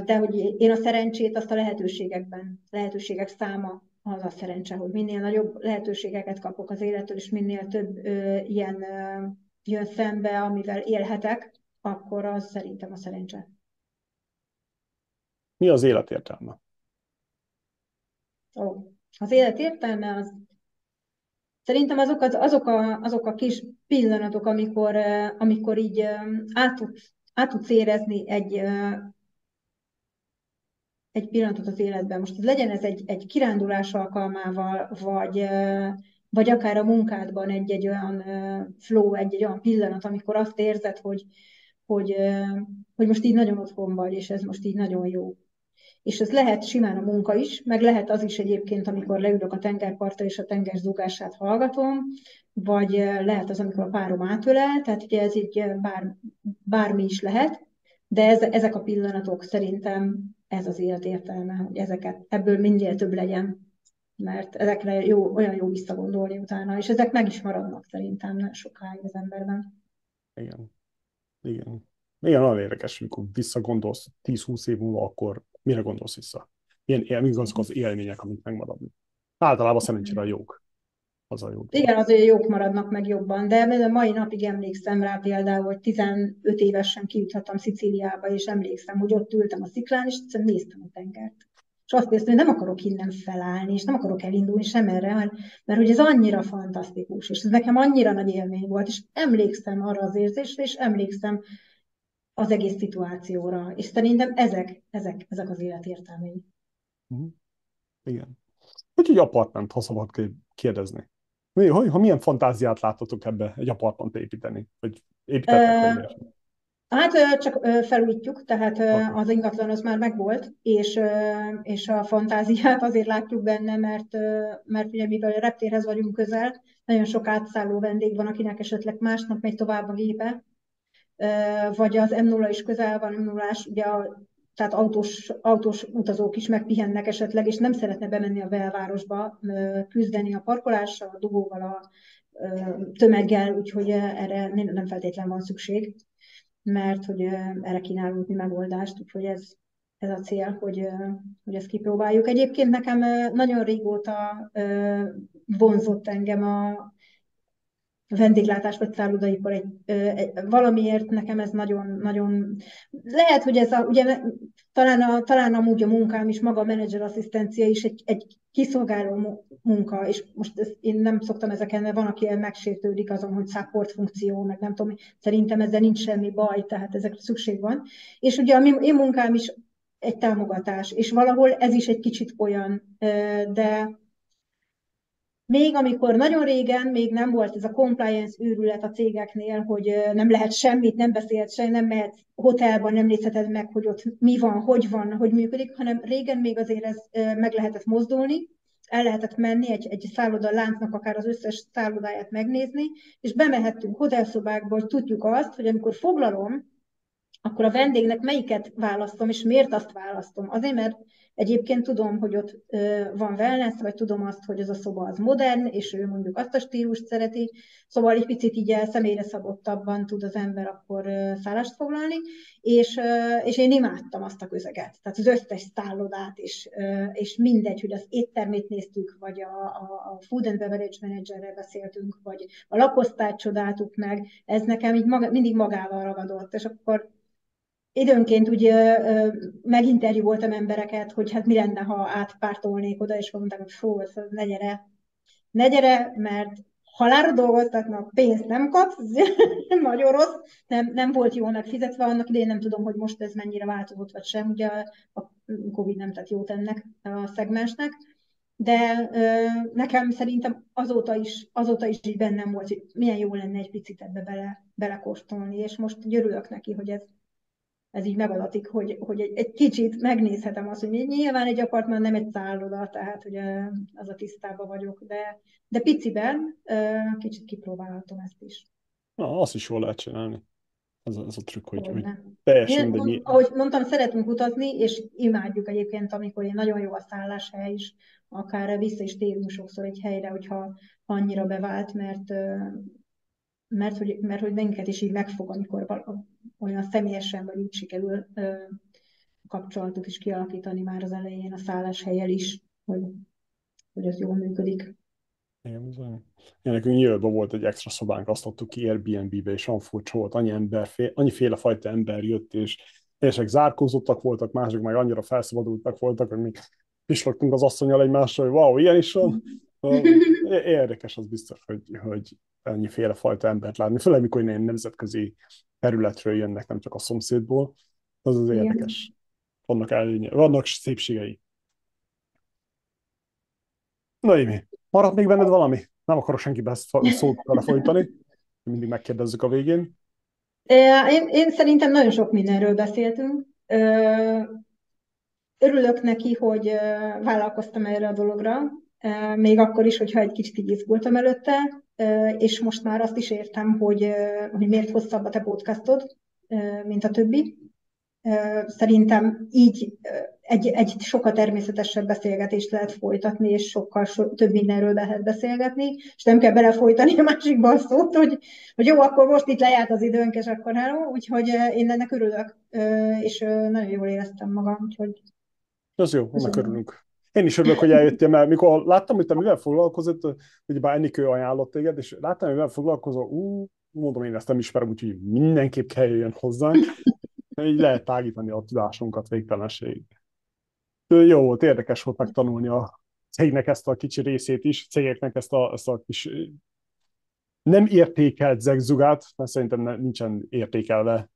de hogy én a szerencsét azt a lehetőségekben, lehetőségek száma az a szerencse, hogy minél nagyobb lehetőségeket kapok az élettől, és minél több ö, ilyen ö, jön szembe, amivel élhetek, akkor az szerintem a szerencse. Mi az élet értelme? Ó, az élet értelme az Szerintem azok, az, azok, a, azok a kis pillanatok, amikor, amikor így át tudsz, át tudsz érezni egy, egy pillanatot az életben. Most legyen ez egy, egy kirándulás alkalmával, vagy, vagy akár a munkádban egy-egy olyan flow, egy-egy olyan pillanat, amikor azt érzed, hogy, hogy, hogy most így nagyon otthon vagy, és ez most így nagyon jó. És ez lehet simán a munka is, meg lehet az is egyébként, amikor leülök a tengerpartra és a tenger zúgását hallgatom, vagy lehet az, amikor a párom átölel, tehát ugye ez így bár, bármi is lehet, de ez, ezek a pillanatok szerintem ez az élet értelme, hogy ezeket, ebből minél több legyen, mert ezekre jó, olyan jó visszagondolni utána, és ezek meg is maradnak szerintem nagyon sokáig az emberben. Igen. Igen. Igen, nagyon érdekes, amikor visszagondolsz 10-20 év múlva, akkor mire gondolsz vissza? Milyen él, azok az élmények, amik megmaradnak? Általában szerencsére a jók. Az a jó. Igen, azért jók maradnak meg jobban, de a mai napig emlékszem rá például, hogy 15 évesen kijuthattam Szicíliába, és emlékszem, hogy ott ültem a sziklán, és egyszerűen néztem a tengert. És azt néztem, hogy nem akarok innen felállni, és nem akarok elindulni sem erre, mert, mert hogy ez annyira fantasztikus, és ez nekem annyira nagy élmény volt, és emlékszem arra az érzésre, és emlékszem az egész szituációra. És szerintem ezek, ezek, ezek az élet értelmei. Uh-huh. Igen. Hogy egy apartment, ha szabad kérdezni. Hogy, ha milyen fantáziát láttatok ebbe egy apartmant építeni? Vagy építettek, uh, vagy Hát csak felújítjuk, tehát az ingatlan az már megvolt, és, és a fantáziát azért látjuk benne, mert, mert ugye mivel a reptérhez vagyunk közel, nagyon sok átszálló vendég van, akinek esetleg másnap megy tovább a gépe, vagy az M0 is közel van, m 0 ugye a, tehát autós, autós utazók is megpihennek esetleg, és nem szeretne bemenni a belvárosba, küzdeni a parkolással, a dugóval, a tömeggel, úgyhogy erre nem feltétlen van szükség, mert hogy erre kínálunk mi megoldást, úgyhogy ez, ez a cél, hogy, hogy ezt kipróbáljuk. Egyébként nekem nagyon régóta vonzott engem a, vendéglátás vagy szállodaipar egy, egy, valamiért nekem ez nagyon, nagyon lehet, hogy ez a, ugye talán, a, talán amúgy a munkám is, maga a menedzser asszisztencia is egy, egy kiszolgáló munka, és most ezt, én nem szoktam ezeken, van, aki megsértődik azon, hogy support funkció, meg nem tudom, szerintem ezzel nincs semmi baj, tehát ezekre szükség van. És ugye a mi, én munkám is egy támogatás, és valahol ez is egy kicsit olyan, de még amikor nagyon régen még nem volt ez a compliance őrület a cégeknél, hogy nem lehet semmit, nem beszélhet se, nem mehet hotelban, nem nézheted meg, hogy ott mi van, hogy van, hogy működik, hanem régen még azért ez meg lehetett mozdulni, el lehetett menni egy, egy szálloda láncnak akár az összes szállodáját megnézni, és bemehettünk hotelszobákba, hogy tudjuk azt, hogy amikor foglalom, akkor a vendégnek melyiket választom, és miért azt választom? Azért, mert Egyébként tudom, hogy ott van wellness, vagy tudom azt, hogy ez a szoba az modern, és ő mondjuk azt a stílust szereti, szóval egy picit így személyre szabottabban tud az ember akkor szállást foglalni, és, és én imádtam azt a közeget, tehát az összes szállodát, és, és mindegy, hogy az éttermét néztük, vagy a, a, a food and beverage managerrel beszéltünk, vagy a lakosztályt csodáltuk meg, ez nekem így maga, mindig magával ragadott, és akkor időnként úgy meginterjú voltam embereket, hogy hát mi lenne, ha átpártolnék oda, és mondták, hogy fú, ne gyere, ne gyere, mert halára dolgoztatnak, pénzt nem kapsz, [laughs] nagyon rossz, nem, nem volt jól megfizetve annak idején, nem tudom, hogy most ez mennyire változott, vagy sem, ugye a Covid nem tett jót ennek a szegmensnek, de ö, nekem szerintem azóta is, azóta is így bennem volt, hogy milyen jó lenne egy picit ebbe bele, belekóstolni, és most örülök neki, hogy ez, ez így megadatik, hogy, hogy egy, egy kicsit megnézhetem azt, hogy nyilván egy apartman nem egy szálloda, tehát hogy az a tisztában vagyok, de, de piciben kicsit kipróbálhatom ezt is. Na, azt is jól lehet csinálni. Ez a, ez a trükk, hogy, hogy teljesen mindegy. Mi... Ahogy mondtam, szeretünk utazni, és imádjuk egyébként, amikor egy nagyon jó a szálláshely is, akár vissza is térünk sokszor egy helyre, hogyha annyira bevált, mert mert hogy, mert hogy minket is így megfog, amikor olyan személyesen vagy úgy sikerül kapcsolatot is kialakítani már az elején a szálláshelyel is, hogy, hogy ez jól működik. Igen, bizony. Én nekünk nyíltban volt egy extra szobánk, azt adtuk ki Airbnb-be, és olyan furcsa volt, annyi ember, fél, annyi féle fajta ember jött, és egyesek zárkózottak voltak, mások meg annyira felszabadultak voltak, hogy mi pislogtunk az asszonyal egymásra, hogy wow, ilyen is van. [laughs] Érdekes az biztos, hogy, hogy ennyi féle fajta embert látni, főleg mikor ilyen nemzetközi területről jönnek, nem csak a szomszédból, az az érdekes. Vannak előnye, vannak szépségei. Na, Imi, maradt még benned valami? Nem akarok senkibe ezt szót folytani. Mindig megkérdezzük a végén. Én, én szerintem nagyon sok mindenről beszéltünk. Örülök neki, hogy vállalkoztam erre a dologra, még akkor is, hogyha egy kicsit így izgultam előtte, és most már azt is értem, hogy, hogy miért hosszabb a te podcastod, mint a többi. Szerintem így egy, egy sokkal természetesebb beszélgetést lehet folytatni, és sokkal so, több mindenről lehet beszélgetni, és nem kell belefolytani a másikba a szót, hogy, hogy jó, akkor most itt lejárt az időnk, és akkor hello, úgyhogy én ennek örülök, és nagyon jól éreztem magam, úgyhogy... Az jó, annak örülünk. Én is örülök, hogy eljöttél, mert mikor láttam, hogy te mivel foglalkozott, hogy bár Enikő ajánlott téged, és láttam, hogy mivel foglalkozol, ú, mondom, én ezt nem ismerem, úgyhogy mindenképp kell jöjjön hozzánk. Így lehet tágítani a tudásunkat végtelenségig. Jó volt, érdekes volt megtanulni a cégnek ezt a kicsi részét is, cégeknek ezt a, ezt a kis nem értékelt zegzugát, mert szerintem nincsen értékelve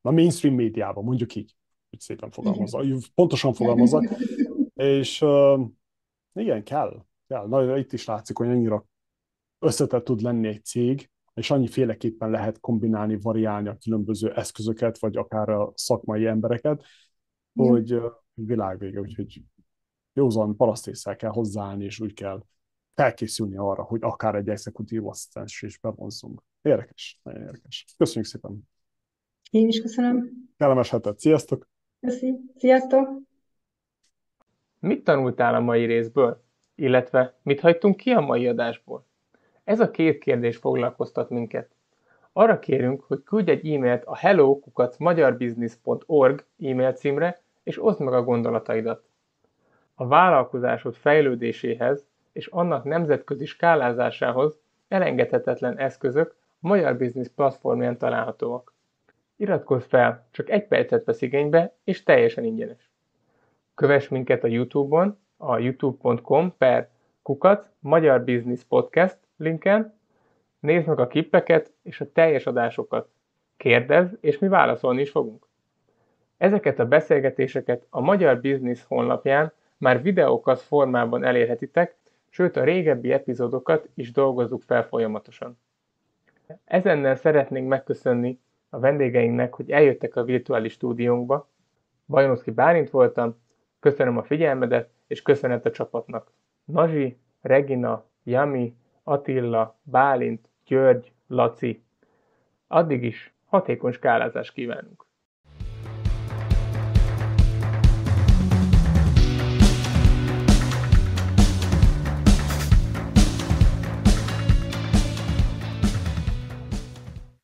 a mainstream médiában, mondjuk így, hogy szépen fogalmazza, pontosan fogalmazza, és uh, igen, kell, kell. Na, itt is látszik, hogy annyira összetett tud lenni egy cég, és annyiféleképpen lehet kombinálni, variálni a különböző eszközöket, vagy akár a szakmai embereket, Igen. hogy uh, világvége, úgyhogy józan parasztészsel kell hozzáállni, és úgy kell felkészülni arra, hogy akár egy exekutív asszisztens is bevonzunk. Érdekes, nagyon érdekes. Köszönjük szépen! Én is köszönöm. Kellemes hetet, sziasztok! Köszi, sziasztok! Mit tanultál a mai részből? Illetve mit hagytunk ki a mai adásból? Ez a két kérdés foglalkoztat minket. Arra kérünk, hogy küldj egy e-mailt a hello.magyarbusiness.org e-mail címre, és oszd meg a gondolataidat. A vállalkozásod fejlődéséhez és annak nemzetközi skálázásához elengedhetetlen eszközök a Magyar Business platformján találhatóak. Iratkozz fel, csak egy percet vesz igénybe, és teljesen ingyenes. Kövess minket a Youtube-on, a youtube.com per kukac Magyar Business Podcast linken, nézd meg a kippeket és a teljes adásokat. Kérdezz, és mi válaszolni is fogunk. Ezeket a beszélgetéseket a Magyar Business honlapján már videókat formában elérhetitek, sőt a régebbi epizódokat is dolgozzuk fel folyamatosan. Ezennel szeretnénk megköszönni a vendégeinknek, hogy eljöttek a virtuális stúdiónkba. Bajnoszki Bálint voltam, Köszönöm a figyelmedet, és köszönet a csapatnak. Nazsi, Regina, Jami, Attila, Bálint, György, Laci. Addig is hatékony skálázást kívánunk!